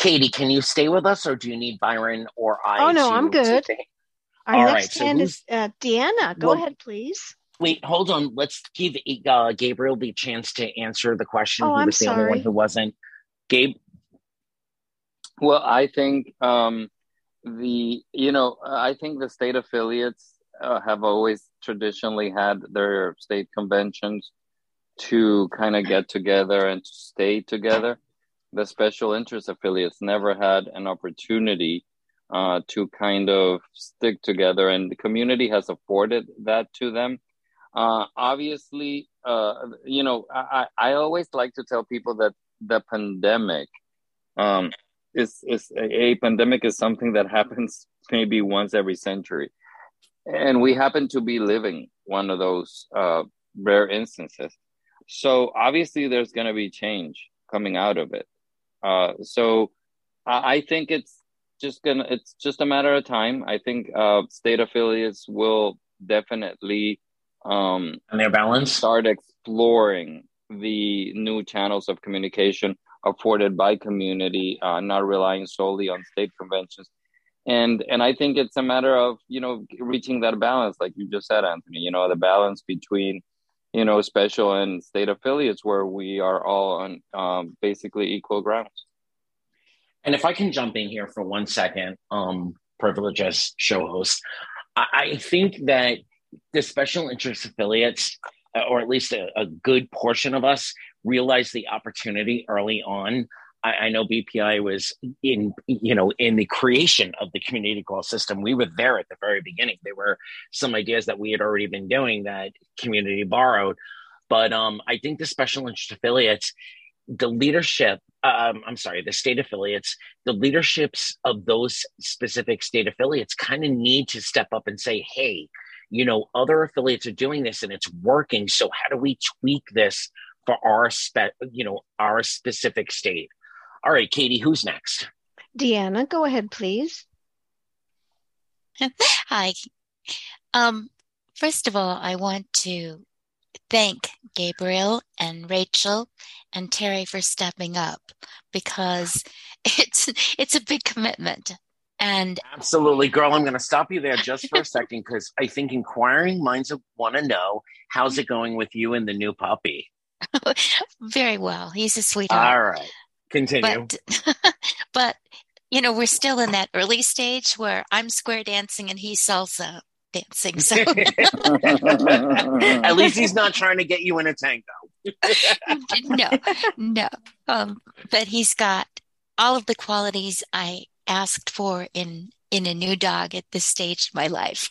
[SPEAKER 2] Katie, can you stay with us, or do you need Byron or I?
[SPEAKER 7] Oh no, I'm good. Our
[SPEAKER 2] All
[SPEAKER 7] next
[SPEAKER 2] right, so
[SPEAKER 7] hand is uh, Deanna. Go
[SPEAKER 2] Well-
[SPEAKER 7] ahead, please.
[SPEAKER 2] Wait, hold on. Let's give uh, Gabriel the chance to answer the question.
[SPEAKER 7] Oh,
[SPEAKER 2] he
[SPEAKER 7] I'm
[SPEAKER 2] was the only one who wasn't. Gabe,
[SPEAKER 5] Well, I think um, the you know I think the state affiliates uh, have always traditionally had their state conventions to kind of get together and to stay together. The special interest affiliates never had an opportunity uh, to kind of stick together, and the community has afforded that to them. Uh, obviously, uh, you know, I, I always like to tell people that the pandemic um, is is a, a pandemic is something that happens maybe once every century, and we happen to be living one of those uh, rare instances. So obviously, there's going to be change coming out of it. Uh, so I, I think it's just gonna it's just a matter of time. I think uh, state affiliates will definitely um,
[SPEAKER 2] and their balance.
[SPEAKER 5] start exploring the new channels of communication afforded by community, uh, not relying solely on state conventions. And and I think it's a matter of you know reaching that balance, like you just said, Anthony. You know the balance between you know special and state affiliates, where we are all on um, basically equal grounds.
[SPEAKER 2] And if I can jump in here for one second, um, privilege as show host, I, I think that the special interest affiliates, or at least a, a good portion of us, realized the opportunity early on I, I, know BPI was in, you know, in the creation of the community call system. We were there at the very beginning. There were some ideas that we had already been doing that community borrowed. But um, I think the special interest affiliates, the leadership, um, I'm sorry, the state affiliates, the leaderships of those specific state affiliates kind of need to step up and say, hey, you know, other affiliates are doing this and it's working. So how do we tweak this for our you know, our specific state? All right, Katie, who's next?
[SPEAKER 7] Deanna, go ahead, please.
[SPEAKER 10] Hi. Um, first of all, I want to thank Gabriel and Rachel and Terry for stepping up because it's it's a big commitment. And
[SPEAKER 2] absolutely, girl, I'm going to stop you there just for a second because I think inquiring minds want to know how's it going with you and the new puppy.
[SPEAKER 10] Very well. He's a sweetheart.
[SPEAKER 2] All right, continue.
[SPEAKER 10] But, but you know, we're still in that early stage where I'm square dancing and he's salsa dancing. So
[SPEAKER 2] at least he's not trying to get you in a tango.
[SPEAKER 10] no, no. Um, but he's got all of the qualities I asked for in in a new dog at this stage of my life.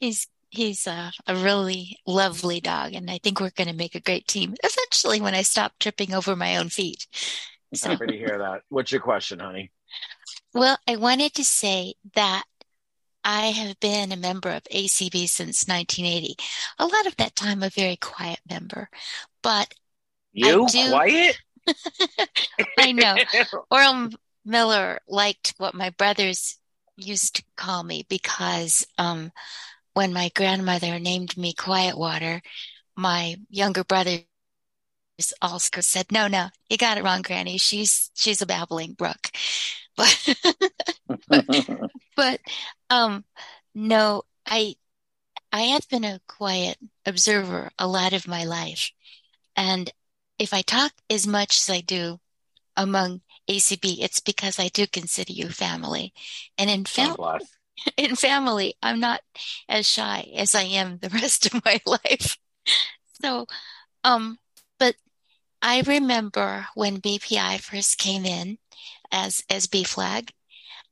[SPEAKER 10] he's he's a, a, really lovely dog, and I think we're going to make a great team. Eventually, when I stop tripping over my own feet.
[SPEAKER 2] Happy to hear that. What's your question, honey?
[SPEAKER 10] Well, I wanted to say that I have been a member of ACB since 1980. A lot of that time, a very quiet member, but
[SPEAKER 2] you do... quiet.
[SPEAKER 10] I know. Oral Miller liked what my brothers used to call me because um, when my grandmother named me Quiet Water, my younger brothers also said, "No, no, you got it wrong, Granny. She's she's a babbling brook." But but um, no, I I have been a quiet observer a lot of my life, and if I talk as much as I do among ACB, it's because I do consider you family, and in family. In family, I'm not as shy as I am the rest of my life. So, um, I remember when BPI first came in as as B flag,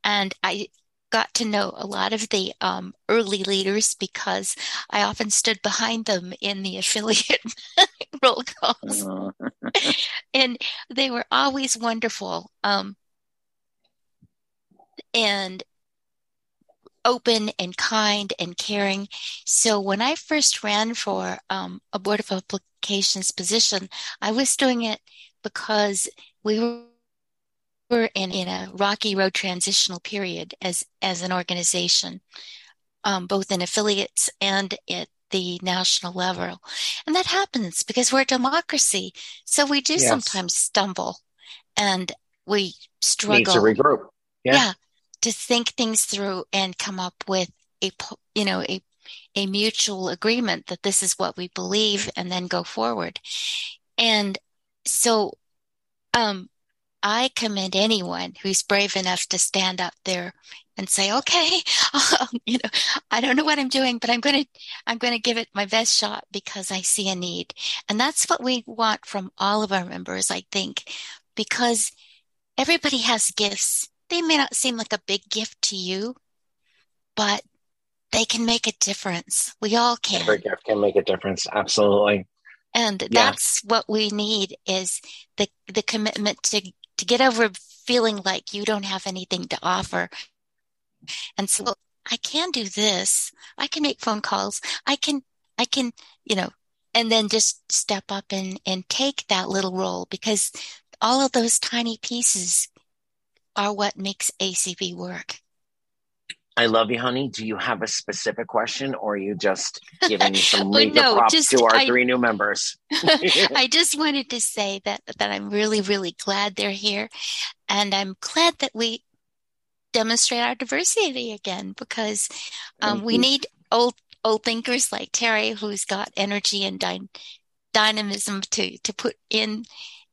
[SPEAKER 10] and I got to know a lot of the um, early leaders because I often stood behind them in the affiliate roll calls. Oh. and they were always wonderful um, and open and kind and caring. So when I first ran for um, a Board of Publications position, I was doing it because we were we're in, in a rocky road transitional period as as an organization, um, both in affiliates and at the national level, and that happens because we're a democracy. So we do yes. sometimes stumble, and we struggle. Need
[SPEAKER 2] to regroup.
[SPEAKER 10] Yeah. yeah, to think things through and come up with a you know a a mutual agreement that this is what we believe, and then go forward. And so, um, I commend anyone who's brave enough to stand up there and say, okay, um, you know, I don't know what I'm doing, but I'm going to, I'm going to give it my best shot because I see a need. And that's what we want from all of our members, I think, because everybody has gifts. They may not seem like a big gift to you, but they can make a difference. We all can.
[SPEAKER 2] Every gift can make a difference. Absolutely.
[SPEAKER 10] And yeah. that's what we need is the, the commitment to to get over feeling like you don't have anything to offer. And so I can do this. I can make phone calls. I can, I can, you know, and then just step up and, and take that little role because all of those tiny pieces are what makes ACB work.
[SPEAKER 2] I love you, honey. Do you have a specific question or are you just giving some well, no, props just, to our I, three new members?
[SPEAKER 10] I just wanted to say that that I'm really, really glad they're here. And I'm glad that we demonstrate our diversity again because um, we need old old thinkers like Terry who's got energy and dy- dynamism to to put in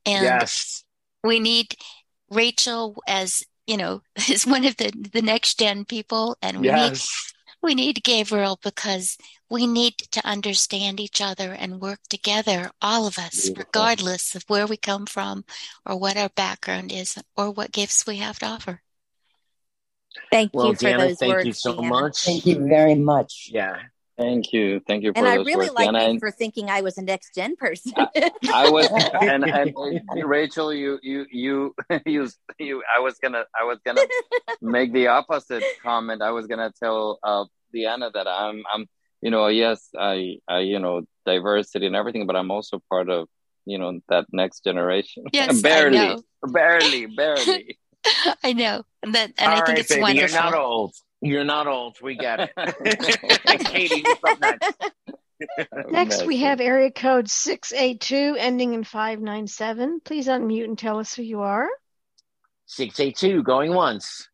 [SPEAKER 10] and
[SPEAKER 2] yes.
[SPEAKER 10] we need Rachel as you know, is one of the the next gen people, and we yes. We need Gabriel because we need to understand each other and work together, all of us, Beautiful. regardless of where we come from or what our background is or what gifts we have to offer.
[SPEAKER 4] Thank well, you for
[SPEAKER 2] Deanna,
[SPEAKER 4] those
[SPEAKER 2] thank
[SPEAKER 4] words.
[SPEAKER 2] you so
[SPEAKER 4] Deanna.
[SPEAKER 2] much.
[SPEAKER 6] Thank you very much.
[SPEAKER 2] Yeah.
[SPEAKER 5] Thank you, thank you.
[SPEAKER 4] and I really
[SPEAKER 5] words,
[SPEAKER 4] like
[SPEAKER 5] Deanna.
[SPEAKER 4] you for thinking I was a next gen person.
[SPEAKER 5] I was, and, and Rachel, you, you, you, you, you. I was gonna, I was gonna make the opposite comment. I was gonna tell uh, Deanna that I'm, I'm, you know, yes, I, I, you know, diversity and everything, but I'm also part of, you know, that next generation.
[SPEAKER 10] Yes,
[SPEAKER 5] barely, barely, barely.
[SPEAKER 10] I know, and that, and
[SPEAKER 2] All
[SPEAKER 10] I think
[SPEAKER 2] right,
[SPEAKER 10] it's
[SPEAKER 2] baby,
[SPEAKER 10] wonderful.
[SPEAKER 2] You're not old. You're not old. We get it. Katie, next?
[SPEAKER 7] Next, we have area code 682 ending in 597. Please unmute and tell us who you are.
[SPEAKER 2] 682 going once.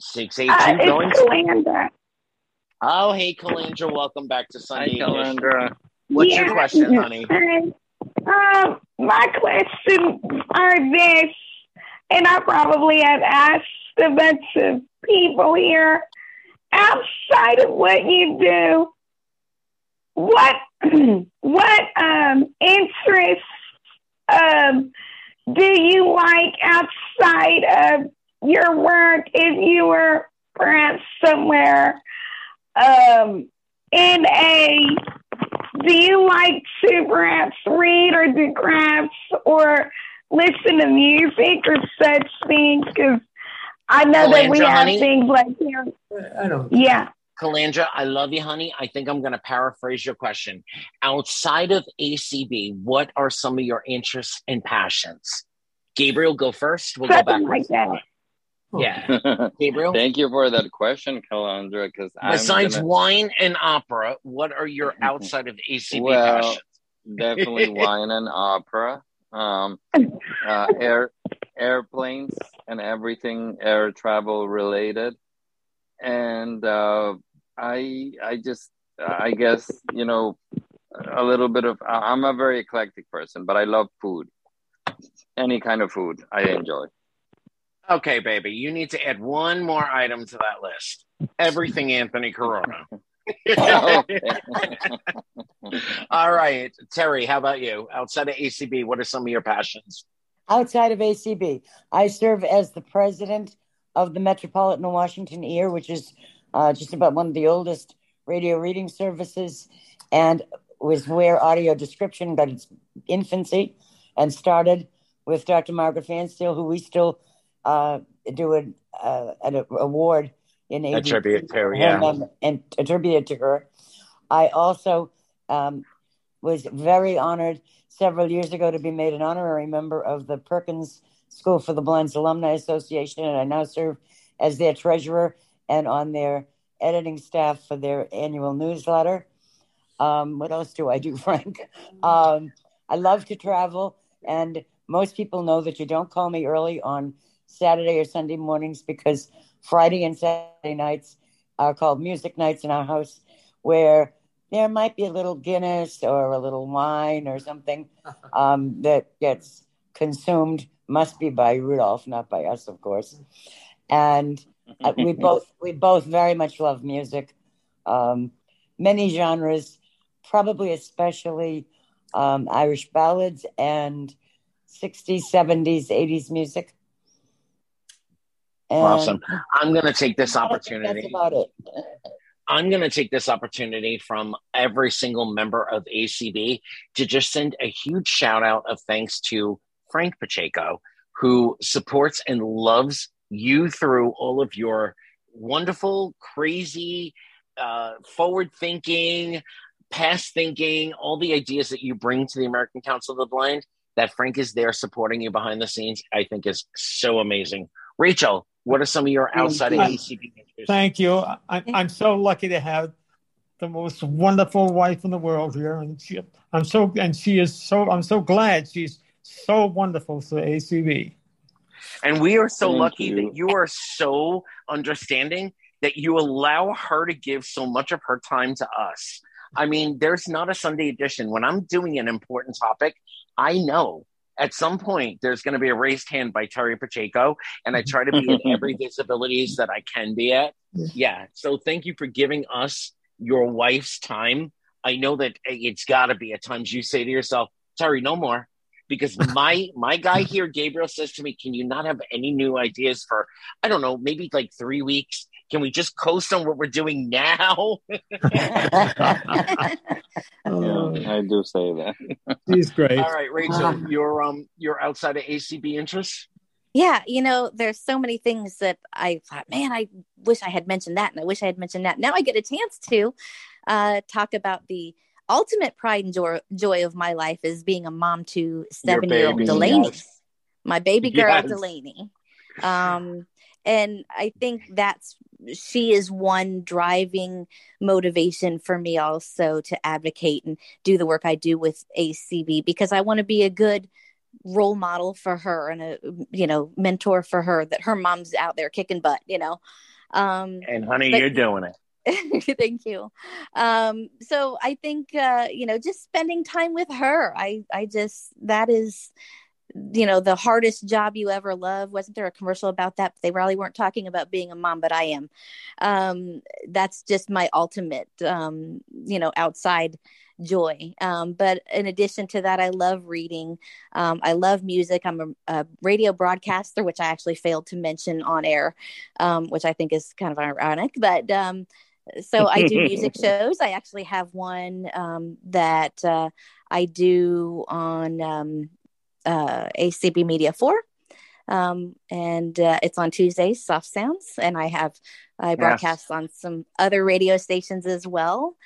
[SPEAKER 2] 682
[SPEAKER 11] Uh,
[SPEAKER 2] going
[SPEAKER 11] it's Calandra.
[SPEAKER 2] Oh, hey, Calandra. Welcome back to Sunday.
[SPEAKER 5] Hi,
[SPEAKER 2] Edition.
[SPEAKER 5] Calandra.
[SPEAKER 2] What's
[SPEAKER 11] Yeah.
[SPEAKER 2] your question, honey?
[SPEAKER 11] Um, my question are this, and I probably have asked bunch of people here outside of what you do. What what um interests um do you like outside of your work if you were perhaps somewhere um in a do you like to perhaps read or do crafts or listen to music or such things? Because I know that we
[SPEAKER 2] Calandra,
[SPEAKER 11] have
[SPEAKER 2] honey?
[SPEAKER 11] things like here.
[SPEAKER 6] I don't.
[SPEAKER 11] Yeah.
[SPEAKER 2] Calandra, I love you, honey. I think I'm going to paraphrase your question. Outside of ACB, what are some of your interests and passions? Gabriel, go first. We'll go
[SPEAKER 11] Something
[SPEAKER 2] backwards.
[SPEAKER 11] like that.
[SPEAKER 2] Yeah. Gabriel?
[SPEAKER 5] Thank you for that question, Calandra. Because
[SPEAKER 2] Besides
[SPEAKER 5] gonna,
[SPEAKER 2] wine and opera, what are your outside of ACB
[SPEAKER 5] Well,
[SPEAKER 2] passions?
[SPEAKER 5] definitely wine and opera, um, uh, air airplanes and everything air travel related, and uh, I I just I guess you know a little bit of I'm a very eclectic person, but I love food. Any kind of food I enjoy.
[SPEAKER 2] Okay, baby, you need to add one more item to that list. Everything Anthony Corona. All right, Terry, how about you? Outside of ACB, what are some of your passions?
[SPEAKER 6] Outside of ACB, I serve as the president of the Metropolitan Washington Ear, which is uh, just about one of the oldest radio reading services, and was where audio description got its infancy and started with Dr. Margaret Pfanstiehl, who we still uh, do an, uh, an award in
[SPEAKER 2] A
[SPEAKER 6] AD
[SPEAKER 2] tribute to her, yeah.
[SPEAKER 6] and, and attributed to her. I also um, was very honored several years ago to be made an honorary member of the Perkins School for the Blind's Alumni Association, and I now serve as their treasurer and on their editing staff for their annual newsletter. Um, what else do I do, Frank? Um, I love to travel, and most people know that you don't call me early on Saturday or Sunday mornings because Friday and Saturday nights are called music nights in our house, where there might be a little Guinness or a little wine or something um, that gets consumed. Must be by Rudolph, not by us, of course. And uh, we both we both very much love music, um, many genres, probably especially um, Irish ballads and 60s, 70s, 80s music. And
[SPEAKER 2] Awesome. I'm going to take this
[SPEAKER 6] think That's
[SPEAKER 2] opportunity.
[SPEAKER 6] about it.
[SPEAKER 2] I'm going to take this opportunity from every single member of ACB to just send a huge shout out of thanks to Frank Pacheco, who supports and loves you through all of your wonderful, crazy, uh, forward thinking, past thinking, all the ideas that you bring to the American Council of the Blind. That Frank is there supporting you behind the scenes, I think is so amazing. Rachel, what are some of your outside of
[SPEAKER 12] you.
[SPEAKER 2] ACB interests?
[SPEAKER 12] Thank you. I, I'm so lucky to have the most wonderful wife in the world here, and she, I'm so and she is so. I'm so glad she's so wonderful to ACB.
[SPEAKER 2] And we are so
[SPEAKER 12] Thank
[SPEAKER 2] lucky
[SPEAKER 12] you.
[SPEAKER 2] that you are so understanding that you allow her to give so much of her time to us. I mean, there's not a Sunday edition. When I'm doing an important topic, I know at some point there's going to be a raised hand by Terry Pacheco, and I try to be in every disabilities that I can be at. Yeah. So thank you for giving us your wife's time. I know that eh, it's got to be at times you say to yourself, Terry, no more. Because my my guy here, Gabriel, says to me, "Can you not have any new ideas for I don't know, maybe like three weeks? Can we just coast on what we're doing now?"
[SPEAKER 5] yeah, I do say that.
[SPEAKER 12] He's great.
[SPEAKER 2] All right, Rachel, you're um you're outside of ACB interests.
[SPEAKER 4] Yeah, you know, there's so many things that I thought, man, I wish I had mentioned that, and I wish I had mentioned that. Now I get a chance to uh, talk about the ultimate pride and joy, joy of my life is being a mom to seven year old Delaney, yes. my baby girl yes. Delaney. Um, and I think that's she is one driving motivation for me also to advocate and do the work I do with ACB because I want to be a good role model for her and a you know mentor for her that her mom's out there kicking butt you know? Um
[SPEAKER 2] and honey but, you're doing
[SPEAKER 4] it. Thank you. Um so i think uh you know just spending time with her. I i just that is you know the hardest job you ever love wasn't there a commercial about that they really weren't talking about being a mom but i am um that's just my ultimate um you know outside joy. Um, but in addition to that, I love reading. Um, I love music. I'm a, a, radio broadcaster, which I actually failed to mention on air, um, which I think is kind of ironic. But um, so I do music shows. I actually have one um, that uh, I do on um, uh, ACB Media 4. Um, and uh, it's on Tuesdays, Soft Sounds, and I have I broadcast yes. on some other radio stations as well.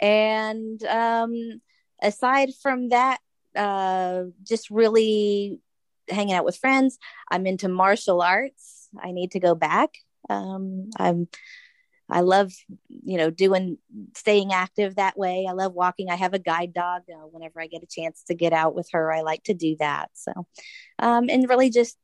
[SPEAKER 4] And um, aside from that, uh, just really hanging out with friends. I'm into martial arts. I need to go back. Um, I'm I love, you know, doing staying active that way. I love walking. I have a guide dog. Uh, whenever I get a chance to get out with her, I like to do that. So, um, and really just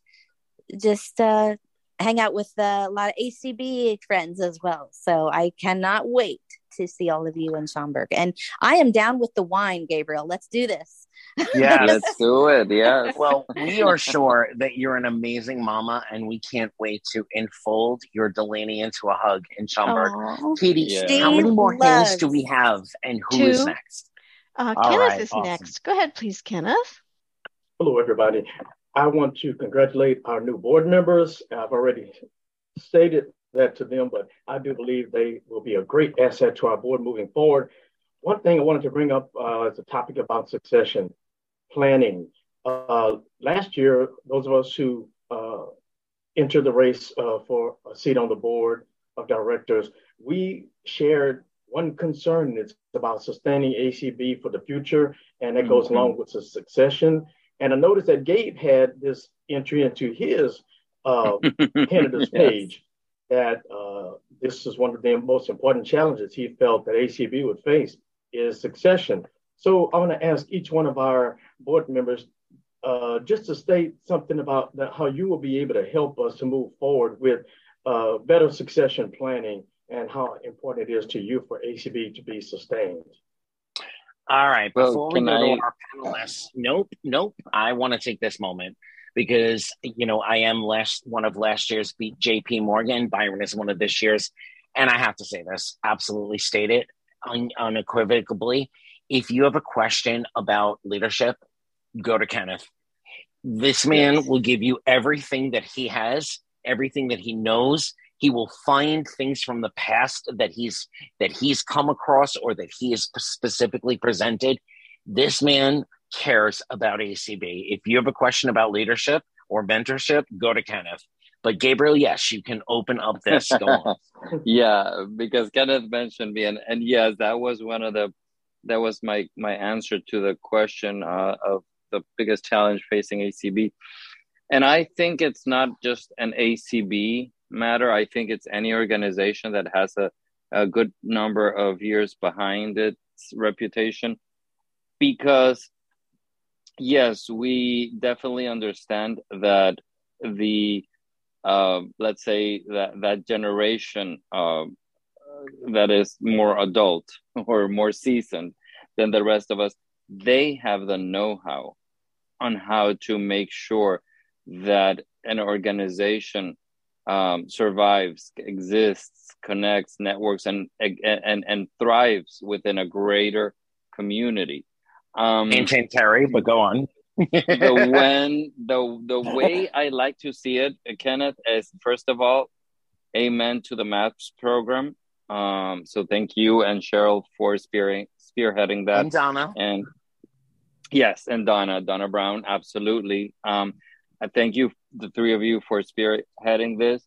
[SPEAKER 4] just uh, hang out with a lot of ACB friends as well. So I cannot wait to see all of you in Schaumburg. And I am down with the wine, Gabriel. Let's do this.
[SPEAKER 2] Yeah,
[SPEAKER 5] let's do it. Yeah.
[SPEAKER 2] Well, we are sure that you're an amazing mama, and we can't wait to enfold your Delaney into a hug in Schaumburg. Aww. Katie, yeah. how many more hands do we have, and who Two. is next?
[SPEAKER 7] Uh, Kenneth right, is awesome. next. Go ahead, please, Kenneth.
[SPEAKER 13] Hello, everybody. I want to congratulate our new board members. I've already stated that to them, but I do believe they will be a great asset to our board moving forward. One thing I wanted to bring up uh, is a topic about succession planning. Uh, last year, those of us who uh, entered the race uh, for a seat on the board of directors, we shared one concern. It's about sustaining ACB for the future, and that mm-hmm. goes along with the succession. And I noticed that Gabe had this entry into his uh, candidates yes. page that uh, this is one of the most important challenges he felt that ACB would face is succession. So I want to ask each one of our board members uh, just to state something about that, how you will be able to help us to move forward with uh, better succession planning and how important it is to you for ACB to be sustained.
[SPEAKER 2] All right. Before well, we go I... to our panelists, nope, nope. I want to take this moment because you know I am last one of last year's beat JP Morgan. Byron is one of this year's, and I have to say this absolutely state it un- unequivocally. If you have a question about leadership, go to Kenneth. This man yes. will give you everything that he has, everything that he knows. He will find things from the past that he's that he's come across or that he is specifically presented. This man cares about ACB. If you have a question about leadership or mentorship, go to Kenneth. But Gabriel, yes, you can open up this.
[SPEAKER 5] yeah, because Kenneth mentioned me, and and yes, that was one of the that was my my answer to the question uh, of the biggest challenge facing ACB. And I think it's not just an ACB matter. I think it's any organization that has a, a good number of years behind its reputation because yes, we definitely understand that the uh, let's say that that generation uh, that is more adult or more seasoned than the rest of us, they have the know-how on how to make sure that an organization um, survives, exists, connects, networks, and and and thrives within a greater community.
[SPEAKER 2] Um, Maintain Terry, but go on.
[SPEAKER 5] the when the the way I like to see it, Kenneth, is first of all, amen to the maps program. Um, so thank you and Cheryl for spearheading spearheading that.
[SPEAKER 2] And Donna.
[SPEAKER 5] And yes, and Donna, Donna Brown, absolutely. Um, I thank you, the three of you, for spearheading this.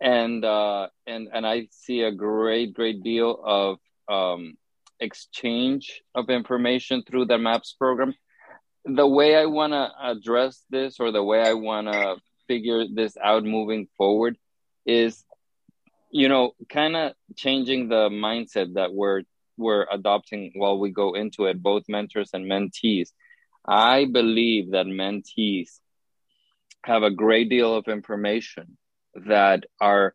[SPEAKER 5] And uh, and and I see a great, great deal of um, exchange of information through the MAPS program. The way I want to address this, or the way I want to figure this out moving forward, is you know kind of changing the mindset that we're we're adopting while we go into it both mentors and mentees i believe that mentees have a great deal of information that our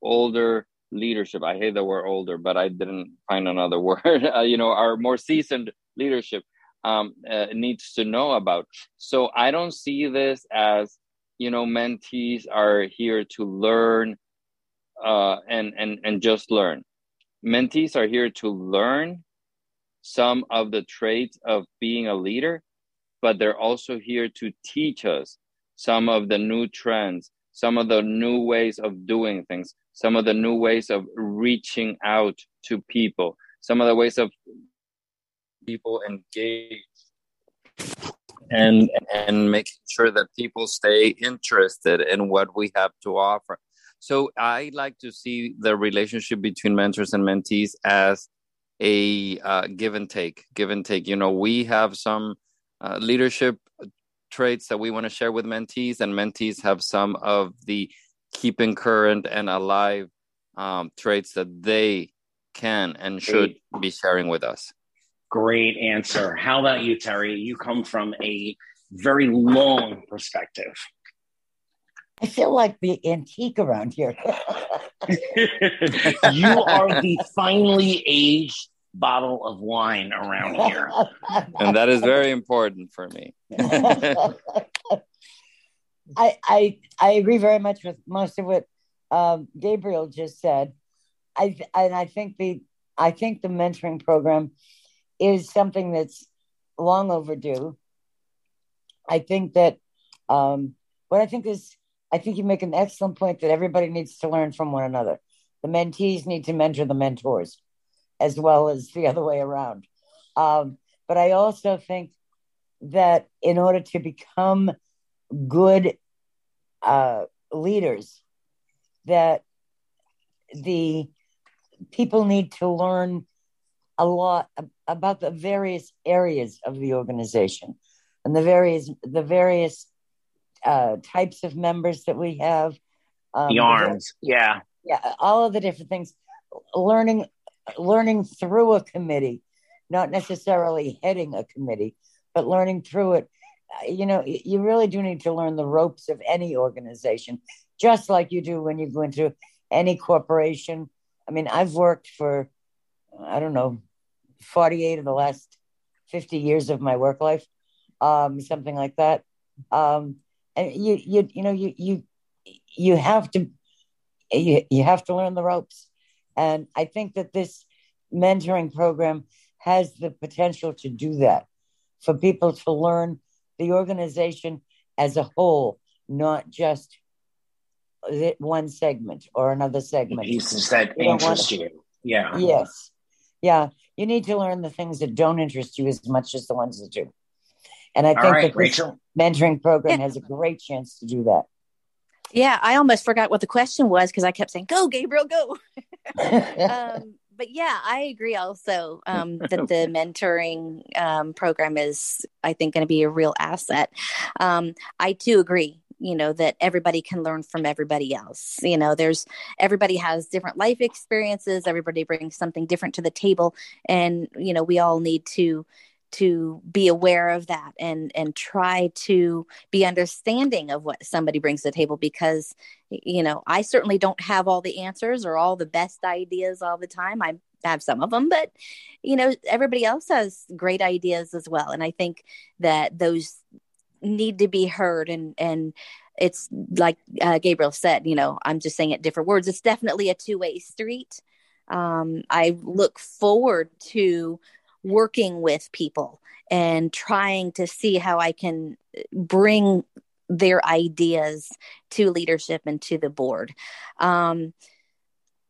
[SPEAKER 5] older leadership. I hate the word older but i didn't find another word. Uh, you know our more seasoned leadership um, uh, needs to know about. So i don't see this as you know mentees are here to learn uh, and and and just learn. Mentees are here to learn some of the traits of being a leader but they're also here to teach us some of the new trends, some of the new ways of doing things, some of the new ways of reaching out to people, some of the ways of people engage and and making sure that people stay interested in what we have to offer. So I like to see the relationship between mentors and mentees as a uh, give and take, give and take. You know, we have some uh, leadership traits that we want to share with mentees, and mentees have some of the keeping current and alive um, traits that they can and should Great. be sharing with us.
[SPEAKER 2] Great answer. How about you, Terry? You come from a very long perspective.
[SPEAKER 6] I feel like the antique around here.
[SPEAKER 2] you are the finely aged bottle of wine around here.
[SPEAKER 5] and that is very important for me.
[SPEAKER 6] I, I I agree very much with most of what um, Gabriel just said. I and I think the I think the mentoring program is something that's long overdue. I think that um, what I think is I think you make an excellent point that everybody needs to learn from one another. The mentees need to mentor the mentors as well as the other way around. Um, but I also think that in order to become good uh, leaders, that the people need to learn a lot about the various areas of the organization and the various the various uh, types of members that we have.
[SPEAKER 2] Um, the arms, yeah,
[SPEAKER 6] yeah, all of the different things. Learning learning through a committee, not necessarily heading a committee, but learning through it. You know, you really do need to learn the ropes of any organization, just like you do when you go into any corporation. I mean, I've worked for, I don't know, 48 of the last 50 years of my work life, um, something like that. Um, and you, you, you know, you, you, you have to, you, you have to learn the ropes. And I think that this mentoring program has the potential to do that for people to learn the organization as a whole, not just one segment or another segment.
[SPEAKER 2] Pieces that you interest to, you. Yeah.
[SPEAKER 6] Yes. Yeah. You need to learn the things that don't interest you as much as the ones that do. And I think right, that this Rachel. mentoring program has a great chance to do that.
[SPEAKER 4] Yeah, I almost forgot what the question was because I kept saying, "Go, Gabriel, go." um, but yeah, I agree also um, that the mentoring um, program is, I think, going to be a real asset. Um, I too agree. You know that everybody can learn from everybody else. You know, there's everybody has different life experiences. Everybody brings something different to the table, and you know, we all need to to be aware of that and and try to be understanding of what somebody brings to the table because you know i certainly don't have all the answers or all the best ideas all the time. I have some of them but you know everybody else has great ideas as well. And i think that those need to be heard and and it's like uh, gabriel said you know i'm just saying it different words. It's definitely a two-way street. Um, i look forward to working with people and trying to see how i can bring their ideas to leadership and to the board um,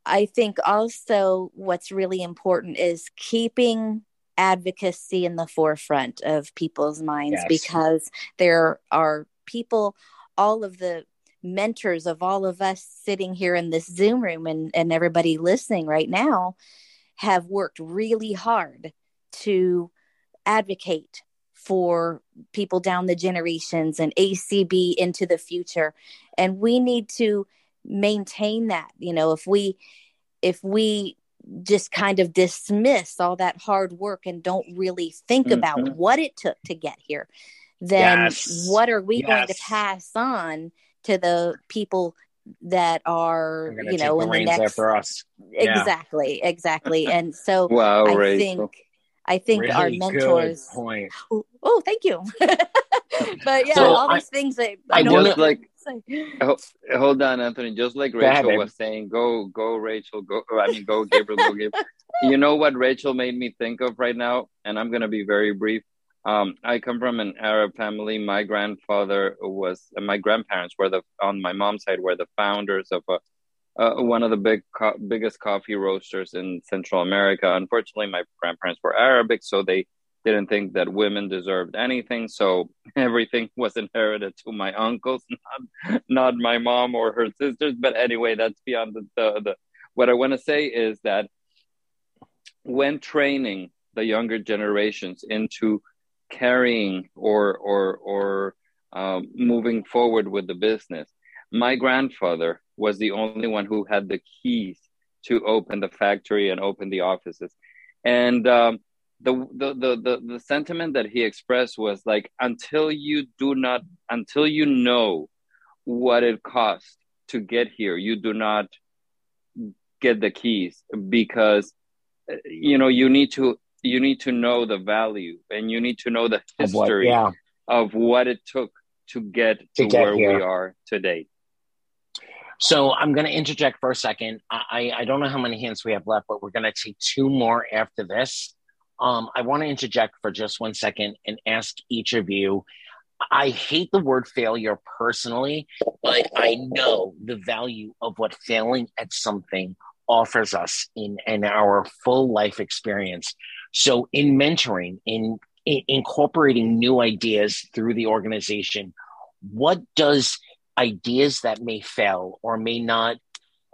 [SPEAKER 4] i think also what's really important is keeping advocacy in the forefront of people's minds yes. because there are people all of the mentors of all of us sitting here in this zoom room and, and everybody listening right now have worked really hard to advocate for people down the generations and acb into the future and we need to maintain that you know if we if we just kind of dismiss all that hard work and don't really think mm-hmm. about what it took to get here, then yes. what are we yes. going to pass on to the people that are you know in the next
[SPEAKER 2] after us
[SPEAKER 4] exactly yeah. exactly and so
[SPEAKER 5] wow,
[SPEAKER 4] i
[SPEAKER 5] Rachel.
[SPEAKER 4] think i think really our mentors
[SPEAKER 2] point.
[SPEAKER 4] Oh, oh, thank you but yeah so all I, these things that
[SPEAKER 5] i, I just like hold on, Anthony. Just like Rachel ahead, was saying, go, go, Rachel, go. I mean, go, Gabriel, go, Gabriel. you know what Rachel made me think of right now, and I'm gonna be very brief. Um, I come from an Arab family. My grandfather was, my grandparents were the on my mom's side were the founders of a, uh, one of the big co- biggest coffee roasters in Central America. Unfortunately, my grandparents were Arabic, so they didn't think that women deserved anything so everything was inherited to my uncles not, not my mom or her sisters but anyway that's beyond the, the, the what i want to say is that when training the younger generations into carrying or or or um, moving forward with the business my grandfather was the only one who had the keys to open the factory and open the offices and um, the, the the the the sentiment that he expressed was like until you do not until you know what it costs to get here you do not get the keys because you know you need to you need to know the value and you need to know the history of what, yeah. of what it took to get to, to get where here. we are today
[SPEAKER 2] so I'm going to interject for a second. I, I don't know how many hands we have left, but we're going to take two more after this. Um, I want to interject for just one second and ask each of you. I hate the word failure personally, but I know the value of what failing at something offers us in, in our full life experience. So, in mentoring, in, in incorporating new ideas through the organization, what does ideas that may fail or may not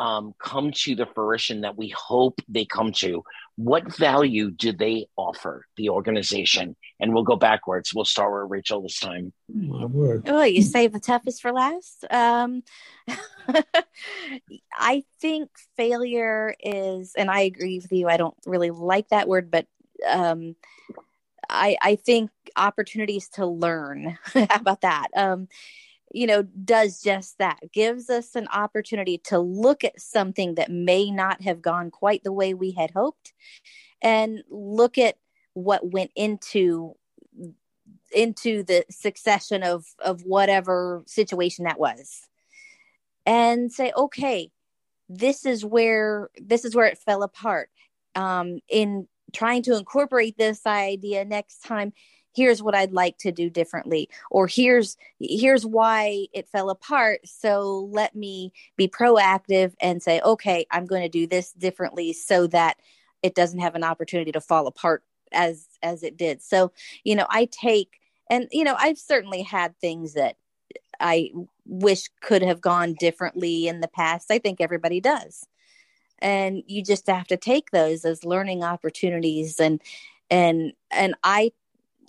[SPEAKER 2] um, come to the fruition that we hope they come to, what value do they offer the organization? And we'll go backwards. We'll start with Rachel this time.
[SPEAKER 4] My word. Oh, you save the toughest for last. Um, I think failure is, and I agree with you. I don't really like that word, but um, I, I think opportunities to learn. How about that? Um, you know, does just that, gives us an opportunity to look at something that may not have gone quite the way we had hoped and look at what went into into the succession of of whatever situation that was and say okay this is where this is where it fell apart. Um in trying to incorporate this idea next time here's what i'd like to do differently or here's here's why it fell apart. So let me be proactive and say okay i'm going to do this differently so that it doesn't have an opportunity to fall apart as as it did. So you know i take and you know i've certainly had things that i wish could have gone differently in the past. I think everybody does. And you just have to take those as learning opportunities and and and i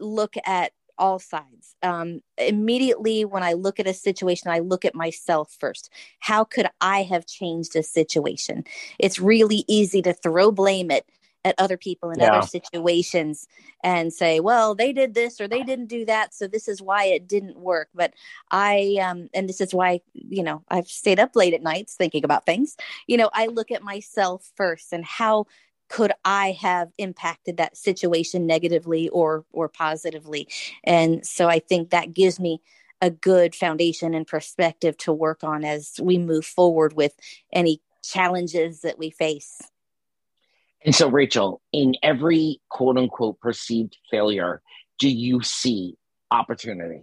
[SPEAKER 4] look at all sides. Um, immediately, when I look at a situation, I look at myself first. How could I have changed a situation? It's really easy to throw blame at at other people in yeah. other situations and say, well, they did this or they didn't do that, so this is why it didn't work. But I, um, and this is why, you know, I've stayed up late at nights thinking about things. You know, I look at myself first and how could I have impacted that situation negatively or or positively? And so I think that gives me a good foundation and perspective to work on as we move forward with any challenges that we face.
[SPEAKER 2] And so, Rachel, in every quote unquote perceived failure, do you see opportunity?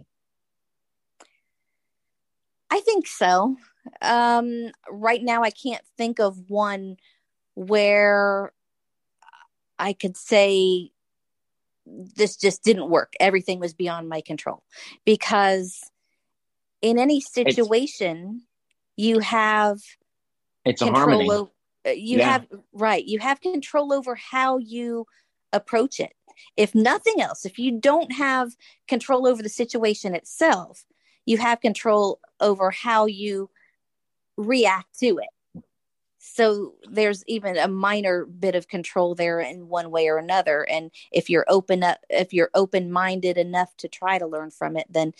[SPEAKER 4] I think so. Um, right now, I can't think of one where I could say this just didn't work. Everything was beyond my control because in any situation, it's, you have
[SPEAKER 2] it's control over,
[SPEAKER 4] uh, you yeah. have right you have control over how you approach it if nothing else if you don't have control over the situation itself you have control over how you react to it so there's even a minor bit of control there in one way or another. And if you're open up if you're open minded enough to try to learn from it then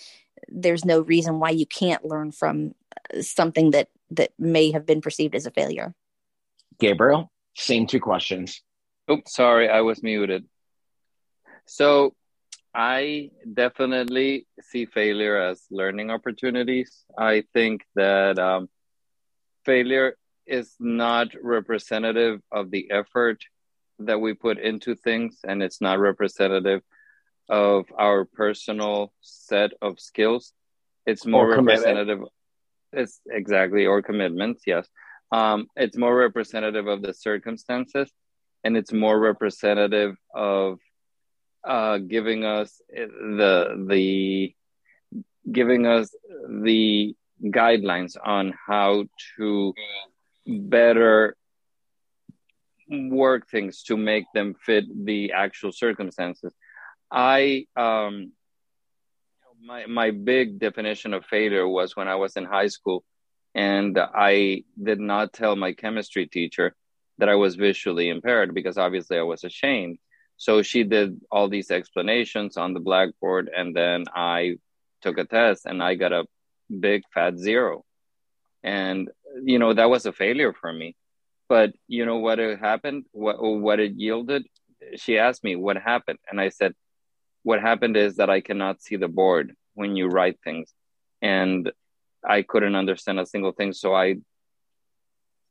[SPEAKER 4] there's no reason why you can't learn from uh, something that that may have been perceived as a failure.
[SPEAKER 2] Gabriel same two questions.
[SPEAKER 5] Oops sorry i was muted. So i definitely see failure as learning opportunities. I think that um, failure is not representative of the effort that we put into things and it's not representative of our personal set of skills. It's more representative it's exactly or commitments yes. Um, it's more representative of the circumstances and it's more representative of uh, giving us the the giving us the guidelines on how to better work things to make them fit the actual circumstances. I um my my big definition of failure was when I was in high school and I did not tell my chemistry teacher that I was visually impaired because obviously I was ashamed. So she did all these explanations on the blackboard and then I took a test and I got a big fat zero. And you know that was a failure for me. But you know what happened? What what it yielded? She asked me what happened? And i said what happened is that i cannot see the board when you write things. And i couldn't understand a single thing. So i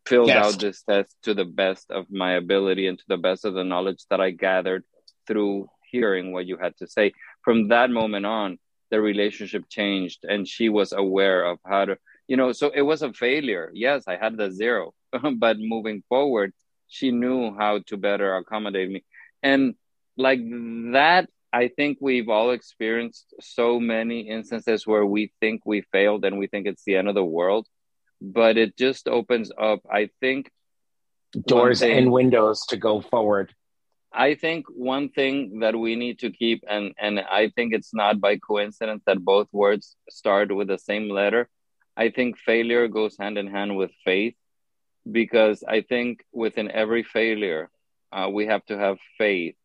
[SPEAKER 5] filled yes. out this test to the best of my ability and to the best of the knowledge that i gathered through hearing what you had to say. From that moment on the relationship changed and she was aware of how to you know so it was a failure. Yes i had the zero but moving forward she knew how to better accommodate me. And like that i think we've all experienced so many instances where we think we failed and we think it's the end of the world but it just opens up i think
[SPEAKER 2] doors thing, and windows to go forward.
[SPEAKER 5] I think one thing that we need to keep and and i think it's not by coincidence that both words start with the same letter I think failure goes hand in hand with faith because I think within every failure, uh, we have to have faith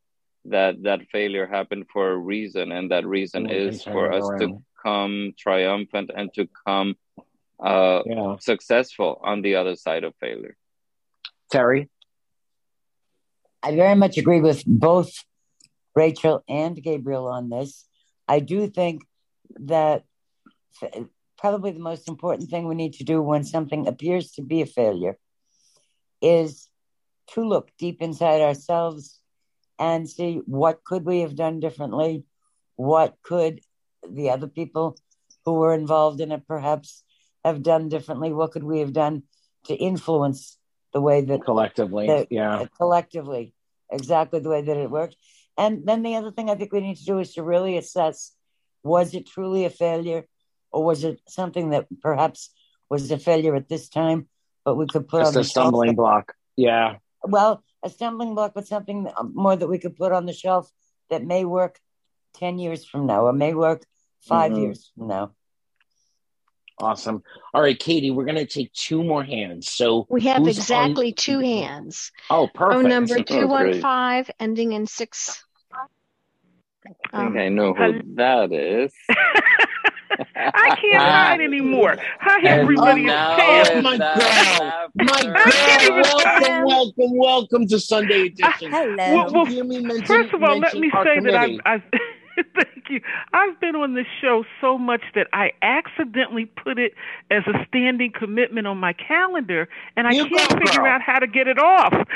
[SPEAKER 5] that that failure happened for a reason, and that reason is for us around. to come triumphant and to come uh, yeah. successful on the other side of failure.
[SPEAKER 2] Terry?
[SPEAKER 6] I very much agree with both Rachel and Gabriel on this. I do think that probably the most important thing we need to do when something appears to be a failure is to look deep inside ourselves and see what could we have done differently? What could the other people who were involved in it perhaps have done differently? What could we have done to influence the way that
[SPEAKER 2] collectively
[SPEAKER 6] that,
[SPEAKER 2] yeah.
[SPEAKER 6] uh, collectively exactly the way that it worked and then the other thing i think we need to do is to really assess was it truly a failure or was it something that perhaps was a failure at this time, but we could put
[SPEAKER 2] just
[SPEAKER 6] on
[SPEAKER 2] a stumbling shelf? block? Yeah.
[SPEAKER 6] Well, a stumbling block, but something more that we could put on the shelf that may work ten years from now, or may work 5 mm-hmm. years from now.
[SPEAKER 2] Awesome. All right, Katie, we're going to take two more hands. So
[SPEAKER 7] we have exactly on... two hands.
[SPEAKER 2] Oh, perfect.
[SPEAKER 7] Phone number 215 ending in six.
[SPEAKER 5] I think um, I know who that is.
[SPEAKER 14] I can't hide anymore. Hi, everybody. It's Pam.
[SPEAKER 2] Oh, my girl, my girl, welcome, welcome, welcome to Sunday uh, edition.
[SPEAKER 4] Hello.
[SPEAKER 14] Well, well,
[SPEAKER 2] Hear me mention-
[SPEAKER 14] first of all, let me
[SPEAKER 2] our
[SPEAKER 14] say that I've, thank you. I've been on this show so much that I accidentally put it as a standing commitment on my calendar, and I
[SPEAKER 2] You
[SPEAKER 14] can't
[SPEAKER 2] go,
[SPEAKER 14] figure
[SPEAKER 2] girl.
[SPEAKER 14] out how to get it off.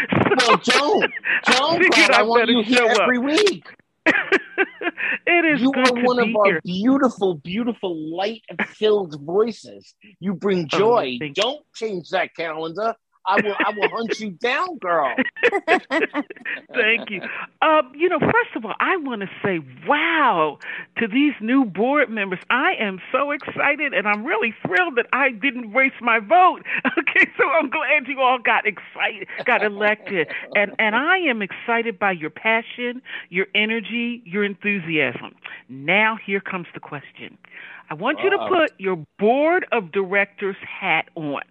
[SPEAKER 2] Well, don't, don't,
[SPEAKER 14] figured.
[SPEAKER 2] I
[SPEAKER 14] I
[SPEAKER 2] want you here
[SPEAKER 14] show up.
[SPEAKER 2] every week.
[SPEAKER 14] It is
[SPEAKER 2] You are one of our
[SPEAKER 14] here.
[SPEAKER 2] beautiful, beautiful, light-filled voices. You bring
[SPEAKER 14] Oh,
[SPEAKER 2] joy.
[SPEAKER 14] thank
[SPEAKER 2] Don't change that calendar. I will, I will hunt you down, girl.
[SPEAKER 14] Thank you. Uh, you know, first of all, I want to say wow to these new board members. I am so excited, and I'm really thrilled that I didn't waste my vote. Okay, so I'm glad you all got excited, got elected, and and I am excited by your passion, your energy, your enthusiasm. Now, here comes the question. I want you to put your board of directors hat on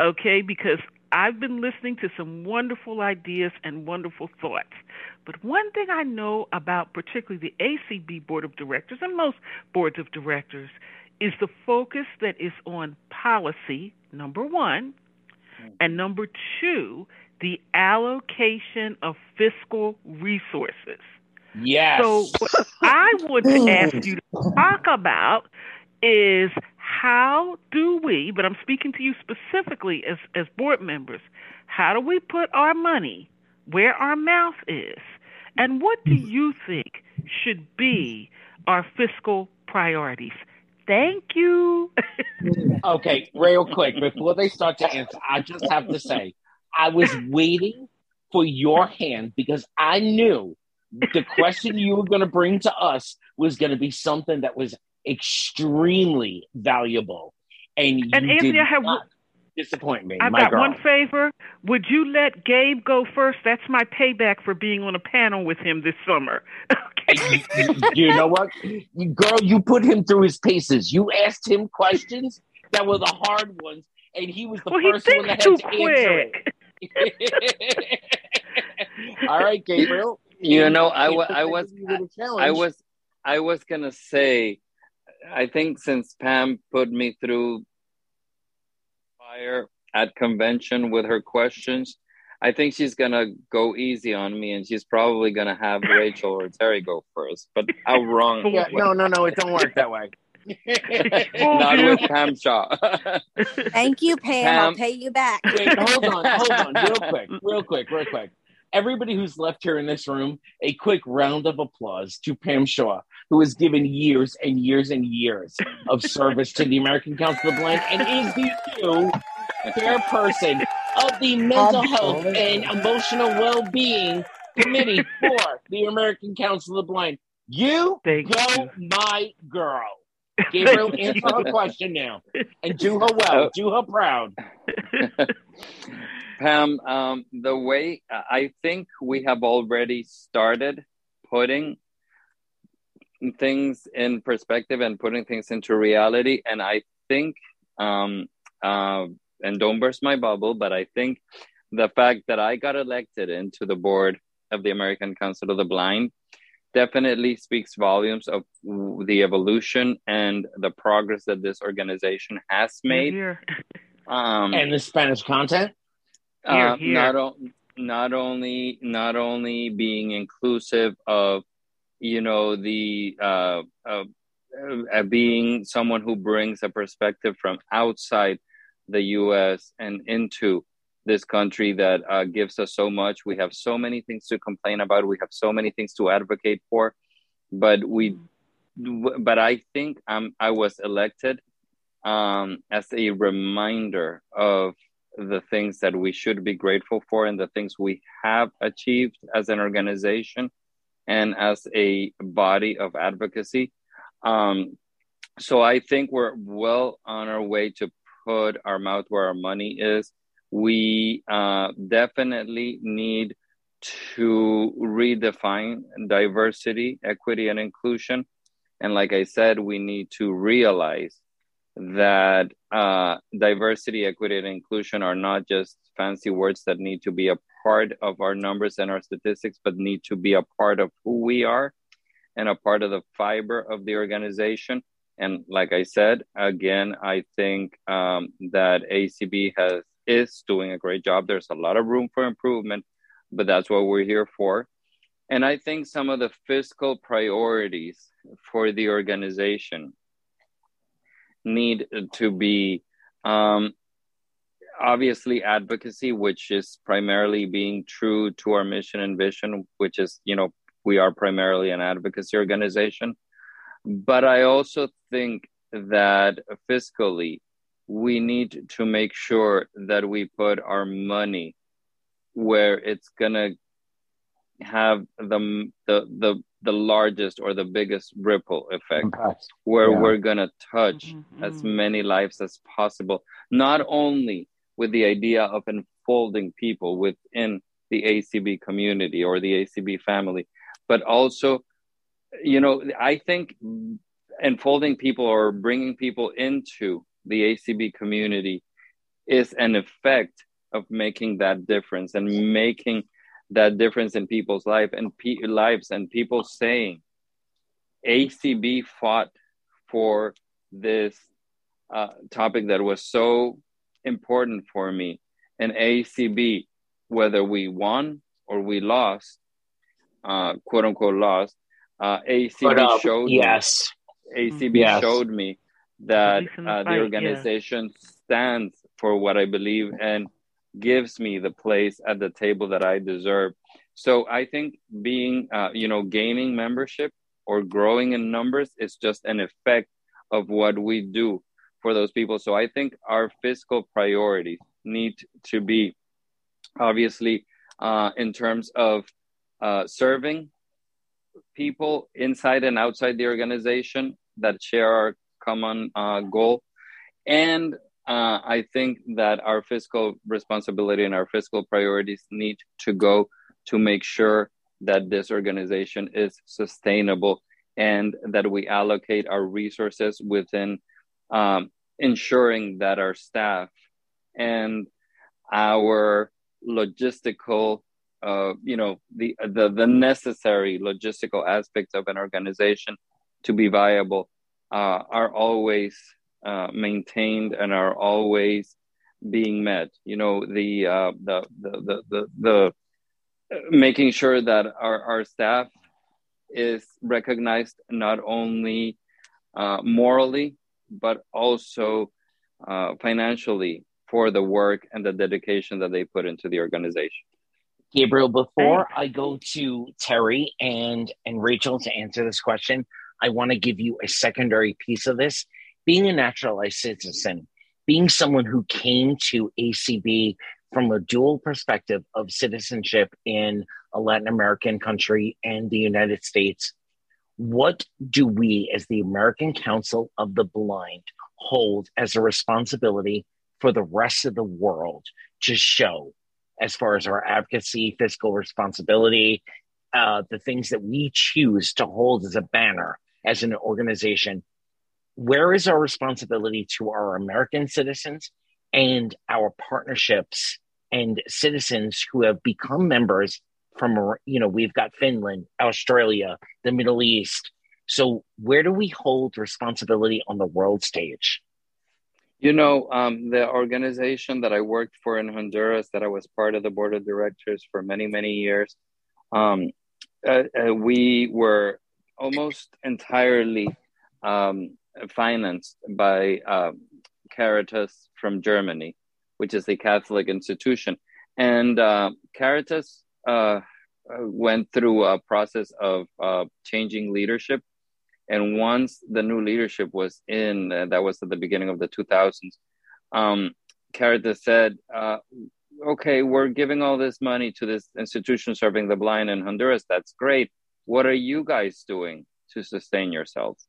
[SPEAKER 14] okay? Because I've been listening to some wonderful ideas and wonderful thoughts. But one thing I know about particularly the ACB Board of Directors and most boards of directors is the focus that is on policy, number one, and mm-hmm. number two, the allocation of fiscal resources.
[SPEAKER 2] Yes.
[SPEAKER 14] So what I want to ask you to talk about is how do we, but I'm speaking to you specifically as, as board members, how do we put our money where our mouth is? And what do mm-hmm. you think should be our fiscal priorities? Thank you.
[SPEAKER 2] Okay, real quick, before they start to answer, I just have to say, I was waiting for your hand because I knew the question you were going to bring to us was going to be something that was extremely valuable. And you
[SPEAKER 14] And Anthony,
[SPEAKER 2] did
[SPEAKER 14] I have
[SPEAKER 2] not disappoint me,
[SPEAKER 14] I've
[SPEAKER 2] my
[SPEAKER 14] got
[SPEAKER 2] girl.
[SPEAKER 14] one favor. Would you let Gabe go first? That's my payback for being on a panel with him this summer.
[SPEAKER 2] you know what? You, girl, you put him through his paces. You asked him questions that were the hard ones, and he was the
[SPEAKER 14] Well,
[SPEAKER 2] first one that had
[SPEAKER 14] too
[SPEAKER 2] to answer it. All right, Gabriel.
[SPEAKER 5] you know i, wa-
[SPEAKER 2] Can't
[SPEAKER 5] I was
[SPEAKER 2] present you with a
[SPEAKER 5] I
[SPEAKER 2] challenge.
[SPEAKER 5] was i was gonna say i think since pam put me through fire at convention with her questions i think she's gonna go easy on me and she's probably gonna have rachel or terry go first but how wrong
[SPEAKER 2] Yeah, no, no, no. It don't work that way.
[SPEAKER 5] not with pam shaw
[SPEAKER 4] Thank you, Pam. I'll pay you back.
[SPEAKER 2] Wait, hold on, hold on, real quick, real quick, real quick. Everybody who's left here in this room, a quick round of applause to Pam Shaw, who has given years and years and years of service to the American Council of the Blind and is the new chairperson of the Mental Health and Emotional Well-Being Committee for the American Council of the Blind. You go, my girl. Gabriel, answer her question now and do her well, do her proud.
[SPEAKER 5] Pam, um, the way I think we have already started putting things in perspective and putting things into reality, and I think, um, uh, and don't burst my bubble, but I think the fact that I got elected into the board of the American Council of the Blind definitely speaks volumes of the evolution and the progress that this organization has made.
[SPEAKER 14] Here.
[SPEAKER 5] Um,
[SPEAKER 2] and the Spanish content.
[SPEAKER 5] uh,
[SPEAKER 14] Here, here.
[SPEAKER 5] not o- not only not only being inclusive of you know the uh, uh, uh, being someone who brings a perspective from outside the U.S. and into this country that uh, gives us so much. We have so many things to complain about. We have so many things to advocate for, but we. But I think um, I was elected um, as a reminder of the things that we should be grateful for and the things we have achieved as an organization and as a body of advocacy. Um, so I think we're well on our way to put our mouth where our money is. We uh, definitely need to redefine diversity, equity, and inclusion. And like I said, we need to realize that uh, diversity, equity, and inclusion are not just fancy words that need to be a part of our numbers and our statistics, but need to be a part of who we are and a part of the fiber of the organization. And like I said, again, I think um, that ACB has is doing a great job. There's a lot of room for improvement, but that's what we're here for. And I think some of the fiscal priorities for the organization need to be um, obviously advocacy, which is primarily being true to our mission and vision, which is, you know, we are primarily an advocacy organization. But I also think that fiscally, we need to make sure that we put our money where it's going to have the, the, the, the largest or the biggest ripple effect Impact. where yeah. we're going to touch mm-hmm. as many lives as possible not only with the idea of enfolding people within the ACB community or the ACB family, but also, you know, I think enfolding people or bringing people into the ACB community is an effect of making that difference and making that difference in people's life and pe- lives and people saying ACB fought for this uh, topic that was so important for me. And ACB, whether we won or we lost, uh, quote unquote lost, uh, ACB but, uh, showed
[SPEAKER 2] yes.
[SPEAKER 5] Me, ACB yes. showed me that uh, the organization yeah. stands for what I believe and gives me the place at the table that I deserve. So I think being, uh, you know, gaining membership or growing in numbers is just an effect of what we do for those people. So I think our fiscal priorities need to be obviously uh, in terms of uh, serving people inside and outside the organization that share our common uh, goal. And uh, I think that our fiscal responsibility and our fiscal priorities need to go to make sure that this organization is sustainable and that we allocate our resources within um, ensuring that our staff and our logistical uh, you know the, the the necessary logistical aspects of an organization to be viable uh, are always uh, maintained and are always being met. You know the uh, the, the, the the the making sure that our, our staff is recognized not only uh, morally but also uh, financially for the work and the dedication that they put into the organization.
[SPEAKER 2] Gabriel, before I go to Terry and and Rachel to answer this question, I want to give you a secondary piece of this. Being a naturalized citizen, being someone who came to ACB from a dual perspective of citizenship in a Latin American country and the United States, what do we, as the American Council of the Blind, hold as a responsibility for the rest of the world to show as far as our advocacy, fiscal responsibility, uh, the things that we choose to hold as a banner as an organization? Where is our responsibility to our American citizens and our partnerships and citizens who have become members from you know we've got Finland, Australia, the Middle East. So where do we hold responsibility on the world stage?
[SPEAKER 5] You know, um, the organization that I worked for in Honduras, that I was part of the board of directors for many, many years, um, uh, uh, we were almost entirely um, financed by uh, Caritas from Germany, which is a Catholic institution. And uh, Caritas uh, went through a process of uh, changing leadership. And once the new leadership was in, uh, that was at the beginning of the 2000s, um, Caritas said, uh, okay, we're giving all this money to this institution serving the blind in Honduras. That's great. What are you guys doing to sustain yourselves?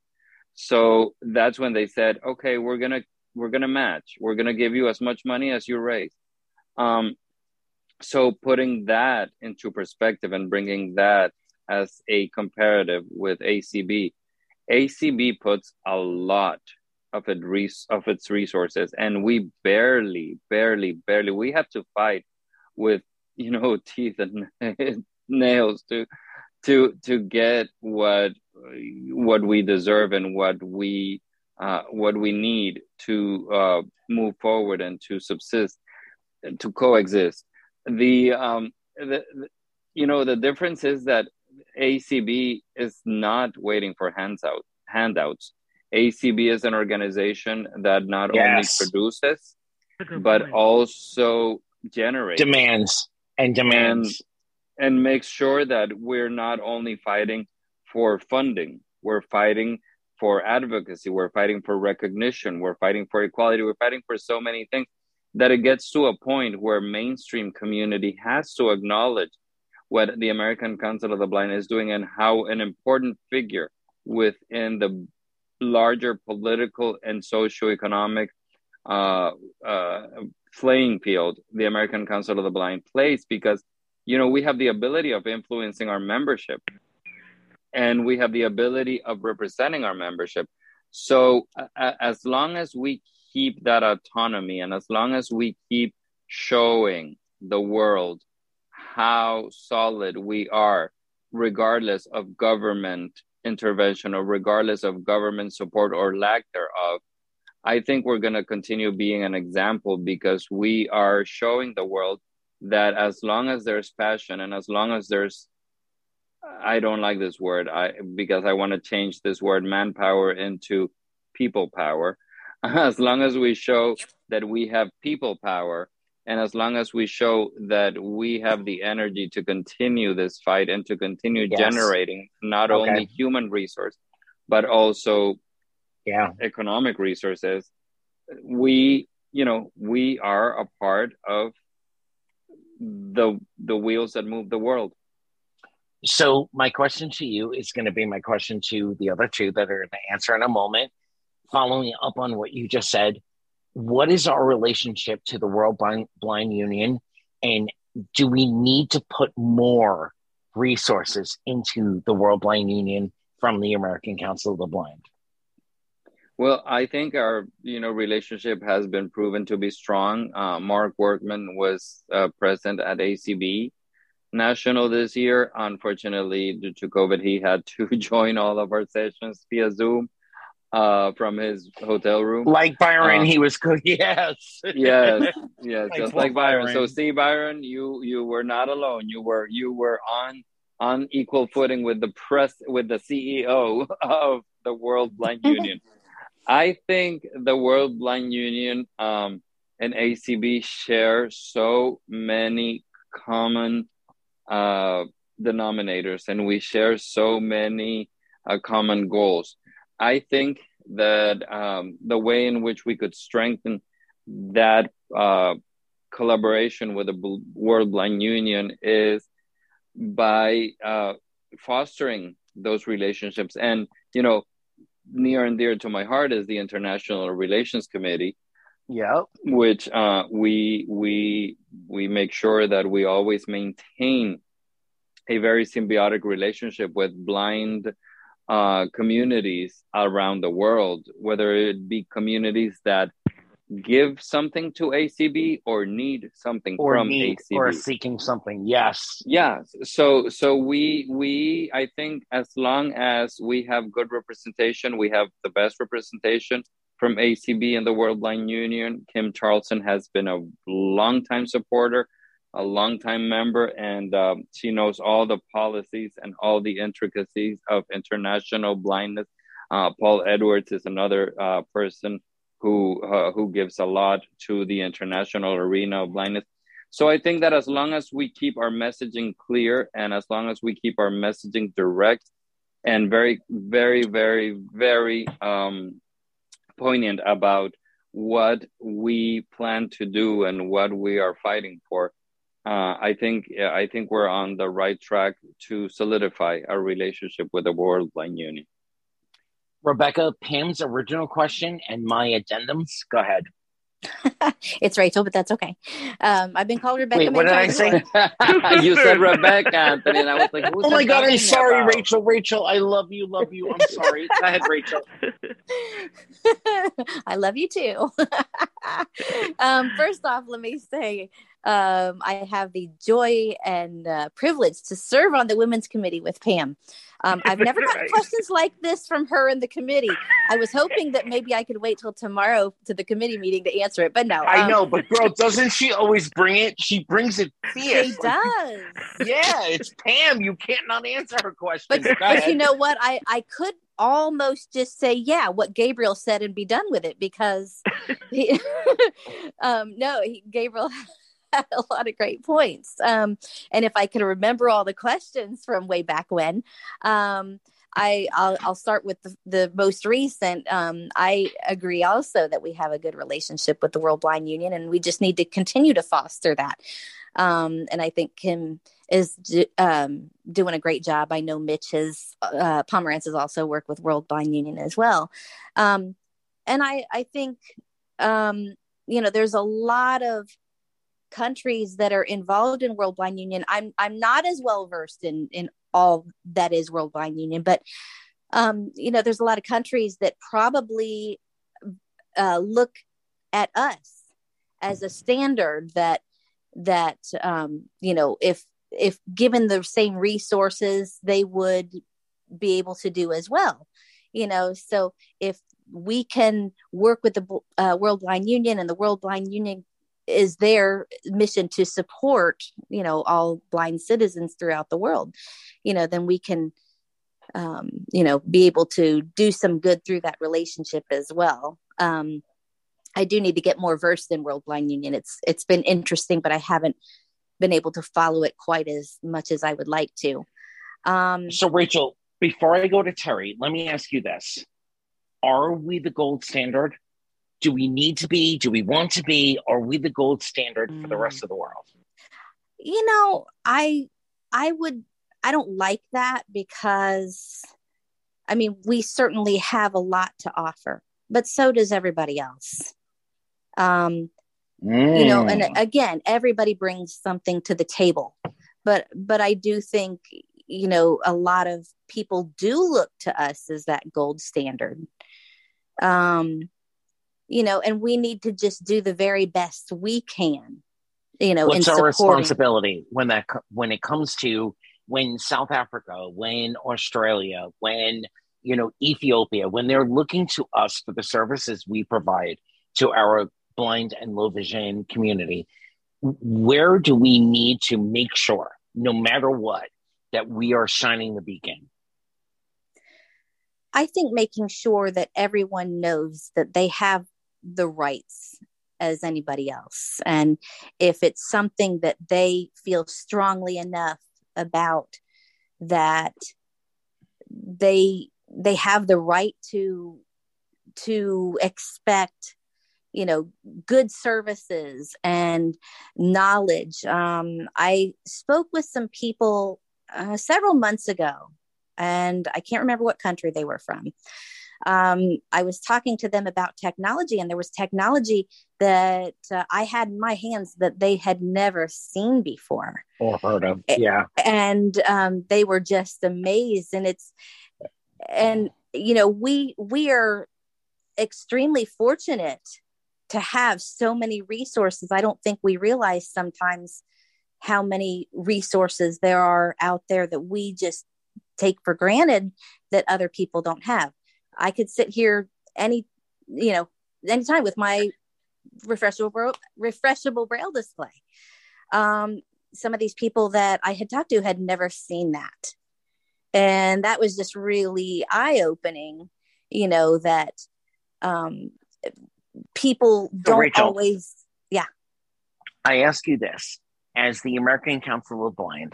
[SPEAKER 5] So that's when they said, okay, we're gonna we're gonna match. We're gonna give you as much money as you raise. Um, so putting that into perspective and bringing that as a comparative with ACB, ACB puts a lot of it res- of its resources, and we barely, barely, barely we have to fight with you know teeth and nails to to to get what what we deserve and what we uh, what we need to uh, move forward and to subsist, to coexist. The, um, the, the, you know, the difference is that ACB is not waiting for hands out, handouts. ACB is an organization that not yes. only produces, but point. also generates
[SPEAKER 2] demands and demands
[SPEAKER 5] and, and makes sure that we're not only fighting for funding, we're fighting for advocacy, we're fighting for recognition, we're fighting for equality, we're fighting for so many things that it gets to a point where mainstream community has to acknowledge what the American Council of the Blind is doing and how an important figure within the larger political and socioeconomic uh, uh, playing field the American Council of the Blind plays because you know we have the ability of influencing our membership and we have the ability of representing our membership. So uh, as long as we keep that autonomy and as long as we keep showing the world how solid we are regardless of government intervention or regardless of government support or lack thereof i think we're going to continue being an example because we are showing the world that as long as there's passion and as long as there's I don't like this word I because I want to change this word manpower into people power. As long as we show that we have people power and as long as we show that we have the energy to continue this fight and to continue yes. generating not okay. only human resource but also
[SPEAKER 2] yeah
[SPEAKER 5] economic resources we you know we are a part of the the wheels that move the world
[SPEAKER 2] so my question to you is going to be my question to the other two that are going to answer in a moment. Following up on what you just said, what is our relationship to the World Blind, Union, and do we need to put more resources into the World Blind Union from the American Council of the Blind?
[SPEAKER 5] Well, I think our you know relationship has been proven to be strong. Uh, Marc Workman was uh, present at ACB national this year. Unfortunately, due to COVID, he had to join all of our sessions via Zoom uh, from his hotel room.
[SPEAKER 2] Like Byron, um, he was good. Yes,
[SPEAKER 5] yes, yes, just like Byron. Byron. So, see, Byron, you you were not alone. You were you were on on equal footing with the press with the CEO of the World Blind Union. I think the World Blind Union um, and ACB share so many common uh, denominators and we share so many uh, common goals. I think that um, the way in which we could strengthen that uh, collaboration with the World Blind Union is by uh, fostering those relationships. And, you know, near and dear to my heart is the International Relations Committee.
[SPEAKER 2] Yeah.
[SPEAKER 5] Which uh, we we we make sure that we always maintain a very symbiotic relationship with blind uh, communities around the world, whether it be communities that give something to ACB or need something
[SPEAKER 2] or
[SPEAKER 5] from
[SPEAKER 2] need,
[SPEAKER 5] ACB
[SPEAKER 2] or seeking something. Yes.
[SPEAKER 5] Yes. So so we we I think as long as we have good representation, we have the best representation from ACB and the World Blind Union. Kim Charlson has been a long time supporter, a longtime member, and um, she knows all the policies and all the intricacies of international blindness. Uh, Paul Edwards is another uh, person who uh, who gives a lot to the international arena of blindness. So I think that as long as we keep our messaging clear and as long as we keep our messaging direct and very, very, very, very um, poignant about what we plan to do and what we are fighting for. Uh, I think I think we're on the right track to solidify our relationship with the World Blind Union.
[SPEAKER 2] Rebecca, Pam's original question and my addendums. Go ahead.
[SPEAKER 4] it's Rachel, but that's okay. Um, I've been called Rebecca.
[SPEAKER 2] Wait, what did I say?
[SPEAKER 5] you said Rebecca, Anthony, and I was like,
[SPEAKER 2] "Oh my god, I'm sorry, about? Rachel. Rachel, I love you, love you. I'm sorry. Go ahead, Rachel.
[SPEAKER 4] I love you too. um, first off, let me say um, I have the joy and uh, privilege to serve on the women's committee with Pam. Um, I've never gotten questions like this from her in the committee. I was hoping that maybe I could wait till tomorrow to the committee meeting to answer it, but no.
[SPEAKER 2] I
[SPEAKER 4] um,
[SPEAKER 2] know, but girl, doesn't she always bring it? She brings it fierce.
[SPEAKER 4] She does.
[SPEAKER 2] Yeah, it's Pam. You can't not answer her questions.
[SPEAKER 4] But, but you know what? I, I could almost just say, yeah, what Gabriel said and be done with it because, he, um, no, he, Gabriel had a lot of great points. Um, and if I could remember all the questions from way back when, um, I, I'll, I'll start with the, the most recent. Um, I agree also that we have a good relationship with the World Blind Union, and we just need to continue to foster that. Um, and I think Kim is um, doing a great job. I know Mitch has uh, Pomerantz has also worked with World Blind Union as well, um, and I I think um, you know there's a lot of countries that are involved in World Blind Union. I'm I'm not as well versed in in all that is World Blind Union, but um, you know there's a lot of countries that probably uh, look at us as a standard that that um, you know if if given the same resources they would be able to do as well you know so if we can work with the uh, world blind union and the world blind union is their mission to support you know all blind citizens throughout the world you know then we can um, you know be able to do some good through that relationship as well. Um, i do need to get more versed in world blind union. It's it's been interesting but i haven't been able to follow it quite as much as i would like to. Um,
[SPEAKER 2] So, Rachel, before I go to Terry, let me ask you this: Are we the gold standard? Do we need to be? Do we want to be? Are we the gold standard for the rest of the world?
[SPEAKER 4] you know i i would i don't like that because i mean we certainly have a lot to offer but so does everybody else um you know and
[SPEAKER 2] Mm.
[SPEAKER 4] again everybody brings something to the table but but i do think you know a lot of people do look to us as that gold standard um you know and we need to just do the very best we can you know
[SPEAKER 2] What's
[SPEAKER 4] in
[SPEAKER 2] our responsibility when that when it comes to when South Africa, when Australia, when you know Ethiopia, when they're looking to us for the services we provide to our blind and low vision community, where do we need to make sure, no matter what, that we are shining the beacon?
[SPEAKER 4] I think making sure that everyone knows that they have the rights as anybody else. And if it's something that they feel strongly enough about that they they have the right to to expect you know good services and knowledge um, i spoke with some people uh, several months ago and i can't remember what country they were from um, i was talking to them about technology and there was technology that uh, i had in my hands that they had never seen before
[SPEAKER 2] Or heard of? Yeah.
[SPEAKER 4] and um, they were just amazed and it's and you know we we are extremely fortunate to have so many resources i don't think we realize sometimes how many resources there are out there that we just take for granted that other people don't have i could sit here any you know anytime with my refreshable refreshable braille display um, some of these people that I had talked to had never seen that. And that was just really eye opening, you know, that um, people don't
[SPEAKER 2] Rachel-
[SPEAKER 4] always, yeah.
[SPEAKER 2] I ask you this as the American Council of Blind,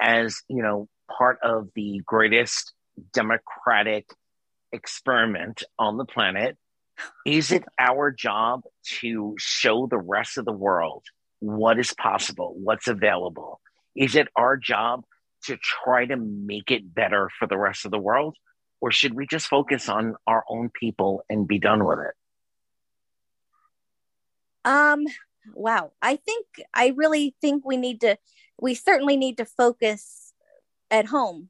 [SPEAKER 2] as you know, part of the greatest democratic experiment on the planet, is it our job to show the rest of the world what is possible, what's available? Is it our job to try to make it better for the rest of the world? Or should we just focus on our own people and be done with it?
[SPEAKER 4] Um, wow. I think, I really think we need to, we certainly need to focus at home,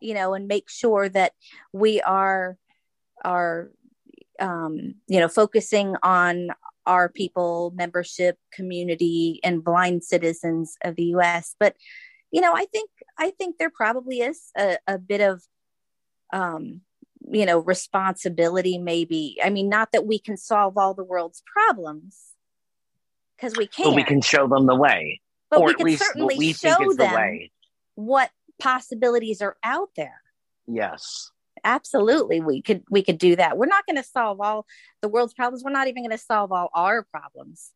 [SPEAKER 4] you know, and make sure that we are, are, um, you know, focusing on our people, membership, community, and blind citizens of the U.S. But you know, I think I think there probably is a, a bit of um, you know responsibility maybe i mean not that we can solve all the world's problems because we can't
[SPEAKER 2] But we can show them the way,
[SPEAKER 4] but
[SPEAKER 2] or
[SPEAKER 4] we
[SPEAKER 2] at
[SPEAKER 4] can
[SPEAKER 2] least
[SPEAKER 4] certainly show
[SPEAKER 2] the
[SPEAKER 4] them
[SPEAKER 2] way.
[SPEAKER 4] what possibilities are out there
[SPEAKER 2] Yes.
[SPEAKER 4] Absolutely we could we could do that we're not going to solve all the world's problems we're not even going to solve all our problems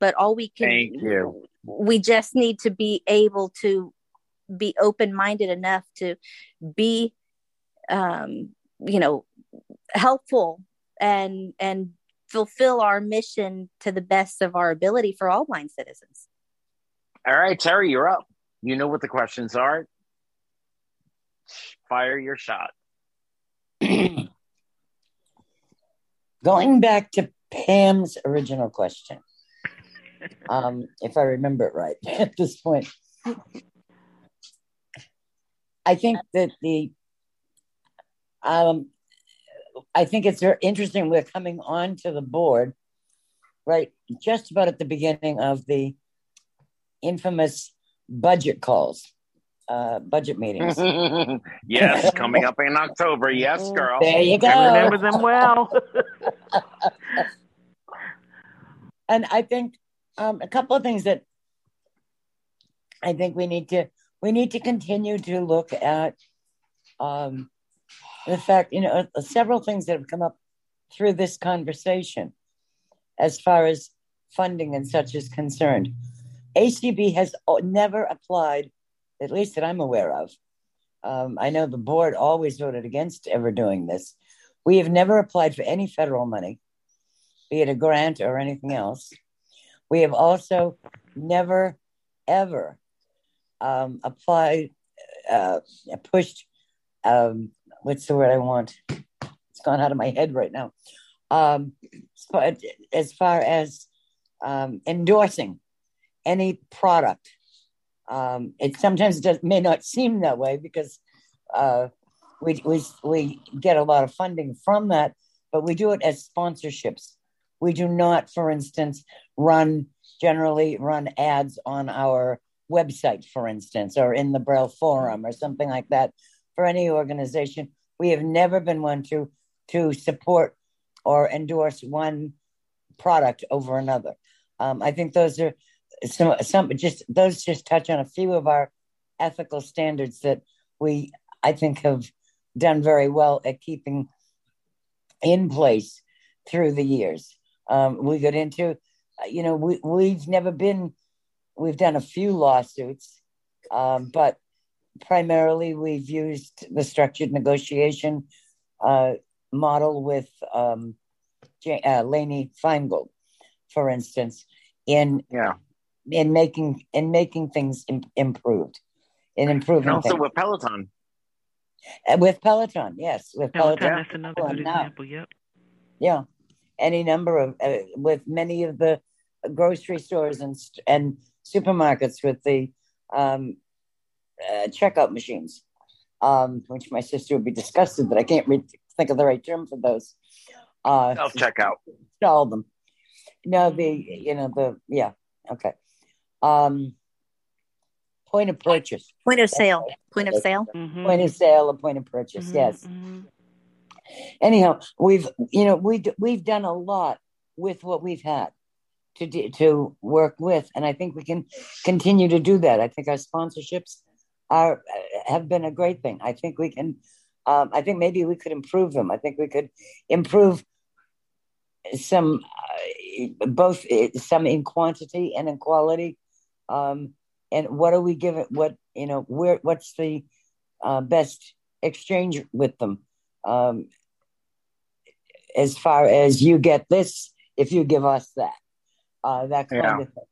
[SPEAKER 4] but all we can
[SPEAKER 2] Thank you.
[SPEAKER 4] we just need to be able to be open-minded enough to be um you know helpful and and fulfill our mission to the best of our ability for all blind citizens
[SPEAKER 2] All right, Terry, you're up. You know what the questions are. Fire your shot.
[SPEAKER 6] Going back to Pam's original question, um, if I remember it right at this point, I think that the, um, I think it's very interesting. We're coming on to the board, right? Just about at the beginning of the infamous budget calls, uh, budget meetings.
[SPEAKER 2] yes, coming up in October. Yes, girl.
[SPEAKER 6] There you go.
[SPEAKER 14] I remember them well.
[SPEAKER 6] and I think um, a couple of things that I think we need to we need to continue to look at um, the fact you know uh, several things that have come up through this conversation as far as funding and such is concerned. ACB has never applied, at least that I'm aware of. Um, I know the board always voted against ever doing this. We have never applied for any federal money be it a grant or anything else. We have also never, ever um, applied, uh, pushed, um, what's the word I want? It's gone out of my head right now. Um, but as far as um, endorsing any product, um, it sometimes does, may not seem that way because uh, we, we, we get a lot of funding from that, but we do it as sponsorships. We do not, for instance, run generally run ads on our website, for instance, or in the Braille Forum or something like that for any organization. We have never been one to to support or endorse one product over another. Um, I think those are some some just those just touch on a few of our ethical standards that we I think have done very well at keeping in place through the years. Um, we got into, you know, we, we've never been, we've done a few lawsuits, um, but primarily we've used the structured negotiation uh, model with um, J- uh, Lainey Feingold, for instance, in
[SPEAKER 2] yeah
[SPEAKER 6] in making in making things Im- improved, in improving
[SPEAKER 2] And also
[SPEAKER 6] things.
[SPEAKER 2] with Peloton.
[SPEAKER 6] Uh, with Peloton, yes, with
[SPEAKER 14] Peloton,
[SPEAKER 6] Peloton.
[SPEAKER 14] that's another
[SPEAKER 6] Peloton
[SPEAKER 14] good
[SPEAKER 6] now.
[SPEAKER 14] example. Yep.
[SPEAKER 6] Yeah, any number of uh, with many of the grocery stores and and supermarkets with the um, uh, checkout machines, um, which my sister would be disgusted that I can't re- think of the right term for those. Uh,
[SPEAKER 2] Self checkout.
[SPEAKER 6] Install them. No, the you know the yeah okay. Um, point of purchase.
[SPEAKER 4] point of sale point of sale
[SPEAKER 6] Point of sale, a point of purchase. Yes. Anyhow, we've you know we d- we've done a lot with what we've had to do, to work with, and I think we can continue to do that. I think our sponsorships are have been a great thing. I think we can. Um, I think maybe we could improve them. I think we could improve some uh, both uh, some in quantity and in quality. Um, and what do we give it? What you know? Where? What's the uh, best exchange with them? Um, as far as you get this, if you give us that, uh, that kind
[SPEAKER 2] Yeah.
[SPEAKER 6] of thing.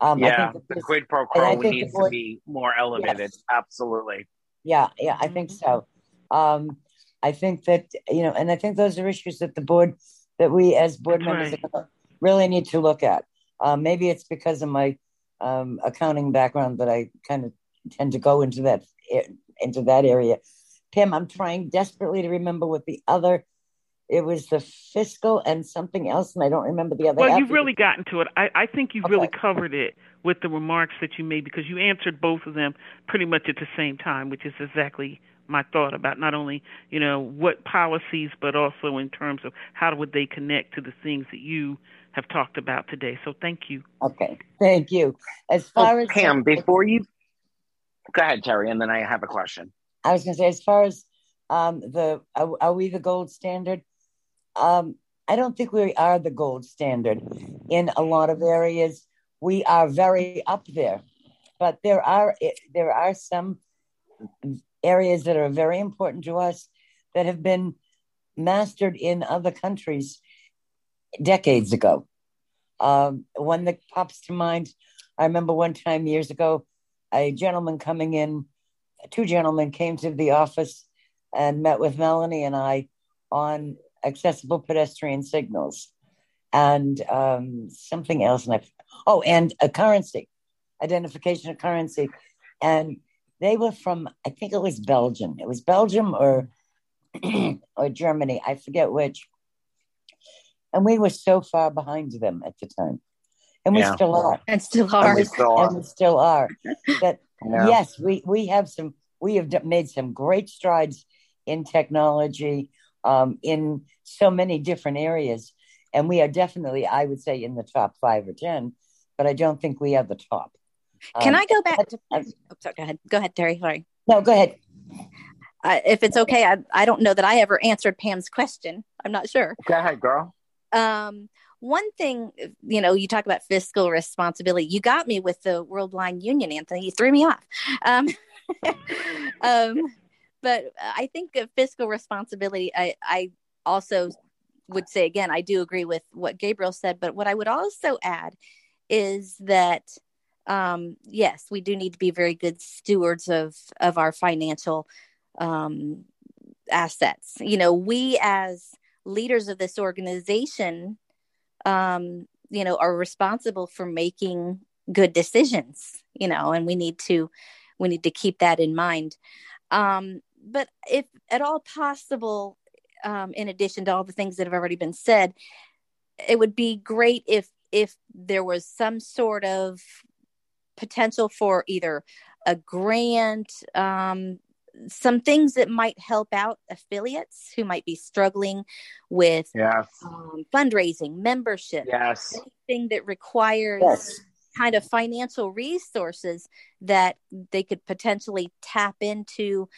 [SPEAKER 6] Um, I
[SPEAKER 2] yeah, the
[SPEAKER 6] this-
[SPEAKER 2] quid pro quo
[SPEAKER 6] the
[SPEAKER 2] needs to be more elevated. Absolutely.
[SPEAKER 6] Yeah, yeah, I think so. Um, I think that you know, and I think those are issues that the board, that we as board members are gonna really need to look at. Um, maybe it's because of my um, accounting background that I kind of tend to go into that into that area. Pam, I'm trying desperately to remember what the other it was the fiscal and something else, and I don't remember the other.
[SPEAKER 14] Well, you've really gotten to it. I, I think you've okay. really covered it with the remarks that you made because you answered both of them pretty much at the same time, which is exactly my thought about not only you know what policies, but also in terms of how would they connect to the things that you have talked about today. So thank you.
[SPEAKER 6] Okay, thank you. As far
[SPEAKER 2] oh,
[SPEAKER 6] as
[SPEAKER 2] Pam, before you go ahead, Terry, and then I have a question.
[SPEAKER 6] I was going to say, as far as um, the are, are we the gold standard? Um, I don't think we are the gold standard in a lot of areas. We are very up there, but there are there are some areas that are very important to us that have been mastered in other countries decades ago. Um, one that pops to mind, I remember one time years ago, a gentleman coming in, two gentlemen came to the office and met with Melanie and I on accessible pedestrian signals and um, something else. And I, oh, and a currency, identification of currency. And they were from, I think it was Belgium. It was Belgium or or Germany, I forget which. And we were so far behind them at the time. And we
[SPEAKER 2] Yeah.
[SPEAKER 6] still are.
[SPEAKER 4] And still are.
[SPEAKER 6] And we
[SPEAKER 2] still are.
[SPEAKER 6] and we still are. That
[SPEAKER 2] Yeah.
[SPEAKER 6] yes, we we have some we have made some great strides in technology um, in so many different areas, and we are definitely, I would say, in the top five or ten. But I don't think we are the top.
[SPEAKER 4] Can
[SPEAKER 6] Um,
[SPEAKER 4] I go back to? Oh, sorry, go ahead. Go ahead, Terry. Sorry.
[SPEAKER 6] No, go ahead.
[SPEAKER 4] Uh, if it's okay, I, I don't know that I ever answered Pam's question. I'm not sure.
[SPEAKER 2] Go ahead, girl.
[SPEAKER 4] Um, one thing, you know, you talk about fiscal responsibility. You got me with the World Blind Union, Anthony. You threw me off. Um, um, but I think of fiscal responsibility. I, I also would say again, I do agree with what Gabriel said. But what I would also add is that um, yes, we do need to be very good stewards of of our financial um, assets. You know, we as leaders of this organization, um, you know, are responsible for making good decisions. You know, and we need to we need to keep that in mind. Um, but if at all possible, um, in addition to all the things that have already been said, it would be great if if there was some sort of potential for either a grant, um, some things that might help out affiliates who might be struggling with
[SPEAKER 2] Yes.
[SPEAKER 4] um, fundraising, membership,
[SPEAKER 2] Yes.
[SPEAKER 4] anything that requires
[SPEAKER 6] Yes.
[SPEAKER 4] kind of financial resources that they could potentially tap into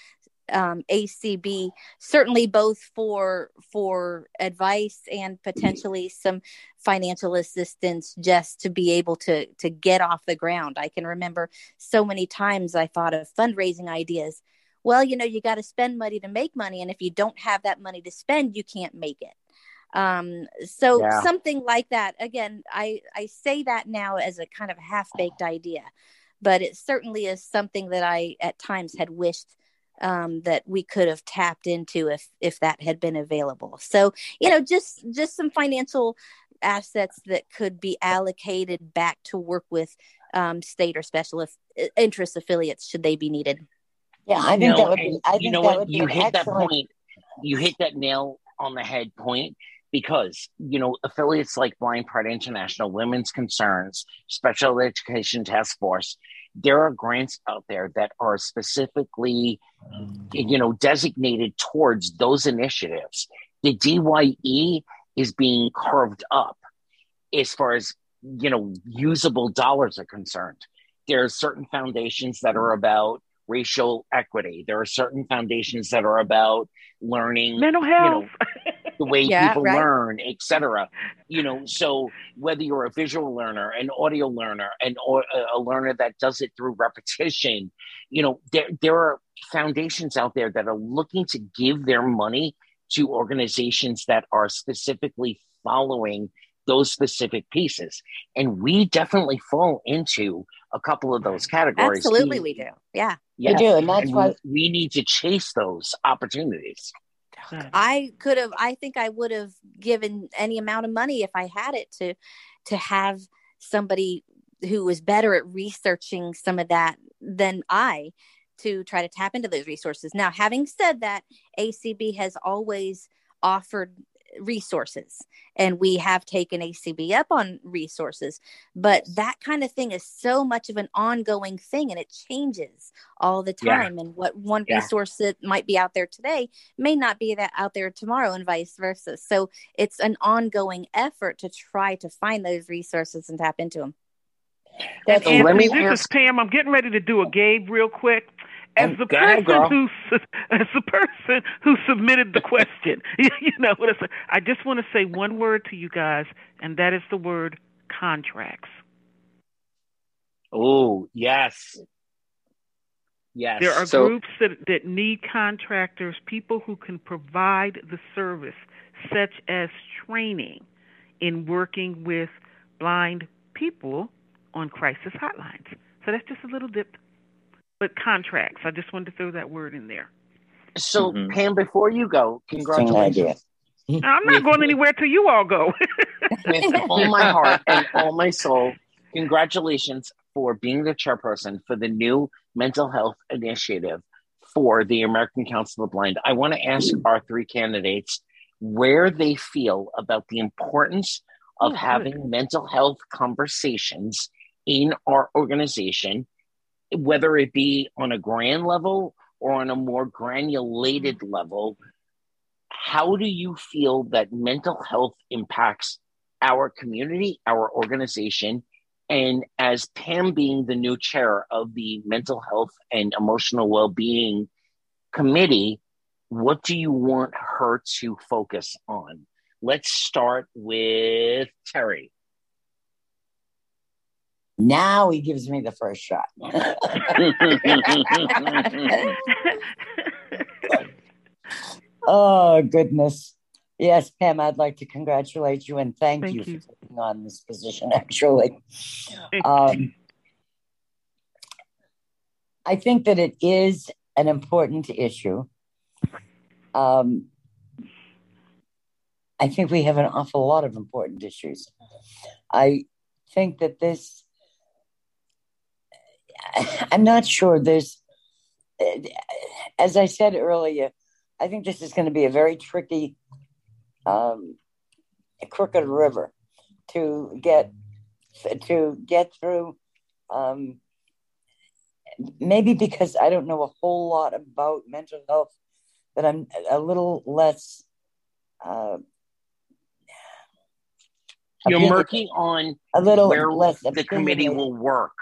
[SPEAKER 4] um, ACB, certainly both for for advice and potentially some financial assistance just to be able to to get off the ground. I can remember so many times I thought of fundraising ideas. Well, you know, you got to spend money to make money, and if you don't have that money to spend, you can't make it. Um, so
[SPEAKER 2] Yeah.
[SPEAKER 4] something like that. Again, I I say that now as a kind of half baked idea, but it certainly is something that I at times had wished um, that we could have tapped into if if that had been available. So you know, just just some financial assets that could be allocated back to work with um, state or special if, interest affiliates should they be needed.
[SPEAKER 6] Yeah, I think
[SPEAKER 2] You know,
[SPEAKER 6] that would be. I
[SPEAKER 2] you
[SPEAKER 6] think
[SPEAKER 2] know
[SPEAKER 6] that
[SPEAKER 2] what?
[SPEAKER 6] would be
[SPEAKER 2] You
[SPEAKER 6] an
[SPEAKER 2] hit that point. You hit that nail on the head point because you know affiliates like Blind Pride International, Women's Concerns, Special Education Task Force. There are grants out there that are specifically, you know, designated towards those initiatives. The DYE is being carved up as far as you know usable dollars are concerned. There are certain foundations that are about racial equity. There are certain foundations that are about learning
[SPEAKER 14] Mental
[SPEAKER 2] you know,
[SPEAKER 14] health.
[SPEAKER 2] The way
[SPEAKER 4] Yeah,
[SPEAKER 2] people
[SPEAKER 4] right.
[SPEAKER 2] learn, etc. You know, so whether you're a visual learner, an audio learner, and or a learner that does it through repetition, you know, there there are foundations out there that are looking to give their money to organizations that are specifically following those specific pieces. And we definitely fall into a couple of those categories.
[SPEAKER 4] Absolutely, we do. Yeah.
[SPEAKER 6] We do, and that's
[SPEAKER 2] we-
[SPEAKER 6] why-
[SPEAKER 2] we need to chase those opportunities. Mm.
[SPEAKER 4] I could have I think I would have given any amount of money if I had it to to have somebody who was better at researching some of that than I to try to tap into those resources. Now, having said that, ACB has always offered resources and we have taken acb up on resources but that kind of thing is so much of an ongoing thing and it changes all the time yeah. and what one yeah. resource that might be out there today may not be that out there tomorrow and vice versa so it's an ongoing effort to try to find those resources and tap into them
[SPEAKER 14] That's and Anthony, this is Pam. I'm getting ready to do a Gabe real quick as the person who as the person who submitted the question, you know what I I just want to say one word to you guys, and that is the word contracts.
[SPEAKER 2] Oh yes, yes.
[SPEAKER 14] There are so, groups that that need contractors, people who can provide the service, such as training in working with blind people on crisis hotlines. So that's just a little dip but contracts. I just wanted to throw that word in there.
[SPEAKER 2] So, mm-hmm. Pam, before you go, congratulations.
[SPEAKER 14] I'm not going anywhere till you all go.
[SPEAKER 2] with all my heart and all my soul, congratulations for being the chairperson for the new mental health initiative for the American Council of the Blind. I want to ask our three candidates where they feel about the importance of oh, having mental health conversations in our organization whether it be on a grand level or on a more granulated mm-hmm. level, how do you feel that mental health impacts our community, our organization? And as Pam being the new chair of the mental health and emotional well being committee, what do you want her to focus on? Let's start with Terry.
[SPEAKER 6] Now he gives me the first shot. oh, goodness. Yes, Pam, I'd like to congratulate you and thank, thank you, you, for taking on this position, actually. Um, I think that it is an important issue. Um, I think we have an awful lot of important issues. I think that this I'm not sure. There's, as I said earlier, I think this is going to be a very tricky, um, crooked river to get to get through. Um, maybe because I don't know a whole lot about mental health, that I'm a little less. Uh,
[SPEAKER 2] You're working on
[SPEAKER 6] a little
[SPEAKER 2] where
[SPEAKER 6] less
[SPEAKER 2] the committee will work.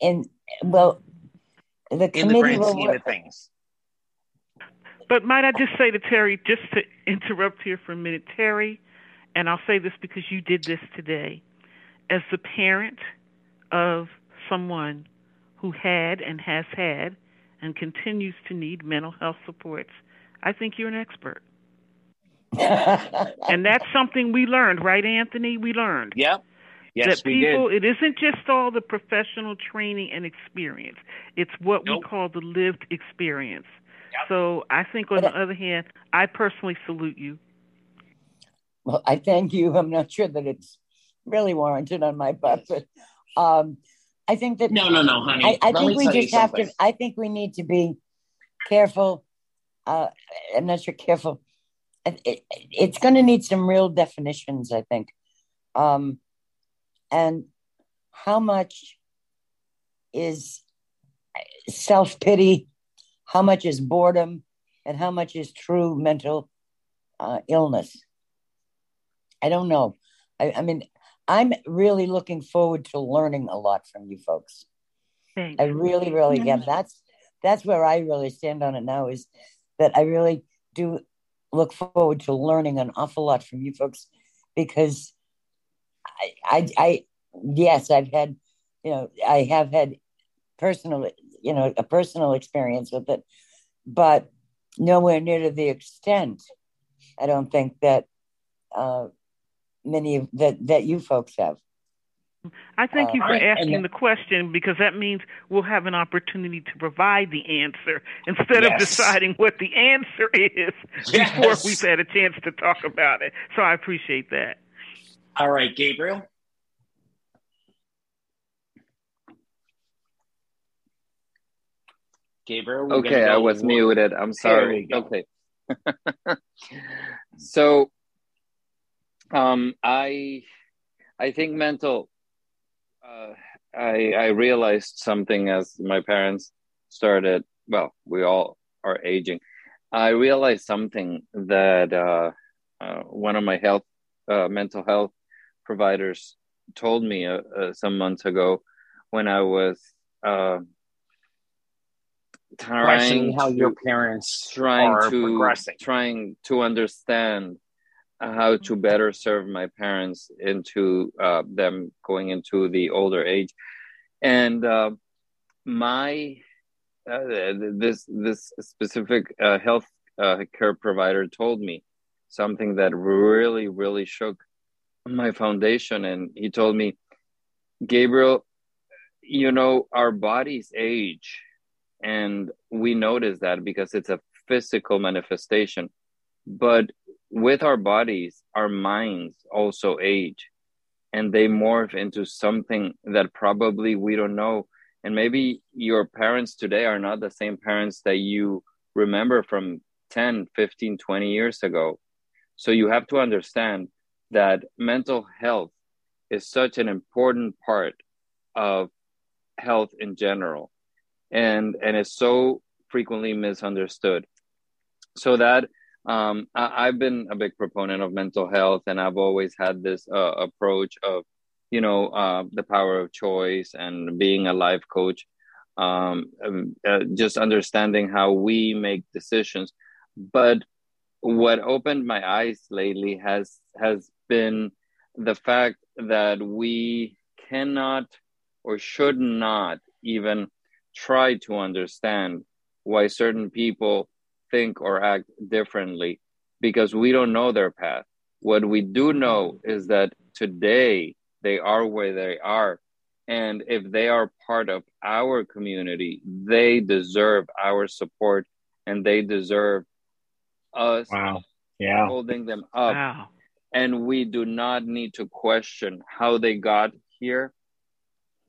[SPEAKER 6] And well, the
[SPEAKER 2] in the grand scheme of things.
[SPEAKER 14] But might I just say to Terry, just to interrupt here for a minute, Terry, and I'll say this because you did this today, as the parent of someone who had and has had and continues to need mental health supports, I think you're an expert. and that's something we learned, right, Anthony? We learned.
[SPEAKER 2] Yep. Yes,
[SPEAKER 14] that people, it isn't just all the professional training and experience. It's what nope. we call the lived experience. Yep. So I think, on but, the other hand, I personally salute you.
[SPEAKER 6] Well, I thank you. I'm not sure that it's really warranted on my part, but um, I think that
[SPEAKER 2] no, no, no, honey. I,
[SPEAKER 6] I think we just have to. I think we need to be careful. Uh, I'm not sure careful. It, it, it's going to need some real definitions. I think. Um, and how much is self pity, how much is boredom, and how much is true mental uh, illness. I don't know. I, I, mean, I'm really looking forward to learning a lot from you folks.
[SPEAKER 14] Thanks.
[SPEAKER 6] I really, really yeah. That's that's where I really stand on it now. Is that I really do look forward to learning an awful lot from you folks because I, I, I, yes, I've had, you know, I have had personal, you know, a personal experience with it, but nowhere near to the extent. I don't think that uh, many of that that you folks have.
[SPEAKER 14] I thank you for uh, asking the question because that means we'll have an opportunity to provide the answer instead yes. of deciding what the answer is yes. before we've had a chance to talk about it. So I appreciate that.
[SPEAKER 2] All right, Gabriel. Gabriel.
[SPEAKER 5] Okay, I was muted. I'm sorry. Okay. so Um, I I think mental. Uh, I I realized something as my parents started. Well, we all are aging. I realized something that uh, uh, one of my health uh, mental health providers told me uh, uh, some months ago when I was uh,
[SPEAKER 2] trying how to, your parents
[SPEAKER 5] trying to
[SPEAKER 2] progressing.
[SPEAKER 5] trying to understand how to better serve my parents into uh, them going into the older age and uh, my uh, this this specific uh, health uh, care provider told me something that really really shook my foundation and he told me gabriel you know our bodies age and we notice that because it's a physical manifestation. But with our bodies our minds also age and they morph into something that probably we don't know. And maybe your parents today are not the same parents that you remember from 10 15 20 years ago. So you have to understand that mental health is such an important part of health in general and and is so frequently misunderstood. So that um, I, have been a big proponent of mental health and i've always had this uh, approach of you know uh, the power of choice and being a life coach um, um uh, just understanding how we make decisions. But what opened my eyes lately has has been the fact that we cannot or should not even try to understand why certain people think or act differently because we don't know their path. What we do know is that today they are where they are. And if they are part of our community, they deserve our support and they deserve us
[SPEAKER 2] wow. yeah.
[SPEAKER 5] holding them up.
[SPEAKER 14] Wow.
[SPEAKER 5] And we do not need to question how they got here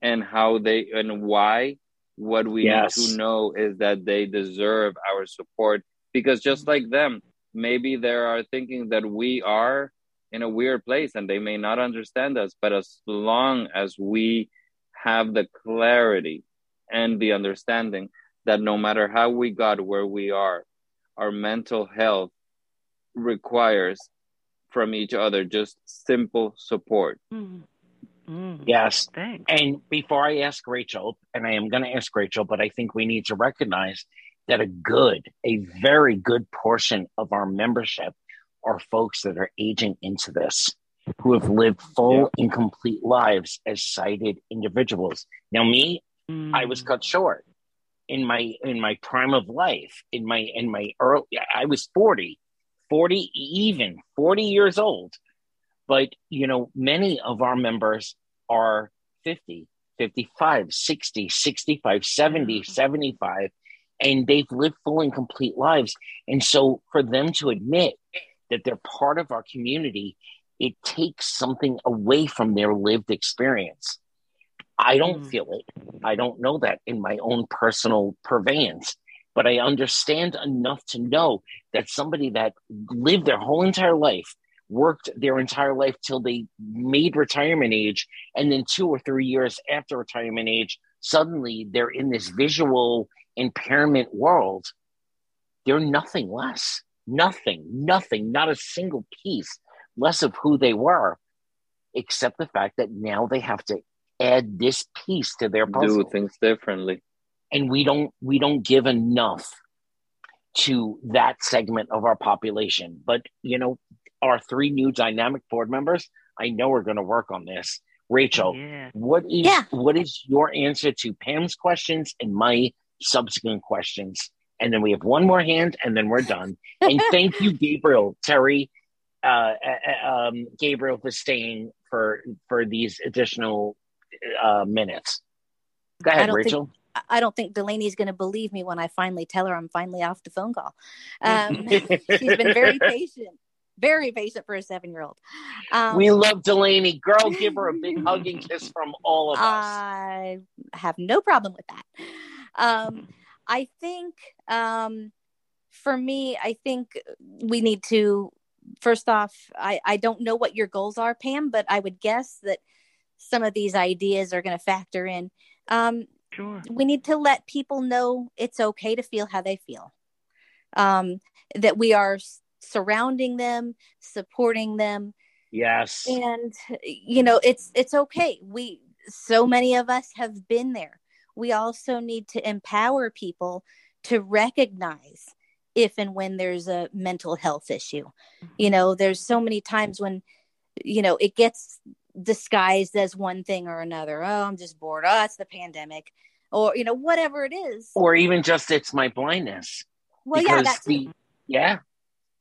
[SPEAKER 5] and how they and why what we yes. need to know is that they deserve our support because just like them, maybe they are thinking that we are in a weird place and they may not understand us. But as long as we have the clarity and the understanding that no matter how we got where we are, our mental health requires from each other just simple support.
[SPEAKER 14] Mm. Mm,
[SPEAKER 2] yes.
[SPEAKER 14] Thanks.
[SPEAKER 2] And before I ask Rachel, and I am going to ask Rachel, but I think we need to recognize that a good, a very good portion of our membership are folks that are aging into this, who have lived full yeah. and complete lives as sighted individuals. Now, me, mm. I was mm. cut short in my in my prime of life. In my in my early, I was 40, 40 even 40 years old but, you know, many of our members are 50, 55, 60, 65, 70, 75, and they've lived full and complete lives. And so for them to admit that they're part of our community, it takes something away from their lived experience. I don't mm. feel it. I don't know that in my own personal purveyance, but I understand enough to know that somebody that lived their whole entire life worked their entire life till they made retirement age and then two or three years after retirement age suddenly they're in this visual impairment world they're nothing less. Nothing nothing not a single piece less of who they were except the fact that now they have to add this piece to their puzzle.
[SPEAKER 5] do things differently
[SPEAKER 2] and we don't we don't give enough to that segment of our population but you know our three new dynamic board members, I know we're going to work on this. Rachel,
[SPEAKER 14] yeah.
[SPEAKER 2] what is
[SPEAKER 4] Yeah.
[SPEAKER 2] what is your answer to Pam's questions and my subsequent questions? And then we have one more hand, and then we're done. and thank you, Gabriel, Terry, uh, uh, um, Gabriel, for staying for for these additional uh, minutes. Go ahead, Rachel.
[SPEAKER 4] think I don't think Delaney's going to believe me when I finally tell her I'm finally off the phone call. Um, she's been very patient, very patient for a seven year old. Um,
[SPEAKER 2] we love Delaney. Girl, give her a big hug and kiss from all of us.
[SPEAKER 4] I have no problem with that. Um, I think um, for me, I think we need to first off, I, I don't know what your goals are, Pam, but I would guess that some of these ideas are going to factor in. Um,
[SPEAKER 14] sure.
[SPEAKER 4] We need to let people know it's okay to feel how they feel. Um, that we are surrounding them, supporting them.
[SPEAKER 2] Yes.
[SPEAKER 4] And you know, it's it's okay. We so many of us have been there. We also need to empower people to recognize if and when there's a mental health issue. You know, there's so many times when, you know, it gets disguised as one thing or another. Oh, I'm just bored. Oh, it's the pandemic. Or, you know, whatever it is.
[SPEAKER 2] Or even just it's my blindness.
[SPEAKER 4] Well, yeah,
[SPEAKER 2] Because
[SPEAKER 4] that's
[SPEAKER 2] the yeah.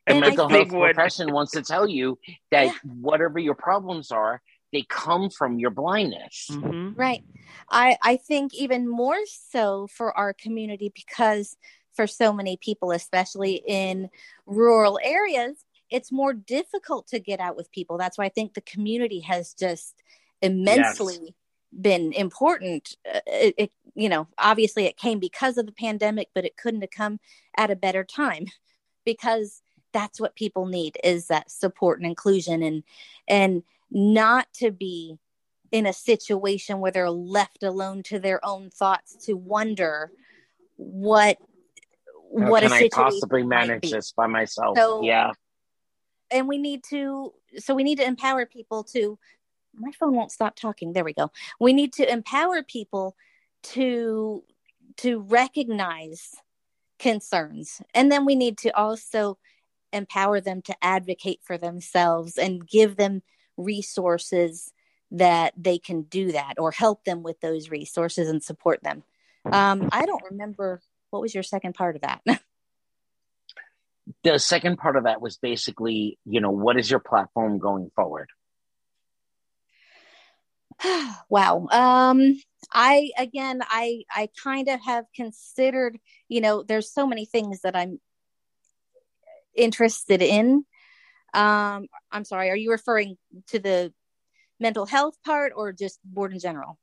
[SPEAKER 2] The
[SPEAKER 4] And
[SPEAKER 2] mental
[SPEAKER 4] think-
[SPEAKER 2] health profession wants to tell you that whatever your problems are, they come from your blindness.
[SPEAKER 14] Mm-hmm.
[SPEAKER 4] Right. I I think even more so for our community because for so many people especially in rural areas it's more difficult to get out with people. That's why I think the community has just immensely been important. Uh, It, it you know, obviously it came because of the pandemic, but it couldn't have come at a better time because that's what people need is that support and inclusion and and not to be in a situation where they're left alone to their own thoughts to wonder what
[SPEAKER 2] How
[SPEAKER 4] what a
[SPEAKER 2] can I possibly manage this by myself?
[SPEAKER 4] So-
[SPEAKER 2] yeah.
[SPEAKER 4] And we need to so we need to empower people to my phone won't stop talking. There we go. We need to empower people to to recognize concerns. And then we need to also empower them to advocate for themselves and give them resources that they can do that or help them with those resources and support them. Um, i don't remember what was your second part of that
[SPEAKER 2] The second part of that was basically, you know, what is your platform going forward?
[SPEAKER 4] wow um i again i i kind of have considered you know there's so many things that i'm interested in um i'm sorry are you referring to the mental health part or just board in general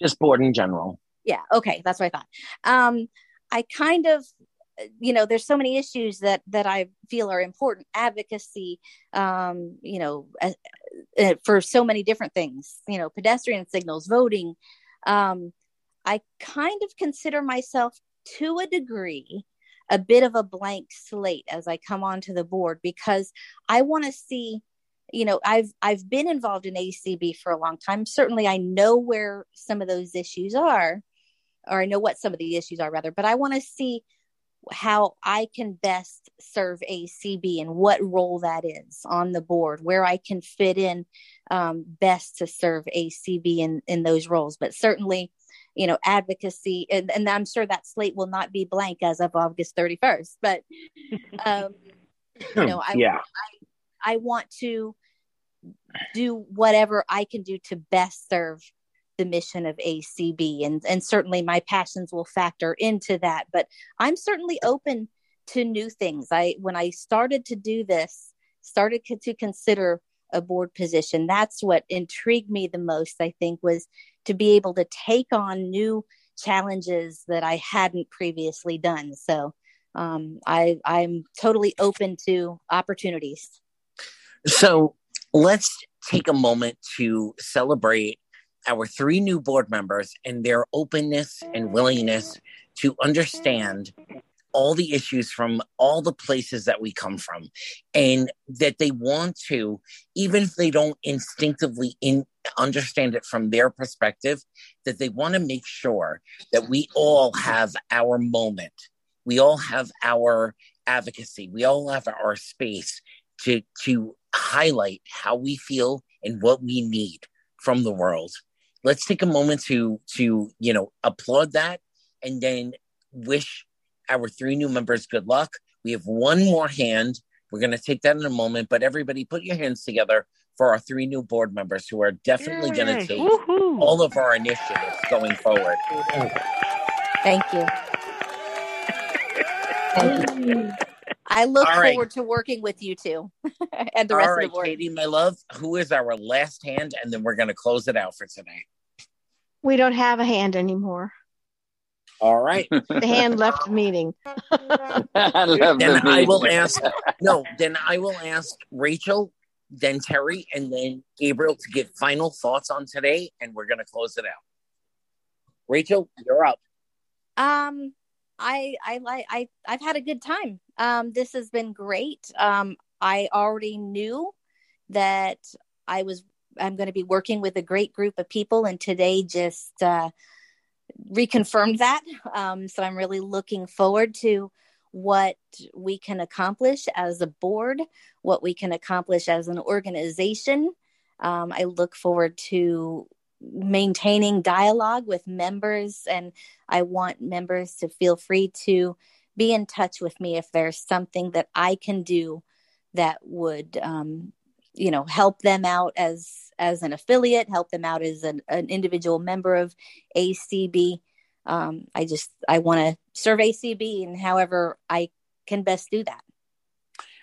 [SPEAKER 2] Just board in general.
[SPEAKER 4] yeah okay that's what i thought um i kind of you know there's so many issues that that i feel are important. Advocacy um you know uh, uh, for so many different things you know pedestrian signals voting. Um i kind of consider myself to a degree a bit of a blank slate as i come onto the board because i want to see you know i've i've been involved in acb for a long time. Certainly i know where some of those issues are or i know what some of the issues are rather but i want to see how I can best serve ACB and what role that is on the board, where I can fit in um, best to serve ACB in, in those roles. But certainly, you know, advocacy, and, and I'm sure that slate will not be blank as of August 31st. But, um, you know, I,
[SPEAKER 2] Yeah.
[SPEAKER 4] I, I want to do whatever I can do to best serve the mission of ACB and and certainly my passions will factor into that but I'm certainly open to new things. I when I started to do this started to consider a board position that's what intrigued me the most I think was to be able to take on new challenges that I hadn't previously done. So um, I I'm totally open to opportunities.
[SPEAKER 9] So let's take a moment to celebrate our three new board members and their openness and willingness to understand all the issues from all the places that we come from and that they want to even if they don't instinctively in, understand it from their perspective that they want to make sure that we all have our moment. We all have our advocacy. We all have our space to to highlight how we feel and what we need from the world let's take a moment to to you know applaud that and then wish our three new members good luck. We have one more hand. We're going to take that in a moment but everybody put your hands together for our three new board members who are definitely going to take
[SPEAKER 14] Woohoo.
[SPEAKER 9] all of our initiatives going forward.
[SPEAKER 4] Thank you. I look
[SPEAKER 9] All right.
[SPEAKER 4] forward to working with you two and the rest
[SPEAKER 9] all
[SPEAKER 4] of the board.
[SPEAKER 9] katie my love who is our last hand and then we're going to close it out for today
[SPEAKER 7] We don't have a hand anymore.
[SPEAKER 9] All right.
[SPEAKER 7] The hand left the meeting.
[SPEAKER 9] then I will ask. No, then I will ask Rachel, then Terry, and then Gabriel to give final thoughts on today, and we're gonna close it out. Rachel, you're up.
[SPEAKER 4] Um, I I like I I've had a good time. Um, this has been great. Um, I already knew that I was I'm going to be working with a great group of people, and today just uh, reconfirmed that. Um, so I'm really looking forward to what we can accomplish as a board, what we can accomplish as an organization. Um, I look forward to maintaining dialogue with members, and I want members to feel free to be in touch with me if there's something that I can do that would, um, you know, help them out as as an affiliate, help them out as an, an individual member of ACB. Um, I just I want to serve ACB, and however I can best do that.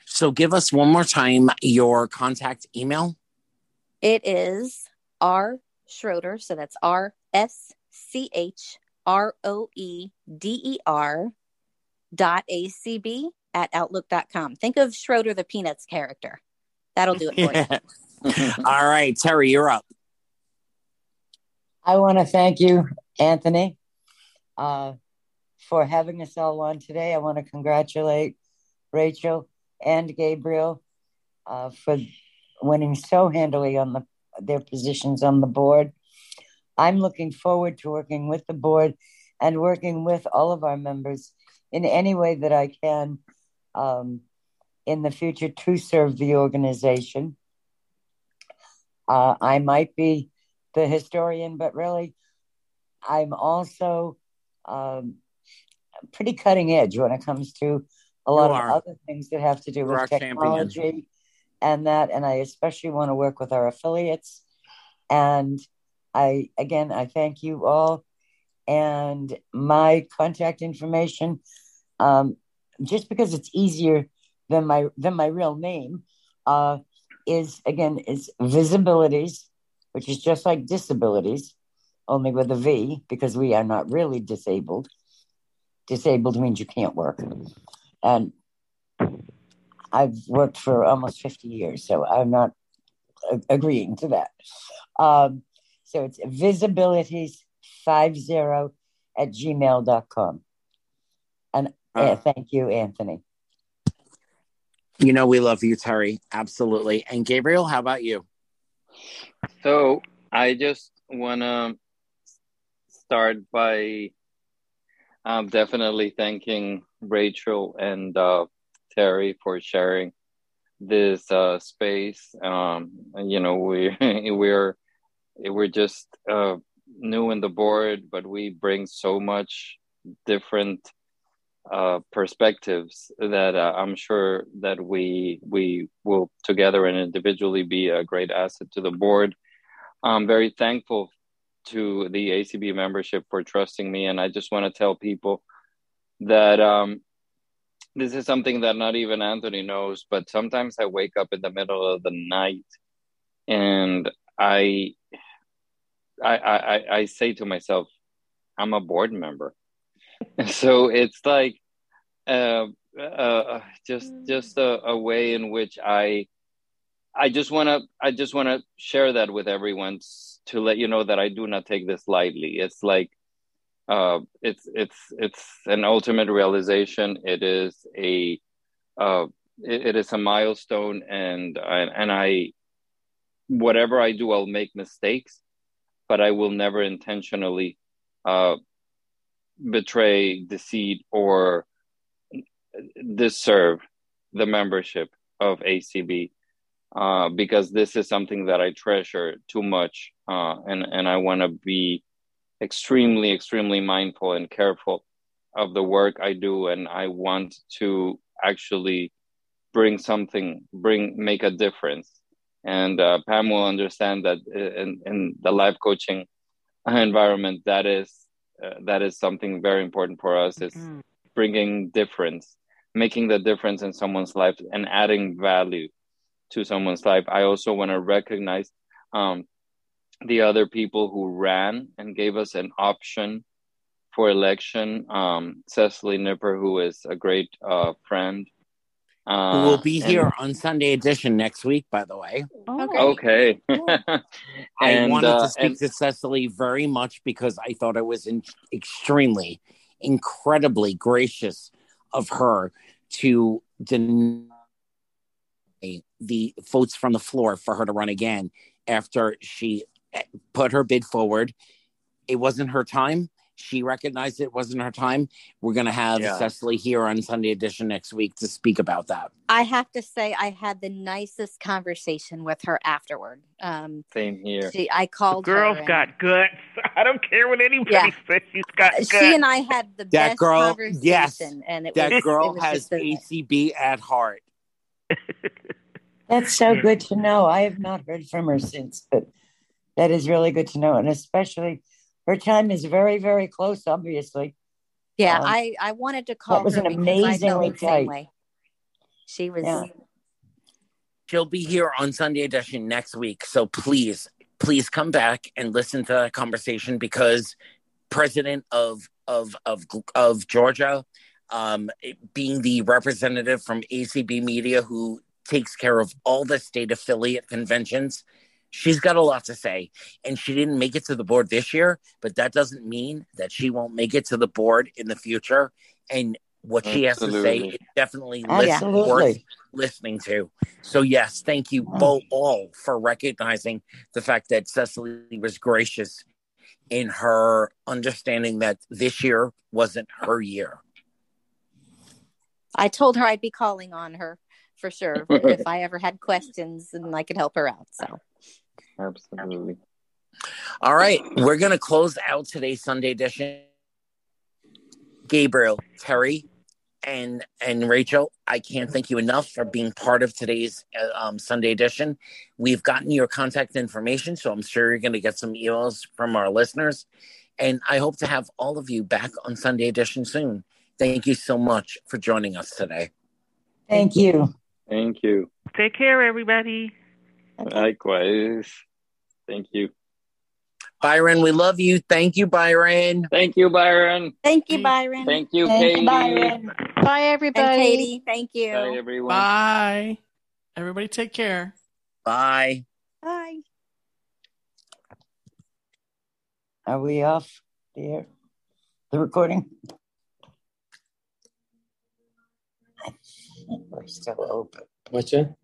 [SPEAKER 9] So give us one more time your contact email.
[SPEAKER 4] It is R Schroeder. So that's R S C H R O E D E R dot ACB at outlook.com. Think of Schroeder the Peanuts character. That'll do it for you.
[SPEAKER 9] All right, Terry, you're up.
[SPEAKER 6] I want to thank you, Anthony, uh, for having us all on today. I want to congratulate Rachel and Gabriel uh, for winning so handily on the, their positions on the board. I'm looking forward to working with the board and working with all of our members in any way that I can um, in the future to serve the organization. Uh, I might be the historian, but really, I'm also um, pretty cutting edge when it comes to a lot of other things that have to do with technology. And that. And I especially want to work with our affiliates. And I, again, I thank you all. And my contact information, um, just because it's easier than my than my real name, uh, is again is visibilities, which is just like disabilities, only with a V because we are not really disabled. Disabled means you can't work, and I've worked for almost fifty years, so I'm not a- agreeing to that. Um, so it's visibilities50 at gmail.com. And Uh. thank you, Anthony.
[SPEAKER 9] You know we love you, Terry. Absolutely. And Gabriel, how about you?
[SPEAKER 5] So I just want to start by um, definitely thanking Rachel and uh, Terry for sharing this uh, space. Um, you know, we we're we're just uh, new in the board, but we bring so much different uh, perspectives that uh, I'm sure that we we will together and individually be a great asset to the board. I'm very thankful to the ACB membership for trusting me, and I just want to tell people that um, this is something that not even Anthony knows. But sometimes I wake up in the middle of the night, and I I I, I say to myself, I'm a board member. so it's like uh, uh, just just a, a way in which I I just want to I just want to share that with everyone to let you know that I do not take this lightly. It's like uh, it's it's it's an ultimate realization. It is a uh, it, it is a milestone, and and I whatever I do, I'll make mistakes, but I will never intentionally uh, betray, deceit, or deserve the membership of ACB uh, because this is something that I treasure too much, uh, and and I want to be extremely, extremely mindful and careful of the work I do, and I want to actually bring something, bring make a difference. And uh, Pam will understand that in, in the life coaching environment, that is uh, that is something very important for us. Is bringing difference, making the difference in someone's life, and adding value to someone's life. I also want to recognize um, the other people who ran and gave us an option for election. Um, Cecily Nipper, who is a great uh, friend. Uh,
[SPEAKER 2] Who will be
[SPEAKER 5] and-
[SPEAKER 2] here on Sunday edition next week, by the way.
[SPEAKER 5] Okay.
[SPEAKER 2] I
[SPEAKER 5] And,
[SPEAKER 2] wanted
[SPEAKER 5] uh,
[SPEAKER 2] to speak
[SPEAKER 5] and-
[SPEAKER 2] to Cecily very much because I thought it was in- extremely, incredibly gracious of her to deny the votes from the floor for her to run again after she put her bid forward. It wasn't her time. She recognized it wasn't her time. We're going to have
[SPEAKER 5] Yeah.
[SPEAKER 2] Cecily here on Sunday edition next week to speak about that.
[SPEAKER 4] I have to say, I had the nicest conversation with her afterward. Um,
[SPEAKER 5] Same here.
[SPEAKER 4] she, I
[SPEAKER 14] The
[SPEAKER 4] called
[SPEAKER 14] girl's
[SPEAKER 4] her. and-
[SPEAKER 14] got guts. I don't care what anybody
[SPEAKER 4] Yeah.
[SPEAKER 14] says. She's got guts.
[SPEAKER 4] she and I had the
[SPEAKER 2] That
[SPEAKER 4] best
[SPEAKER 2] girl,
[SPEAKER 4] conversation,
[SPEAKER 2] yes,
[SPEAKER 4] and it
[SPEAKER 2] that
[SPEAKER 4] was,
[SPEAKER 2] girl
[SPEAKER 4] it was
[SPEAKER 2] has
[SPEAKER 4] just
[SPEAKER 2] ACB at heart.
[SPEAKER 6] That's so good to know. I have not heard from her since, but that is really good to know. And especially her time is very, very close, obviously.
[SPEAKER 4] Yeah,
[SPEAKER 6] Um,
[SPEAKER 4] I I wanted to call
[SPEAKER 6] was
[SPEAKER 4] her
[SPEAKER 6] an
[SPEAKER 4] because
[SPEAKER 6] amazingly
[SPEAKER 4] the
[SPEAKER 6] tight.
[SPEAKER 4] way. She was.
[SPEAKER 6] Yeah.
[SPEAKER 2] She'll be here on Sunday edition next week. So please, please come back and listen to that conversation because president of of of of Georgia, um, being the representative from ACB Media who takes care of all the state affiliate conventions. She's got a lot to say, and she didn't make it to the board this year, but that doesn't mean that she won't make it to the board in the future. And what she has to say is definitely oh, listen,
[SPEAKER 6] Absolutely.
[SPEAKER 2] worth listening to. So yes, thank you mm. both all for recognizing the fact that Cecily was gracious in her understanding that this year wasn't her year.
[SPEAKER 4] I told her I'd be calling on her for sure if I ever had questions and I could help her out. So
[SPEAKER 5] Absolutely.
[SPEAKER 2] All right, we're going to close out today's Sunday edition. Gabriel, Terry, and and Rachel, I can't thank you enough for being part of today's uh, um, Sunday edition. We've gotten your contact information, so I'm sure you're going to get some emails from our listeners. And I hope to have all of you back on Sunday edition soon. Thank you so much for joining us today.
[SPEAKER 6] Thank you.
[SPEAKER 5] Thank you.
[SPEAKER 14] Take care, everybody.
[SPEAKER 5] Likewise. Thank you.
[SPEAKER 2] Byron, we love you. Thank you, Byron.
[SPEAKER 5] Thank you, Byron.
[SPEAKER 4] thank you, Byron.
[SPEAKER 5] Thank you,
[SPEAKER 6] Thank you,
[SPEAKER 5] Katie.
[SPEAKER 6] Byron.
[SPEAKER 7] Bye,
[SPEAKER 4] and
[SPEAKER 7] everybody.
[SPEAKER 4] Katie, thank you.
[SPEAKER 5] Bye, everyone.
[SPEAKER 3] Bye. Everybody take care.
[SPEAKER 2] Bye.
[SPEAKER 4] Bye.
[SPEAKER 6] Are we off the air? The recording? We're still open.
[SPEAKER 15] What's that?